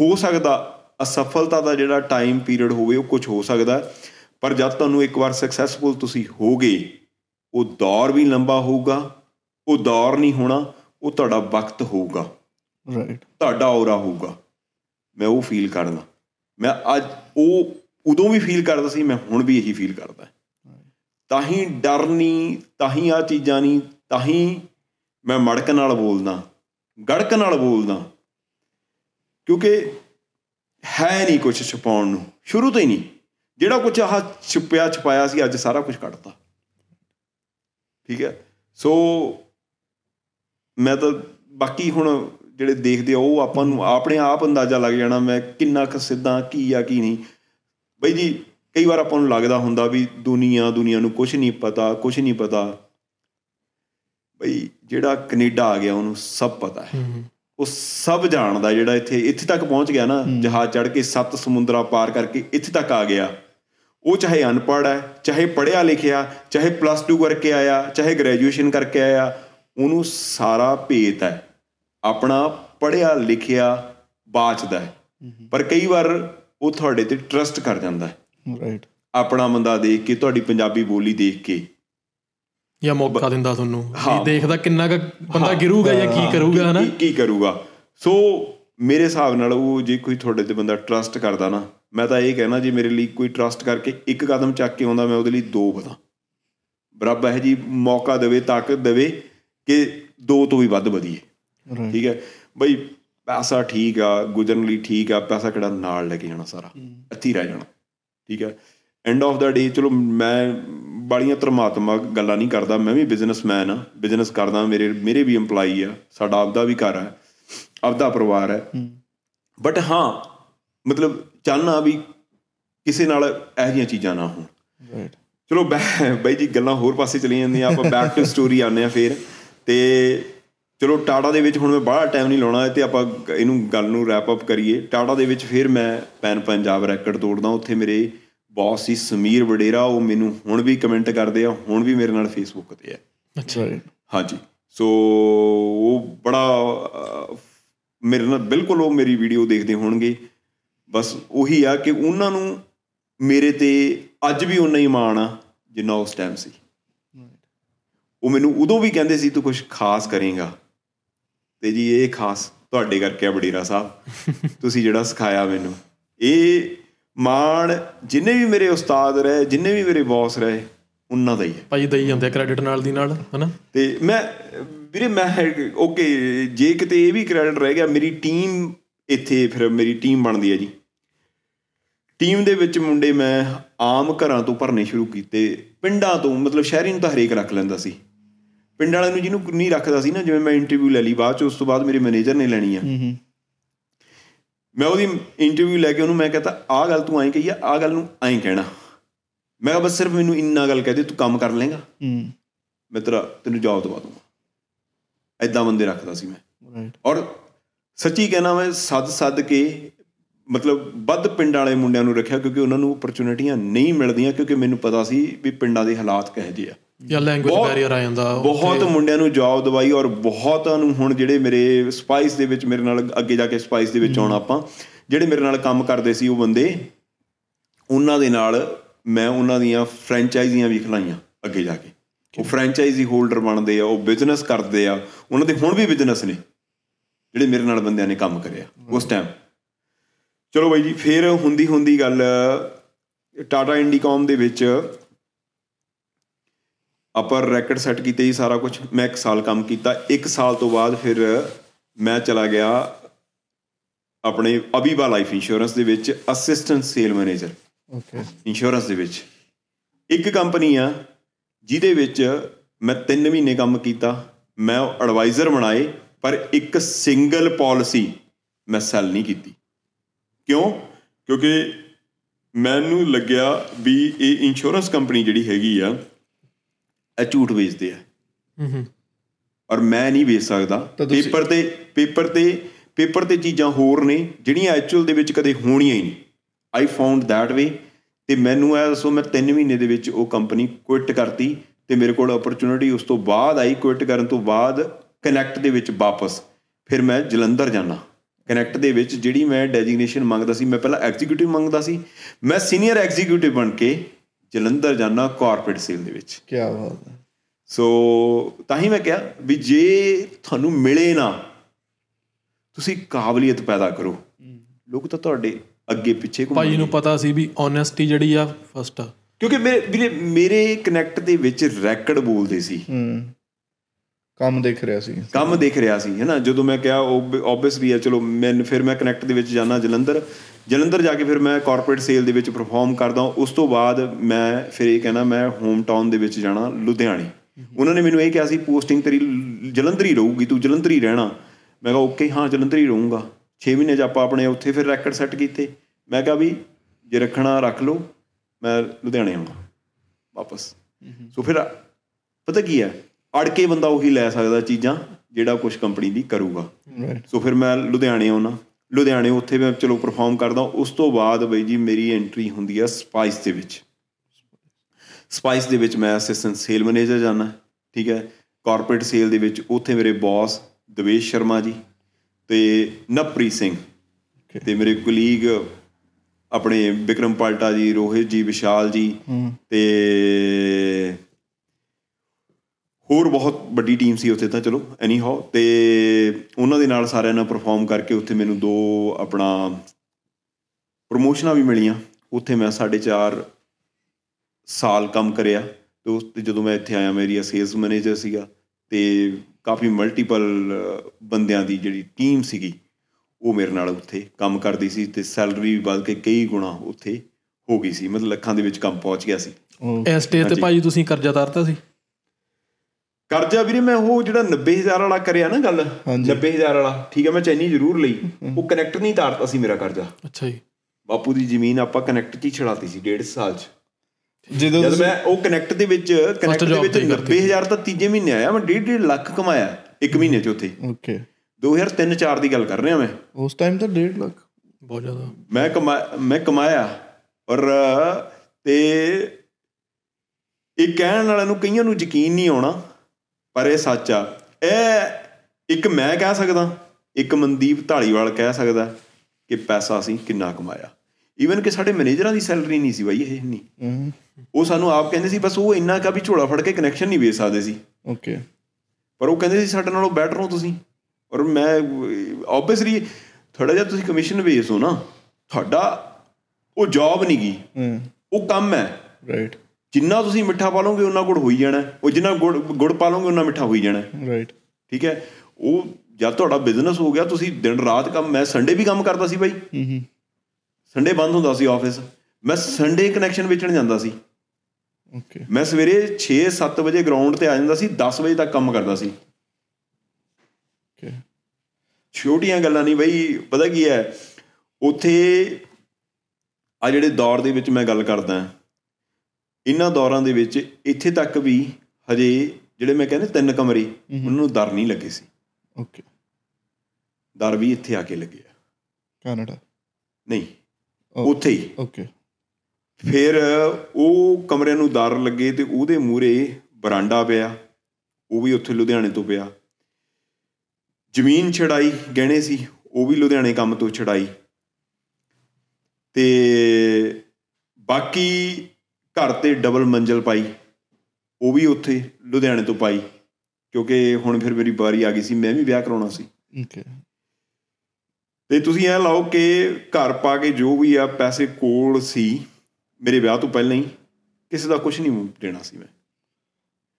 ਹੋ ਸਕਦਾ, ਅਸਫਲਤਾ ਦਾ ਜਿਹੜਾ ਟਾਈਮ ਪੀਰੀਅਡ ਹੋਵੇ, ਉਹ ਕੁਝ ਹੋ ਸਕਦਾ। ਹੈ। ਪਰ ਜਦ ਤੁਹਾਨੂੰ ਇੱਕ ਵਾਰ ਸਕਸੈਸਫੁਲ ਤੁਸੀਂ ਹੋਗੇ ਉਹ ਦੌਰ ਵੀ ਲੰਬਾ ਹੋਊਗਾ ਉਹ ਦੌਰ ਨਹੀਂ ਹੋਣਾ ਉਹ ਤੁਹਾਡਾ ਵਕਤ ਹੋਊਗਾ।
ਰਾਈਟ
ਤੁਹਾਡਾ ਔਰਾ ਹੋਊਗਾ। ਮੈਂ ਉਹ ਫੀਲ ਕਰਦਾ। ਮੈਂ ਅੱਜ ਉਹ ਉਦੋਂ ਵੀ ਫੀਲ ਕਰਦਾ ਸੀ ਮੈਂ ਹੁਣ ਵੀ ਇਹੀ ਫੀਲ ਕਰਦਾ। ਤਾਂ ਹੀ ਡਰ ਨਹੀਂ ਤਾਂ ਹੀ ਆ ਚੀਜ਼ਾਂ ਨਹੀਂ ਤਾਂ ਹੀ ਮੈਂ ਮੜਕ ਨਾਲ ਬੋਲਦਾ ਗੜਕ ਨਾਲ ਬੋਲਦਾ। ਕਿਉਂਕਿ ਹੈ ਨਹੀਂ ਕੁਝ ਛੁਪਾਉਣ ਨੂੰ। ਸ਼ੁਰੂ ਤੋਂ ਹੀ ਨਹੀਂ। ਜਿਹੜਾ ਕੁਝ ਆਹ ਛੁਪਿਆ ਛਪਾਇਆ ਸੀ ਅੱਜ ਸਾਰਾ ਕੁਝ ਕੱਢਤਾ। ਠੀਕ ਹੈ? ਸੋ ਮੈਂ ਤਾਂ ਬਾਕੀ ਹੁਣ ਜਿਹੜੇ ਦੇਖਦੇ ਆ ਉਹ ਆਪਾਂ ਨੂੰ ਆਪਣੇ ਆਪ ਅੰਦਾਜ਼ਾ ਲੱਗ ਜਾਣਾ ਮੈਂ ਕਿੰਨਾ ਕੁ ਸਿੱਧਾ ਕੀ ਆ ਕੀ ਨਹੀਂ। ਬਈ ਜੀ ਕਈ ਵਾਰ ਆਪਾਂ ਨੂੰ ਲੱਗਦਾ ਹੁੰਦਾ ਵੀ ਦੁਨੀਆ ਦੁਨੀਆ ਨੂੰ ਕੁਝ ਨਹੀਂ ਪਤਾ ਕੁਝ ਨਹੀਂ ਪਤਾ। ਬਈ ਜਿਹੜਾ ਕੈਨੇਡਾ ਆ ਗਿਆ ਉਹਨੂੰ ਸਭ ਪਤਾ ਹੈ। ਉਹ ਸਭ ਜਾਣਦਾ ਜਿਹੜਾ ਇੱਥੇ ਇੱਥੇ ਤੱਕ ਪਹੁੰਚ ਗਿਆ ਨਾ ਜਹਾਜ਼ ਚੜ੍ਹ ਕੇ ਸੱਤ ਸਮੁੰਦਰਾ ਪਾਰ ਕਰਕੇ ਇੱਥੇ ਤੱਕ ਆ ਗਿਆ। ਉਹ ਚਾਹੇ ਅਨਪੜ੍ਹ ਹੈ ਚਾਹੇ ਪੜ੍ਹਿਆ ਲਿਖਿਆ ਚਾਹੇ ਪਲੱਸ 2 ਕਰਕੇ ਆਇਆ ਚਾਹੇ ਗ੍ਰੈਜੂਏਸ਼ਨ ਕਰਕੇ ਆਇਆ ਉਹਨੂੰ ਸਾਰਾ ਭੇਤ ਹੈ। ਆਪਣਾ ਪੜ੍ਹਿਆ ਲਿਖਿਆ ਬਾਚਦਾ ਹੈ। ਪਰ ਕਈ ਵਾਰ ਉਹ ਤੁਹਾਡੇ ਤੇ ਟਰਸਟ ਕਰ ਜਾਂਦਾ ਹੈ।
ਰਾਈਟ
ਆਪਣਾ ਬੰਦਾ ਦੇਖ ਕੇ ਤੁਹਾਡੀ ਪੰਜਾਬੀ ਬੋਲੀ ਦੇਖ ਕੇ।
ਜਾਂ ਮੌਕਾ ਦਿੰਦਾ ਤੁਹਾਨੂੰ। ਵੀ ਦੇਖਦਾ ਕਿੰਨਾ ਕੁ ਬੰਦਾ ਗਿਰੂਗਾ ਜਾਂ ਕੀ ਕਰੂਗਾ ਹਨਾ?
ਕੀ ਕੀ ਕਰੂਗਾ। ਸੋ ਮੇਰੇ ਹਿਸਾਬ ਨਾਲ ਉਹ ਜੇ ਕੋਈ ਤੁਹਾਡੇ ਤੇ ਬੰਦਾ ਟਰਸਟ ਕਰਦਾ ਨਾ ਮੈਂ ਤਾਂ ਇਹ ਕਹਿਣਾ ਜੇ ਮੇਰੇ ਲਈ ਕੋਈ ਟਰਸਟ ਕਰਕੇ ਇੱਕ ਕਦਮ ਚੱਕ ਕੇ ਆਉਂਦਾ ਮੈਂ ਉਹਦੇ ਲਈ ਦੋ ਵਧਾਂ। ਬਰਾਬਰ ਹੈ ਜੀ ਮੌਕਾ ਦੇਵੇ ਤਾਕਤ ਦੇਵੇ ਕਿ ਦੋ ਤੋਂ ਵੀ ਵੱਧ ਵਧੀਏ। ਠੀਕ ਹੈ? ਬਈ ਪੈਸਾ ਠੀਕ ਆ ਗੁਜ਼ਰਨ ਲਈ ਠੀਕ ਆ ਪੈਸਾ ਕਿਹੜਾ ਨਾਲ ਲੈ ਕੇ ਜਾਣਾ ਸਾਰਾ? ਇੱਥੇ ਰਹਿ ਜਾਣਾ। ਠੀਕ ਹੈ? ਐਂਡ ਆਫ ਦਾ ਡੇ ਚਲੋ ਮੈਂ ਬਾਲੀਆਂ ਧਰਮਾਤਮਾ ਗੱਲਾਂ ਨਹੀਂ ਕਰਦਾ ਮੈਂ ਵੀ ਬਿਜ਼ਨਸਮੈਨ ਆ ਬਿਜ਼ਨਸ ਕਰਦਾ ਮੇਰੇ ਮੇਰੇ ਵੀ EMPLOYE ਆ ਸਾਡਾ ਆਪਦਾ ਵੀ ਘਰ ਹੈ ਆਪਦਾ ਪਰਿਵਾਰ ਹੈ। ਬਟ ਹਾਂ ਮਤਲਬ ਚਾਹਨਾ ਵੀ ਕਿਸੇ ਨਾਲ ਇਹੋ ਜਿਹੀਆਂ ਚੀਜ਼ਾਂ ਨਾ ਹੋਣ।
ਰਾਈਟ
ਚਲੋ ਬਾਈ ਜੀ ਗੱਲਾਂ ਹੋਰ ਪਾਸੇ ਚਲੀ ਜਾਂਦੀਆਂ ਆਪਾਂ ਬੈਕ ਟੂ ਸਟੋਰੀ ਆਉਂਦੇ ਆ ਫੇਰ। ਤੇ ਚਲੋ ਟਾਟਾ ਦੇ ਵਿੱਚ ਹੁਣ ਮੈਂ ਬਾਹਲਾ ਟਾਈਮ ਨਹੀਂ ਲਾਉਣਾ ਤੇ ਆਪਾਂ ਇਹਨੂੰ ਗੱਲ ਨੂੰ ਰੈਪ ਅਪ ਕਰੀਏ। ਟਾਟਾ ਦੇ ਵਿੱਚ ਫਿਰ ਮੈਂ ਪੈਨ ਪੰਜਾਬ ਰੈਕਡ ਤੋੜਦਾ ਉੱਥੇ ਮੇਰੇ ਬੌਸ ਸੀ ਸਮੀਰ ਵਡੇਰਾ ਉਹ ਮੈਨੂੰ ਹੁਣ ਵੀ ਕਮੈਂਟ ਕਰਦੇ ਆ ਹੁਣ ਵੀ ਮੇਰੇ ਨਾਲ ਫੇਸਬੁੱਕ ਤੇ ਹੈ।
ਅੱਛਾ।
ਹਾਂਜੀ। ਸੋ ਉਹ ਬੜਾ ਮੇਰੇ ਨਾਲ ਬਿਲਕੁਲ ਉਹ ਮੇਰੀ ਵੀਡੀਓ ਦੇਖਦੇ ਹੋਣਗੇ। ਬਸ ਉਹੀ ਆ ਕਿ ਉਹਨਾਂ ਨੂੰ ਮੇਰੇ ਤੇ ਅੱਜ ਵੀ ਉਨਾ ਹੀ ਮਾਣ ਆ ਜਿੰਨਾ ਉਸ ਟਾਈਮ ਸੀ। ਉਹ ਮੈਨੂੰ ਉਦੋਂ ਵੀ ਕਹਿੰਦੇ ਸੀ ਤੂੰ ਕੁਝ ਖਾਸ ਕਰੇਗਾ। ਤੇ ਜੀ ਇਹ ਖਾਸ ਤੁਹਾਡੇ ਕਰਕੇ ਆ ਬੜੀਰਾ ਸਾਹਿਬ। *laughs* ਤੁਸੀਂ ਜਿਹੜਾ ਸਿਖਾਇਆ ਮੈਨੂੰ। ਇਹ ਮਾਣ ਜਿੰਨੇ ਵੀ ਮੇਰੇ ਉਸਤਾਦ ਰਹੇ ਜਿੰਨੇ ਵੀ ਮੇਰੇ ਬੌਸ ਰਹੇ ਉਹਨਾਂ ਦਾ ਹੀ ਹੈ।
ਭਾਈ ਦਈ ਜਾਂਦੇ ਕ੍ਰੈਡਿਟ ਨਾਲ ਦੀ ਨਾਲ ਹਨਾ?
ਤੇ ਮੈਂ ਵੀਰੇ ਮੈਂ ਓਕੇ ਜੇ ਕਿਤੇ ਇਹ ਵੀ ਕ੍ਰੈਡਿਟ ਰਹਿ ਗਿਆ ਮੇਰੀ ਟੀਮ ਇੱਥੇ ਫਿਰ ਮੇਰੀ ਟੀਮ ਬਣਦੀ ਹੈ ਜੀ। ਟੀਮ ਦੇ ਵਿੱਚ ਮੁੰਡੇ ਮੈਂ ਆਮ ਘਰਾਂ ਤੋਂ ਭਰਨੇ ਸ਼ੁਰੂ ਕੀਤੇ ਪਿੰਡਾਂ ਤੋਂ ਮਤਲਬ ਸ਼ਹਿਰੀ ਨੂੰ ਤਾਂ ਹਰੇਕ ਰੱਖ ਲੈਂਦਾ ਸੀ। ਪਿੰਡ ਵਾਲਿਆਂ ਨੂੰ ਜਿਹਨੂੰ ਨਹੀਂ ਰੱਖਦਾ ਸੀ ਨਾ ਜਿਵੇਂ ਮੈਂ ਇੰਟਰਵਿਊ ਲੈ ਲਈ ਬਾਅਦ ਚ ਉਸ ਤੋਂ ਬਾਅਦ ਮੇਰੇ ਮੈਨੇਜਰ ਨੇ ਲੈਣੀ ਆ। ਮੈਂ ਉਹਦੀ ਇੰਟਰਵਿਊ ਲੈ ਕੇ ਉਹਨੂੰ ਮੈਂ ਕਹਤਾ ਆਹ ਗੱਲ ਤੂੰ ਐਂ ਕਹੀ ਆ ਆਹ ਗੱਲ ਨੂੰ ਐਂ ਕਹਿਣਾ। ਮੈਂ ਕਿਹਾ ਬਸ ਸਿਰਫ ਮੈਨੂੰ ਇੰਨਾ ਗੱਲ ਕਹਿ ਦੇ ਤੂੰ ਕੰਮ ਕਰ ਲੇਗਾ
ਹੂੰ।
ਮੈਂ ਤੇਰਾ ਤੈਨੂੰ ਜਵਾਬ ਦਵਾ ਦੂੰਗਾ। ਐਦਾਂ ਬੰਦੇ ਰੱਖਦਾ ਸੀ ਮੈਂ।
ਰਾਈਟ
ਔਰ ਸੱਚੀ ਕਹਿਣਾ ਮੈਂ ਸੱਦ ਸੱਦ ਕੇ ਮਤਲਬ ਵੱਧ ਪਿੰਡ ਵਾਲੇ ਮੁੰਡਿਆਂ ਨੂੰ ਰੱਖਿਆ ਕਿਉਂਕਿ ਉਹਨਾਂ ਨੂੰ ਓਪਰਚੁਨਿਟੀਆਂ ਨਹੀਂ ਮਿਲਦੀਆਂ ਕਿਉਂਕਿ ਮੈਨੂੰ ਪਤਾ ਸੀ ਵੀ ਪਿੰਡਾਂ ਦੇ ਹਾਲਾਤ ਕਿਹੋ ਜਿਹੇ ਆ।
ਜਾਂ ਲੈਂਗੁਏਜ ਬੈਰੀਅਰ ਆ ਜਾਂਦਾ
ਬਹੁਤ ਮੁੰਡਿਆਂ ਨੂੰ ਜੌਬ ਦਵਾਈ ਔਰ ਬਹੁਤਾਂ ਨੂੰ ਹੁਣ ਜਿਹੜੇ ਮੇਰੇ ਸਪਾਈਸ ਦੇ ਵਿੱਚ ਮੇਰੇ ਨਾਲ ਅੱਗੇ ਜਾ ਕੇ ਸਪਾਈਸ ਦੇ ਵਿੱਚ ਆਉਣਾ ਆਪਾਂ ਜਿਹੜੇ ਮੇਰੇ ਨਾਲ ਕੰਮ ਕਰਦੇ ਸੀ ਉਹ ਬੰਦੇ ਉਹਨਾਂ ਦੇ ਨਾਲ ਮੈਂ ਉਹਨਾਂ ਦੀਆਂ ਫਰੈਂਚਾਈਜ਼ੀਆਂ ਵੀ ਖਲਾਈਆਂ ਅੱਗੇ ਜਾ ਕੇ। ਉਹ ਫਰੈਂਚਾਈਜ਼ੀ ਹੋਲਡਰ ਬਣਦੇ ਆ ਉਹ ਬਿਜ਼ਨਸ ਕਰਦੇ ਆ ਉਹਨਾਂ ਦੇ ਹੁਣ ਵੀ ਬਿਜ਼ਨਸ ਨੇ ਜਿਹੜੇ ਮੇਰੇ ਨਾਲ ਬੰਦਿਆਂ ਨੇ ਕੰਮ ਕਰਿਆ ਉਸ ਟਾਈਮ ਚਲੋ ਬਾਈ ਜੀ ਫੇਰ ਹੁੰਦੀ ਹੁੰਦੀ ਗੱਲ ਟਾਟਾ ਇੰਡੀਕਾਮ ਦੇ ਵਿੱਚ ਆਪਾਂ ਰੈਕਡ ਸੈੱਟ ਕੀਤੇ ਜੀ ਸਾਰਾ ਕੁਝ ਮੈਂ ਇੱਕ ਸਾਲ ਕੰਮ ਕੀਤਾ। ਇੱਕ ਸਾਲ ਤੋਂ ਬਾਅਦ ਫਿਰ ਮੈਂ ਚਲਾ ਗਿਆ ਆਪਣੇ ਅਬੀਬਾ ਲਾਈਫ ਇੰਸ਼ੋਰੈਂਸ ਦੇ ਵਿੱਚ assistant sale manager
okay
insurance ਦੇ ਵਿੱਚ। ਇੱਕ ਕੰਪਨੀ ਆ ਜਿਹਦੇ ਵਿੱਚ ਮੈਂ 3 ਮਹੀਨੇ ਕੰਮ ਕੀਤਾ। ਮੈਂ ਐਡਵਾਈਜ਼ਰ ਬਣਾਏ ਪਰ ਇੱਕ ਸਿੰਗਲ ਪਾਲਿਸੀ ਮੈਂ ਸੈਲ ਨਹੀਂ ਕੀਤੀ। ਕਿਉਂ? ਕਿਉਂਕਿ ਮੈਨੂੰ ਲੱਗਿਆ ਵੀ ਇਹ ਇੰਸ਼ੋਰੈਂਸ ਕੰਪਨੀ ਜਿਹੜੀ ਹੈਗੀ ਆ ਇਹ ਝੂਠ ਵੇਚਦੇ ਆ।
ਹੂੰ ਹੂੰ
ਔਰ ਮੈਂ ਨਹੀਂ ਵੇਚ ਸਕਦਾ। ਪੇਪਰ ਤੇ ਪੇਪਰ ਤੇ ਪੇਪਰ ਤੇ ਚੀਜ਼ਾਂ ਹੋਰ ਨੇ ਜਿਹੜੀਆਂ ਐਕਚੁਅਲ ਦੇ ਵਿੱਚ ਕਦੇ ਹੋਣੀਆਂ ਹੀ ਨਹੀਂ। ਆਈ ਫਾਊਂਡ ਥੈਟ ਵੇ ਤੇ ਮੈਨੂੰ ਇਹ ਦੱਸੋ ਮੈਂ 3 ਮਹੀਨੇ ਦੇ ਵਿੱਚ ਉਹ ਕੰਪਨੀ ਕੁਇਟ ਕਰਤੀ ਤੇ ਮੇਰੇ ਕੋਲ ਓਪਰਚੁਨਿਟੀ ਉਸ ਤੋਂ ਬਾਅਦ ਆਈ। ਕੁਇਟ ਕਰਨ ਤੋਂ ਬਾਅਦ ਕਨੈਕਟ ਦੇ ਵਿੱਚ ਵਾਪਸ। ਫਿਰ ਮੈਂ ਜਲੰਧਰ ਜਾਣਾ ਕਨੈਕਟ ਦੇ ਵਿੱਚ ਜਿਹੜੀ ਮੈਂ ਡੈਜਿਗਨੇਸ਼ਨ ਮੰਗਦਾ ਸੀ ਮੈਂ ਪਹਿਲਾਂ ਐਗਜ਼ੀਕਿਊਟਿਵ ਮੰਗਦਾ ਸੀ ਮੈਂ ਸੀਨੀਅਰ ਐਗਜ਼ੀਕਿਊਟਿਵ ਬਣ ਕੇ ਜਲੰਧਰ ਜਾਣਾ ਕਾਰਪੋਰੇਟ ਸੇਲ ਦੇ ਵਿੱਚ।
ਕੀ ਬਾਤ ਹੈ।
ਸੋ ਤਾਂ ਹੀ ਮੈਂ ਕਿਹਾ ਵੀ ਜੇ ਤੁਹਾਨੂੰ ਮਿਲੇ ਨਾ ਤੁਸੀਂ ਕਾਬਲੀਅਤ ਪੈਦਾ ਕਰੋ। ਲੋਕ ਤਾਂ ਤੁਹਾਡੇ ਅੱਗੇ ਪਿੱਛੇ
ਭਾਈ
ਘੁੰਮਣਗੇ
ਨੂੰ ਪਤਾ ਸੀ ਵੀ ਓਨੈਸਟੀ ਜਿਹੜੀ ਆ ਫਸਟ
ਕਿਉਂਕਿ ਮੇਰੇ ਵੀਰੇ ਮੇਰੇ ਕਨੈਕਟ ਦੇ ਵਿੱਚ ਰੈਕਡ ਬੋਲਦੇ ਸੀ।
ਹੂੰ। ਕੰਮ ਦੇਖ ਰਿਹਾ ਸੀ।
ਕੰਮ ਦੇਖ ਰਿਹਾ ਸੀ ਹੈਨਾ ਜਦੋਂ ਮੈਂ ਕਿਹਾ ਓਬਵੀਅਸਲੀ ਹੈ ਚਲੋ ਮੈਂ ਫਿਰ ਮੈਂ ਕਨੈਕਟ ਦੇ ਵਿੱਚ ਜਾਣਾ ਜਲੰਧਰ। ਜਲੰਧਰ ਜਾ ਕੇ ਫਿਰ ਮੈਂ ਕਾਰਪੋਰੇਟ ਸੇਲ ਦੇ ਵਿੱਚ ਪਰਫਾਰਮ ਕਰਦਾ ਉਸ ਤੋਂ ਬਾਅਦ ਮੈਂ ਫਿਰ ਇਹ ਕਹਿਣਾ ਮੈਂ ਹੋਮ ਟਾਊਨ ਦੇ ਵਿੱਚ ਜਾਣਾ ਲੁਧਿਆਣੇ। ਉਹਨਾਂ ਨੇ ਮੈਨੂੰ ਇਹ ਕਿਹਾ ਸੀ ਪੋਸਟਿੰਗ ਤੇਰੀ ਜਲੰਧਰ ਹੀ ਰਹੂਗੀ ਤੂੰ ਜਲੰਧਰ ਹੀ ਰਹਿਣਾ। ਮੈਂ ਕਿਹਾ ਓਕੇ ਹਾਂ ਜਲੰਧਰ ਹੀ ਰਹੂੰਗਾ। 6 ਮਹੀਨੇ ਚ ਆਪਾਂ ਆਪਣੇ ਉੱਥੇ ਫਿਰ ਰੈਕਡ ਸੈੱਟ ਕੀਤੇ। ਮੈਂ ਕਿਹਾ ਵੀ ਜੇ ਰੱਖਣਾ ਰੱਖ ਲਓ ਮੈਂ ਲੁਧਿਆਣੇ ਆਉਣਾ ਵਾਪਸ। ਸੋ ਫਿਰ ਪਤਾ ਕੀ ਹੈ? ਅੜ ਕੇ ਬੰਦਾ ਉਹੀ ਲੈ ਸਕਦਾ ਚੀਜ਼ਾਂ ਜਿਹੜਾ ਕੁਝ ਕੰਪਨੀ ਦੀ ਕਰੂਗਾ। ਸੋ ਫਿਰ ਮੈਂ ਲੁਧਿਆਣੇ ਆਉਣਾ ਲੁਧਿਆਣੇ ਉੱਥੇ ਮੈਂ ਚਲੋ ਪਰਫਾਰਮ ਕਰਦਾ। ਉਸ ਤੋਂ ਬਾਅਦ ਬਈ ਜੀ ਮੇਰੀ ਐਂਟਰੀ ਹੁੰਦੀ ਆ ਸਪਾਈਸ ਦੇ ਵਿੱਚ। ਸਪਾਈਸ ਦੇ ਵਿੱਚ ਮੈਂ ਅਸਿਸਟੈਂਟ ਸੇਲ ਮੈਨੇਜਰ ਜਾਣਾ ਠੀਕ ਹੈ? ਕਾਰਪੋਰੇਟ ਸੇਲ ਦੇ ਵਿੱਚ ਉੱਥੇ ਮੇਰੇ ਬੌਸ ਦਵੇਸ਼ ਸ਼ਰਮਾ ਜੀ ਤੇ ਨਵਪ੍ਰੀਤ ਸਿੰਘ। ਤੇ ਮੇਰੇ ਕੁਲੀਗ ਆਪਣੇ ਵਿਕਰਮ ਪਾਲਟਾ ਜੀ ਰੋਹਿਤ ਜੀ ਵਿਸ਼ਾਲ ਜੀ ਤੇ ਹੋਰ ਬਹੁਤ ਵੱਡੀ ਟੀਮ ਸੀ ਉੱਥੇ ਤਾਂ ਚਲੋ ਐਨੀ ਹਾਓ ਤੇ ਉਹਨਾਂ ਦੇ ਨਾਲ ਸਾਰਿਆਂ ਨਾਲ ਪਰਫਾਰਮ ਕਰਕੇ ਉੱਥੇ ਮੈਨੂੰ ਦੋ ਆਪਣਾ ਪ੍ਰੋਮੋਸ਼ਨਾਂ ਵੀ ਮਿਲੀਆਂ। ਉੱਥੇ ਮੈਂ 4.5 ਸਾਲ ਕੰਮ ਕਰਿਆ। ਤੇ ਉਸ ਤੇ ਜਦੋਂ ਮੈਂ ਇੱਥੇ ਆਇਆ ਮੇਰੀ ਸੇਲਸ ਮੈਨੇਜਰ ਸੀਗਾ ਤੇ ਕਾਫੀ ਮਲਟੀਪਲ ਬੰਦਿਆਂ ਦੀ ਜਿਹੜੀ ਟੀਮ ਸੀਗੀ ਉਹ ਮੇਰੇ ਨਾਲ ਉੱਥੇ ਕੰਮ ਕਰਦੀ ਸੀ ਤੇ ਸੈਲਰੀ ਵੀ ਵੱਧ ਕੇ ਕਈ ਗੁਣਾ ਉੱਥੇ ਹੋ ਗਈ ਸੀ। ਮਤਲਬ ਲੱਖਾਂ ਦੇ ਵਿੱਚ ਕੰਮ ਪਹੁੰਚ ਗਿਆ ਸੀ।
ਇਸ ਸਟੇਜ ਤੇ ਭਾਜੀ ਤੁਸੀਂ ਕਰਜ਼ਾ ਤਾਰਤਾ ਸੀ?
ਕਰਜ਼ਾ ਵੀਰੇ ਮੈਂ ਉਹ ਜਿਹੜਾ 90000 ਵਾਲਾ ਕਰਿਆ ਨਾ ਗੱਲ 90000 ਵਾਲਾ ਠੀਕ ਹੈ ਮੈਂ ਚੈਨੀ ਜ਼ਰੂਰ ਲਈ। ਉਹ ਕਨੈਕਟ ਨਹੀਂ ਤਾਰਤਾ ਸੀ ਮੇਰਾ ਕਰਜ਼ਾ।
ਅੱਛਾ ਜੀ।
ਬਾਪੂ ਦੀ ਜ਼ਮੀਨ ਆਪਾਂ ਕਨੈਕਟ ਹੀ ਛੜਾਤੀ ਸੀ ਡੇਢ ਸਾਲ 'ਚ।
ਜਦੋਂ
ਜਦ ਮੈਂ ਉਹ ਕਨੈਕਟ ਦੇ ਵਿੱਚ ਕਨੈਕਟ ਦੇ ਵਿੱਚ
ਤੇ ਹੀ ਕਰਤੀ।
90000 ਤਾਂ ਤੀਜੇ ਮਹੀਨੇ ਆਇਆ ਮੈਂ ਡੇਢ ਡੇਢ ਲੱਖ ਕਮਾਇਆ ਇੱਕ ਮਹੀਨੇ 'ਚ ਉੱਥੇ।
ਓਕੇ
2003-4 ਦੀ ਗੱਲ ਕਰ ਰਿਹਾ ਮੈਂ।
ਉਸ ਟਾਈਮ ਤਾਂ 1.5 ਲੱਖ।
ਬਹੁਤ ਜ਼ਿਆਦਾ।
ਮੈਂ ਕਮਾ ਮੈਂ ਕਮਾਇਆ ਔਰ ਤੇ ਇਹ ਕਹਿਣ ਵਾਲਿਆਂ ਨੂੰ ਕਈਆਂ ਨੂੰ ਯਕੀਨ ਨਹੀਂ ਆਉਣਾ ਪਰ ਇਹ ਸੱਚ ਆ। ਇਹ ਇੱਕ ਮੈਂ ਕਹਿ ਸਕਦਾ ਇੱਕ ਮਨਦੀਪ ਢਾਲੀਵਾਲ ਕਹਿ ਸਕਦਾ ਕਿ ਪੈਸਾ ਅਸੀਂ ਕਿੰਨਾ ਕਮਾਇਆ। ਈਵਨ ਕਿ ਸਾਡੇ ਮੈਨੇਜਰਾਂ ਦੀ ਸੈਲਰੀ ਨਹੀਂ ਸੀ ਬਾਈ ਇਹ ਨਹੀਂ ਉਹ ਸਾਨੂੰ ਆਪ ਕਹਿੰਦੇ ਸੀ ਬਸ ਉਹ ਇੰਨਾ ਕਾ ਵੀ ਝੋਲਾ ਫੜ ਕੇ ਕਨੈਕਸ਼ਨ ਨਹੀਂ ਵੇਚ ਸਕਦੇ ਸੀ।
ਓਕੇ।
ਪਰ ਉਹ ਕਹਿੰਦੇ ਸੀ ਸਾਡੇ ਨਾਲੋਂ ਬੈਟਰ ਹੋ ਤੁਸੀਂ। ਔਰ ਮੈਂ ਆਬਵੀਅਸਲੀ ਥੋੜਾ ਜਿਹਾ ਤੁਸੀਂ ਕਮਿਸ਼ਨ ਬੇਸ ਹੋ ਨਾ ਤੁਹਾਡਾ ਉਹ ਜੌਬ ਨਹੀਂ ਗਈ ਉਹ ਕੰਮ ਹੈ।
ਰਾਈਟ
ਜਿੰਨਾ ਤੁਸੀਂ ਮਿੱਠਾ ਪਾ ਲਓਗੇ ਉਹਨਾਂ ਗੁੜ ਹੋਈ ਜਾਣਾ। ਹੈ। ਉਹ ਜਿੰਨਾ ਗੁੜ ਗੁੜ ਪਾ ਲਓਗੇ ਉਹਨਾਂ ਮਿੱਠਾ ਹੋਈ ਜਾਣਾ। ਹੈ।
ਰਾਈਟ
ਠੀਕ ਹੈ? ਉਹ ਜਦ ਤੁਹਾਡਾ ਬਿਜ਼ਨਸ ਹੋ ਗਿਆ ਤੁਸੀਂ ਦਿਨ ਰਾਤ ਕੰਮ ਮੈਂ ਸੰਡੇ ਵੀ ਕੰਮ ਕਰਦਾ ਸੀ ਬਾਈ।
ਹੂੰ ਹੂੰ
ਸੰਡੇ ਬੰਦ ਹੁੰਦਾ ਸੀ ਆਫਿਸ ਮੈਂ ਸੰਡੇ ਕਨੈਕਸ਼ਨ ਵੇਚਣ ਜਾਂਦਾ ਸੀ।
ਓਕੇ
ਮੈਂ ਸਵੇਰੇ 6-7 ਵਜੇ ਗਰਾਊਂਡ ਤੇ ਆ ਜਾਂਦਾ ਸੀ 10 ਵਜੇ ਤੱਕ ਕੰਮ ਕਰਦਾ ਸੀ।
ਓਕੇ
ਛੋਟੀਆਂ ਗੱਲਾਂ ਨਹੀਂ ਬਈ ਪਤਾ ਕੀ ਹੈ? ਉੱਥੇ ਆ ਜਿਹੜੇ ਦੌਰ ਦੇ ਵਿੱਚ ਮੈਂ ਗੱਲ ਕਰਦਾ। ਇਹਨਾਂ ਦੌਰਾਂ ਦੇ ਵਿੱਚ ਇੱਥੇ ਤੱਕ ਵੀ ਹਜੇ ਜਿਹੜੇ ਮੈਂ ਕਹਿੰਦੇ ਤਿੰਨ ਕਮਰੇ ਉਹਨਾਂ ਨੂੰ ਦਰ ਨਹੀਂ ਲੱਗੇ ਸੀ।
ਓਕੇ।
ਦਰ ਵੀ ਇੱਥੇ ਆ ਕੇ ਲੱਗੇ ਆ।
ਕੈਨੇਡਾ?
ਨਹੀਂ. ਉੱਥੇ ਹੀ।
ਓਕੇ।
ਫਿਰ ਉਹ ਕਮਰਿਆਂ ਨੂੰ ਦਰ ਲੱਗੇ ਤੇ ਉਹਦੇ ਮੂਰੇ ਬਰਾਂਡਾ ਪਿਆ ਉਹ ਵੀ ਉੱਥੇ ਲੁਧਿਆਣੇ ਤੋਂ ਪਿਆ। ਜ਼ਮੀਨ ਛੜਾਈ ਗਹਿਣੇ ਸੀ ਉਹ ਵੀ ਲੁਧਿਆਣੇ ਕੰਮ ਤੋਂ ਛੜਾਈ ਤੇ ਬਾਕੀ ਘਰ ਤੇ ਡਬਲ ਮੰਜ਼ਲ ਪਾਈ ਉਹ ਵੀ ਉੱਥੇ ਲੁਧਿਆਣੇ ਤੋਂ ਪਾਈ ਕਿਉਂਕਿ ਹੁਣ ਫਿਰ ਮੇਰੀ ਵਾਰੀ ਆ ਗਈ ਸੀ ਮੈਂ ਵੀ ਵਿਆਹ ਕਰਾਉਣਾ ਸੀ।
ਓਕੇ
ਤੇ ਤੁਸੀਂ ਇਹ ਲਾਓ ਕਿ ਘਰ ਪਾ ਕੇ ਜੋ ਵੀ ਆ ਪੈਸੇ ਕੋਲ ਸੀ ਮੇਰੇ ਵਿਆਹ ਤੋਂ ਪਹਿਲਾਂ ਹੀ ਕਿਸੇ ਦਾ ਕੁਝ ਨਹੀਂ ਦੇਣਾ ਸੀ ਮੈਂ।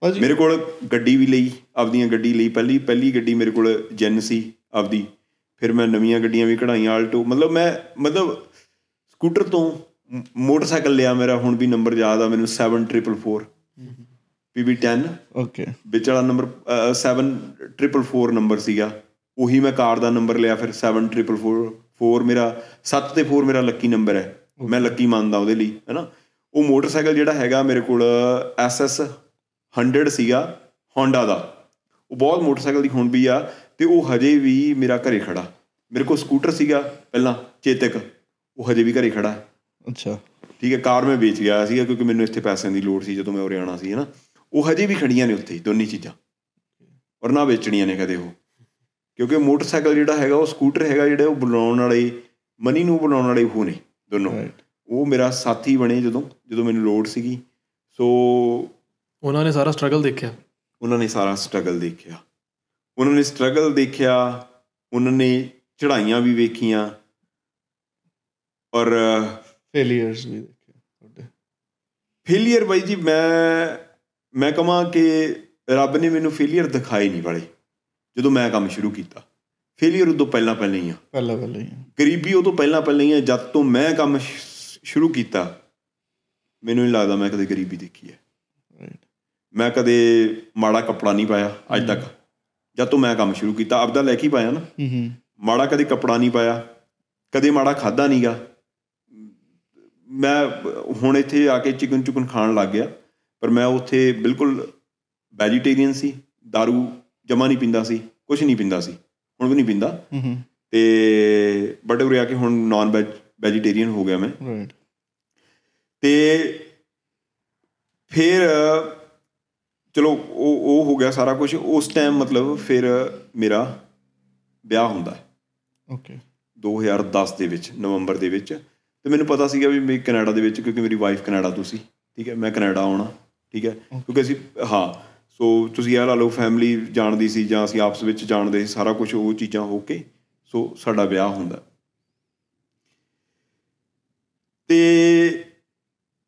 ਭਾਜੀ
ਮੇਰੇ ਕੋਲ ਗੱਡੀ ਵੀ ਲਈ ਆਪਦੀਆਂ ਗੱਡੀ ਲਈ ਪਹਿਲੀ ਪਹਿਲੀ ਗੱਡੀ ਮੇਰੇ ਕੋਲ ਜੈਨ ਸੀ ਆਪਦੀ ਫਿਰ ਮੈਂ ਨਵੀਆਂ ਗੱਡੀਆਂ ਵੀ ਕਢਾਈਆਂ ਆਲਟੋ ਮਤਲਬ ਮੈਂ ਮਤਲਬ ਸਕੂਟਰ ਤੋਂ ਮੋਟਰਸਾਈਕਲ ਲਿਆ ਮੇਰਾ ਹੁਣ ਵੀ ਨੰਬਰ ਯਾਦ ਆ ਮੈਨੂੰ 7444 PB10
ਓਕੇ
ਵਿੱਚ ਵਾਲਾ ਨੰਬਰ 7444 ਨੰਬਰ ਸੀਗਾ। ਉਹੀ ਮੈਂ ਕਾਰ ਦਾ ਨੰਬਰ ਲਿਆ ਫਿਰ 7444 ਮੇਰਾ 7 ਤੇ 4 ਮੇਰਾ ਲੱਕੀ ਨੰਬਰ ਹੈ। ਮੈਂ ਲੱਕੀ ਮੰਨਦਾ ਉਹਦੇ ਲਈ ਹੈਨਾ? ਉਹ ਮੋਟਰਸਾਈਕਲ ਜਿਹੜਾ ਹੈਗਾ ਮੇਰੇ ਕੋਲ SS 100 ਸੀਗਾ Honda ਦਾ। ਉਹ ਬਹੁਤ ਮੋਟਰਸਾਈਕਲ ਦੀ ਹੁਣ ਵੀ ਆ ਤੇ ਉਹ ਹਜੇ ਵੀ ਮੇਰਾ ਘਰੇ ਖੜਾ। ਮੇਰੇ ਕੋਲ ਸਕੂਟਰ ਸੀਗਾ ਪਹਿਲਾਂ ਚੇਤਕ। ਉਹ ਹਜੇ ਵੀ ਘਰੇ ਖੜਾ। ਹੈ
ਅੱਛਾ।
ਠੀਕ ਹੈ ਕਾਰ ਮੈਂ ਵੇਚ ਗਿਆ ਸੀਗਾ ਕਿਉਂਕਿ ਮੈਨੂੰ ਇੱਥੇ ਪੈਸਿਆਂ ਦੀ ਲੋੜ ਸੀ ਜਦੋਂ ਮੈਂ ਉਰੇ ਆਉਣਾ ਸੀ ਹਨਾ। ਉਹ ਹਜੇ ਵੀ ਖੜੀਆਂ ਨੇ ਉੱਥੇ ਦੋਨੀ ਚੀਜ਼ਾਂ। ਔਰ ਨਾ ਵੇਚਣੀਆਂ ਨੇ ਕਦੇ ਉਹ। ਕਿਉਂਕਿ ਮੋਟਰਸਾਈਕਲ ਜਿਹੜਾ ਹੈਗਾ ਉਹ ਸਕੂਟਰ ਹੈਗਾ ਜਿਹੜੇ ਉਹ ਬਣਾਉਣ ਵਾਲੇ ਮਨੀ ਨੂੰ ਬਣਾਉਣ ਵਾਲੇ ਉਹ ਨੇ ਦੋਨੋਂ। ਉਹ ਮੇਰਾ ਸਾਥੀ ਬਣੇ ਜਦੋਂ ਜਦੋਂ ਮੈਨੂੰ ਲੋੜ ਸੀਗੀ। ਸੋ
ਉਹਨਾਂ ਨੇ ਸਾਰਾ ਸਟਰਗਲ ਦੇਖਿਆ?
ਉਹਨਾਂ ਨੇ ਸਾਰਾ ਸਟਰਗਲ ਦੇਖਿਆ। ਉਹਨਾਂ ਨੇ ਸਟਰਗਲ ਦੇਖਿਆ ਉਹਨਾਂ ਨੇ ਚੜ੍ਹਾਈਆਂ ਵੀ ਵੇਖੀਆਂ। ਔਰ
ਫੇਲਿਅਰਸ ਵੀ ਦੇਖੇ ਤੁਹਾਡੇ।
ਫੇਲੀਅਰ ਬਾਈ ਜੀ ਮੈਂ ਮੈਂ ਕਹਾਂ ਕਿ ਰੱਬ ਨੇ ਮੈਨੂੰ ਫੇਲੀਅਰ ਦਿਖਾਏ ਨਹੀਂ ਵਾਲੇ ਜਦੋਂ ਮੈਂ ਕੰਮ ਸ਼ੁਰੂ ਕੀਤਾ। ਫੇਲੀਅਰ ਉਦੋਂ ਪਹਿਲਾਂ ਪਹਿਲਾਂ ਹੀ ਆ।
ਪਹਿਲਾਂ ਪਹਿਲਾਂ ਹੀ
ਗਰੀਬੀ ਉਹ ਤੋਂ ਪਹਿਲਾਂ ਪਹਿਲਾਂ ਹੀ ਆ ਜਦ ਤੋਂ ਮੈਂ ਕੰਮ ਸ਼ੁਰੂ ਕੀਤਾ ਮੈਨੂੰ ਨਹੀਂ ਲੱਗਦਾ ਮੈਂ ਕਦੇ ਗਰੀਬੀ ਦੇਖੀ ਹੈ। ਮੈਂ ਕਦੇ ਮਾੜਾ ਕੱਪੜਾ ਨਹੀਂ ਪਾਇਆ ਅੱਜ ਤੱਕ। ਜਦ ਤੋਂ ਮੈਂ ਕੰਮ ਸ਼ੁਰੂ ਕੀਤਾ ਆਪਦਾ ਲੈ ਕੇ ਪਾਇਆ ਨਾ।
ਹੂੰ ਹੂੰ।
ਮਾੜਾ ਕਦੇ ਕੱਪੜਾ ਨਹੀਂ ਪਾਇਆ ਕਦੇ ਮਾੜਾ ਖਾਦਾ ਨਹੀਂਗਾ ਮੈਂ ਹੁਣ ਇੱਥੇ ਆ ਕੇ ਚਿਕਨ ਚੁਕਨ ਖਾਣ ਲੱਗ ਗਿਆ ਪਰ ਮੈਂ ਉੱਥੇ ਬਿਲਕੁਲ ਵੈਜੀਟੇਰੀਅਨ ਸੀ दारू ਜਮਾ ਨਹੀਂ ਪੀਂਦਾ ਸੀ ਕੁਝ ਨਹੀਂ ਪੀਂਦਾ ਸੀ ਹੁਣ ਵੀ ਨਹੀਂ ਪੀਂਦਾ। ਤੇ ਬਟ ਉਰੇ ਆ ਕੇ ਹੁਣ ਨਾਨ ਵੈਜ ਵੈਜੀਟੇਰੀਅਨ ਹੋ ਗਿਆ ਮੈਂ।
ਰਾਈਟ
ਤੇ ਫਿਰ ਚਲੋ ਉਹ ਉਹ ਹੋ ਗਿਆ ਸਾਰਾ ਕੁਝ ਉਸ ਟਾਈਮ ਮਤਲਬ ਫਿਰ ਮੇਰਾ ਵਿਆਹ ਹੁੰਦਾ। ਹੈ
ਓਕੇ
2010 ਦੇ ਵਿੱਚ ਨਵੰਬਰ ਦੇ ਵਿੱਚ। ਤੇ ਮੈਨੂੰ ਪਤਾ ਸੀਗਾ ਵੀ ਮੈਂ ਕੈਨੇਡਾ ਦੇ ਵਿੱਚ ਕਿਉਂਕਿ ਮੇਰੀ ਵਾਈਫ ਕੈਨੇਡਾ ਤੋਂ ਸੀ। ਠੀਕ ਹੈ ਮੈਂ ਕੈਨੇਡਾ ਆਉਣਾ। ਠੀਕ ਹੈ ਕਿਉਂਕਿ ਅਸੀਂ ਹਾਂ ਸੋ ਤੁਸੀਂ ਇਹ ਲਾ ਲਓ ਫੈਮਿਲੀ ਜਾਣਦੀ ਸੀ ਜਾਂ ਅਸੀਂ ਆਪਸ ਵਿੱਚ ਜਾਣਦੇ ਸੀ ਸਾਰਾ ਕੁਝ ਉਹ ਚੀਜ਼ਾਂ ਹੋ ਕੇ ਸੋ ਸਾਡਾ ਵਿਆਹ ਹੁੰਦਾ। ਤੇ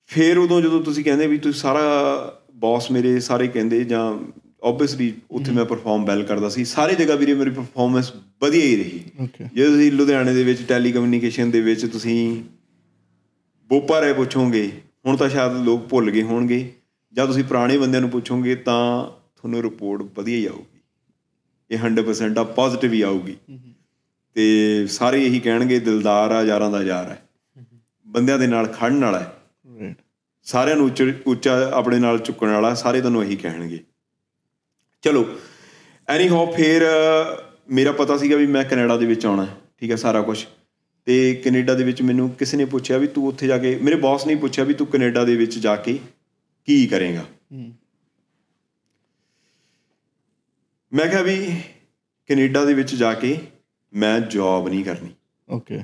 ਫਿਰ ਉਦੋਂ ਜਦੋਂ ਤੁਸੀਂ ਕਹਿੰਦੇ ਵੀ ਤੁਸੀਂ ਸਾਰਾ ਬੌਸ ਮੇਰੇ ਸਾਰੇ ਕਹਿੰਦੇ ਜਾਂ ਆਬਵੀਅਸਲੀ ਉੱਥੇ ਮੈਂ ਪਰਫਾਰਮ ਵੈਲ ਕਰਦਾ ਸੀ। ਸਾਰੇ ਜਗ੍ਹਾ ਵੀਰੇ ਮੇਰੀ ਪਰਫਾਰਮੈਂਸ ਵਧੀਆ ਹੀ ਰਹੀ। ਜੇ ਤੁਸੀਂ ਲੁਧਿਆਣੇ ਦੇ ਵਿੱਚ ਟੈਲੀਕਮਿਊਨੀਕੇਸ਼ਨ ਦੇ ਵਿੱਚ ਤੁਸੀਂ ਬੋਪਾ ਰਾਏ ਪੁੱਛੋਗੇ ਹੁਣ ਤਾਂ ਸ਼ਾਇਦ ਲੋਕ ਭੁੱਲ ਗਏ ਹੋਣਗੇ। ਜਾਂ ਤੁਸੀਂ ਪੁਰਾਣੇ ਬੰਦਿਆਂ ਨੂੰ ਪੁੱਛੋਗੇ ਤਾਂ ਤੁਹਾਨੂੰ ਰਿਪੋਰਟ ਵਧੀਆ ਹੀ ਆਊਗੀ। ਇਹ 100% ਆ ਪੋਜ਼ਿਟਿਵ ਹੀ ਆਊਗੀ। ਤੇ ਸਾਰੇ ਇਹੀ ਕਹਿਣਗੇ ਦਿਲਦਾਰ ਆ ਯਾਰਾਂ ਦਾ ਯਾਰ ਹੈ ਬੰਦਿਆਂ ਦੇ ਨਾਲ ਖੜਨ ਵਾਲਾ ਹੈ। ਸਾਰਿਆਂ ਨੂੰ ਉੱਚ ਆਪਣੇ ਨਾਲ ਚੁੱਕਣ ਵਾਲਾ ਸਾਰੇ ਤੁਹਾਨੂੰ ਇਹੀ ਕਹਿਣਗੇ। ਚਲੋ ਐਨੀ ਹੋ ਫਿਰ ਮੇਰਾ ਪਤਾ ਸੀਗਾ ਵੀ ਮੈਂ ਕੈਨੇਡਾ ਦੇ ਵਿੱਚ ਆਉਣਾ ਠੀਕ ਹੈ ਸਾਰਾ ਕੁਝ ਤੇ ਕੈਨੇਡਾ ਦੇ ਵਿੱਚ ਮੈਨੂੰ ਕਿਸੇ ਨੇ ਪੁੱਛਿਆ ਵੀ ਤੂੰ ਉੱਥੇ ਜਾ ਕੇ ਮੇਰੇ ਬੌਸ ਨੇ ਪੁੱਛਿਆ ਵੀ ਤੂੰ ਕੈਨੇਡਾ ਦੇ ਵਿੱਚ ਜਾ ਕੇ ਕੀ ਕਰੇਗਾ। ਮੈਂ ਕਿਹਾ ਵੀ ਕੈਨੇਡਾ ਦੇ ਵਿੱਚ ਜਾ ਕੇ ਮੈਂ ਜੌਬ ਨਹੀਂ ਕਰਨੀ।
ਓਕੇ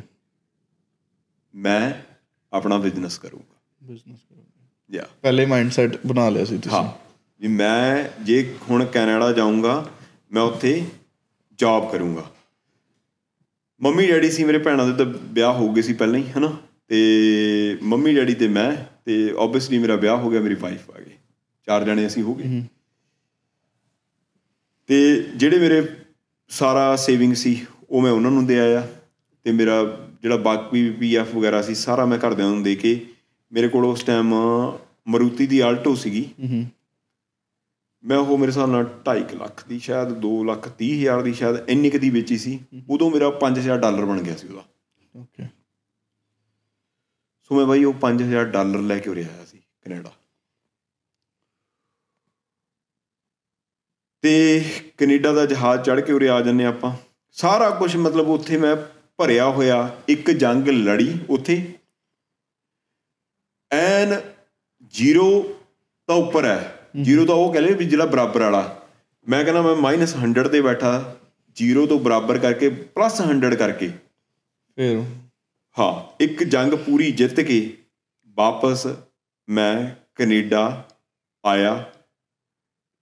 ਮੈਂ ਆਪਣਾ ਬਿਜ਼ਨਸ ਕਰੂੰਗਾ।
ਬਿਜ਼ਨਸ ਕਰੋਗੇ।
ਯਾ
ਪਹਿਲੇ ਮਾਈਂਡਸੈਟ ਬਣਾ ਲਿਆ ਸੀ ਤੁਸੀਂ।
ਹਾਂ। ਵੀ ਮੈਂ ਜੇ ਹੁਣ ਕੈਨੇਡਾ ਜਾਊਂਗਾ ਮੈਂ ਉੱਥੇ ਜੌਬ ਕਰੂੰਗਾ। ਮੰਮੀ ਡੈਡੀ ਸੀ ਮੇਰੇ ਭੈਣਾਂ ਦੇ ਤਾਂ ਵਿਆਹ ਹੋ ਗਏ ਸੀ ਪਹਿਲਾਂ ਹੀ ਹਨਾ? ਤੇ ਮੰਮੀ ਡੈਡੀ ਤੇ ਮੈਂ ਤੇ ਆਬਵੀਅਸਲੀ ਮੇਰਾ ਵਿਆਹ ਹੋ ਗਿਆ ਮੇਰੀ ਵਾਈਫ ਆ ਗਈ। ਚਾਰ ਜਣੇ ਅਸੀਂ ਹੋ ਗਏ। ਤੇ ਜਿਹੜੇ ਮੇਰੇ ਸਾਰਾ ਸੇਵਿੰਗ ਸੀ ਉਹ ਮੈਂ ਉਹਨਾਂ ਨੂੰ ਦੇ ਆਇਆ। ਤੇ ਮੇਰਾ ਜਿਹੜਾ ਬਾਕੀ ਪੀਐਫ ਵਗੈਰਾ ਸੀ ਸਾਰਾ ਮੈਂ ਘਰਦਿਆਂ ਨੂੰ ਦੇ ਕੇ ਮੇਰੇ ਕੋਲ ਉਸ ਟਾਈਮ ਮਰੂਤੀ ਦੀ ਆਲਟੋ ਸੀਗੀ। ਮੈਂ ਉਹ ਮੇਰੇ ਹਿਸਾਬ ਨਾਲ 2.5 ਲੱਖ ਦੀ ਸ਼ਾਇਦ 2 ਲੱਖ 30 ਹਜ਼ਾਰ ਦੀ ਸ਼ਾਇਦ ਇੰਨੀ ਕੁ ਦੀ ਵੇਚੀ ਸੀ। ਉਦੋਂ ਮੇਰਾ 5000 ਡਾਲਰ ਬਣ ਗਿਆ ਸੀ ਉਹਦਾ।
ਓਕੇ
ਸੋ ਮੈਂ ਬਾਈ ਉਹ 5000 ਡਾਲਰ ਲੈ ਕੇ ਉਰੇ ਆਇਆ ਸੀ ਕੈਨੇਡਾ। ਤੇ ਕੈਨੇਡਾ ਦਾ ਜਹਾਜ਼ ਚੜ੍ਹ ਕੇ ਉਰੇ ਆ ਜੰਨੇ ਆਪਾਂ। ਸਾਰਾ ਕੁਝ ਮਤਲਬ ਉੱਥੇ ਮੈਂ ਭਰਿਆ ਹੋਇਆ ਇੱਕ ਜੰਗ ਲੜੀ ਉੱਥੇ। ਐਨ ਜ਼ੀਰੋ ਤਾਂ ਉੱਪਰ ਹੈ। ਜ਼ੀਰੋ ਤਾਂ ਉਹ ਕਹਿੰਦੇ ਵੀ ਜਿਹੜਾ ਬਰਾਬਰ ਵਾਲਾ। ਮੈਂ ਕਹਿੰਦਾ ਮੈਂ ਮਾਈਨਸ 100 ਤੇ ਬੈਠਾ ਜ਼ੀਰੋ ਤੋਂ ਬਰਾਬਰ ਕਰਕੇ ਪਲੱਸ 100 ਕਰਕੇ।
ਫਿਰ?
ਹਾਂ ਇੱਕ ਜੰਗ ਪੂਰੀ ਜਿੱਤ ਕੇ ਵਾਪਸ ਮੈਂ ਕੈਨੇਡਾ ਆਇਆ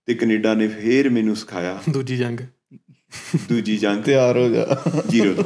ਤੇ ਕੈਨੇਡਾ ਨੇ ਫੇਰ ਮੈਨੂੰ ਸਿਖਾਇਆ।
ਦੂਜੀ ਜੰਗ।
ਦੂਜੀ ਜੰਗ
ਤਿਆਰ ਹੋ ਜਾ।
ਜ਼ੀਰੋ ਤੋਂ।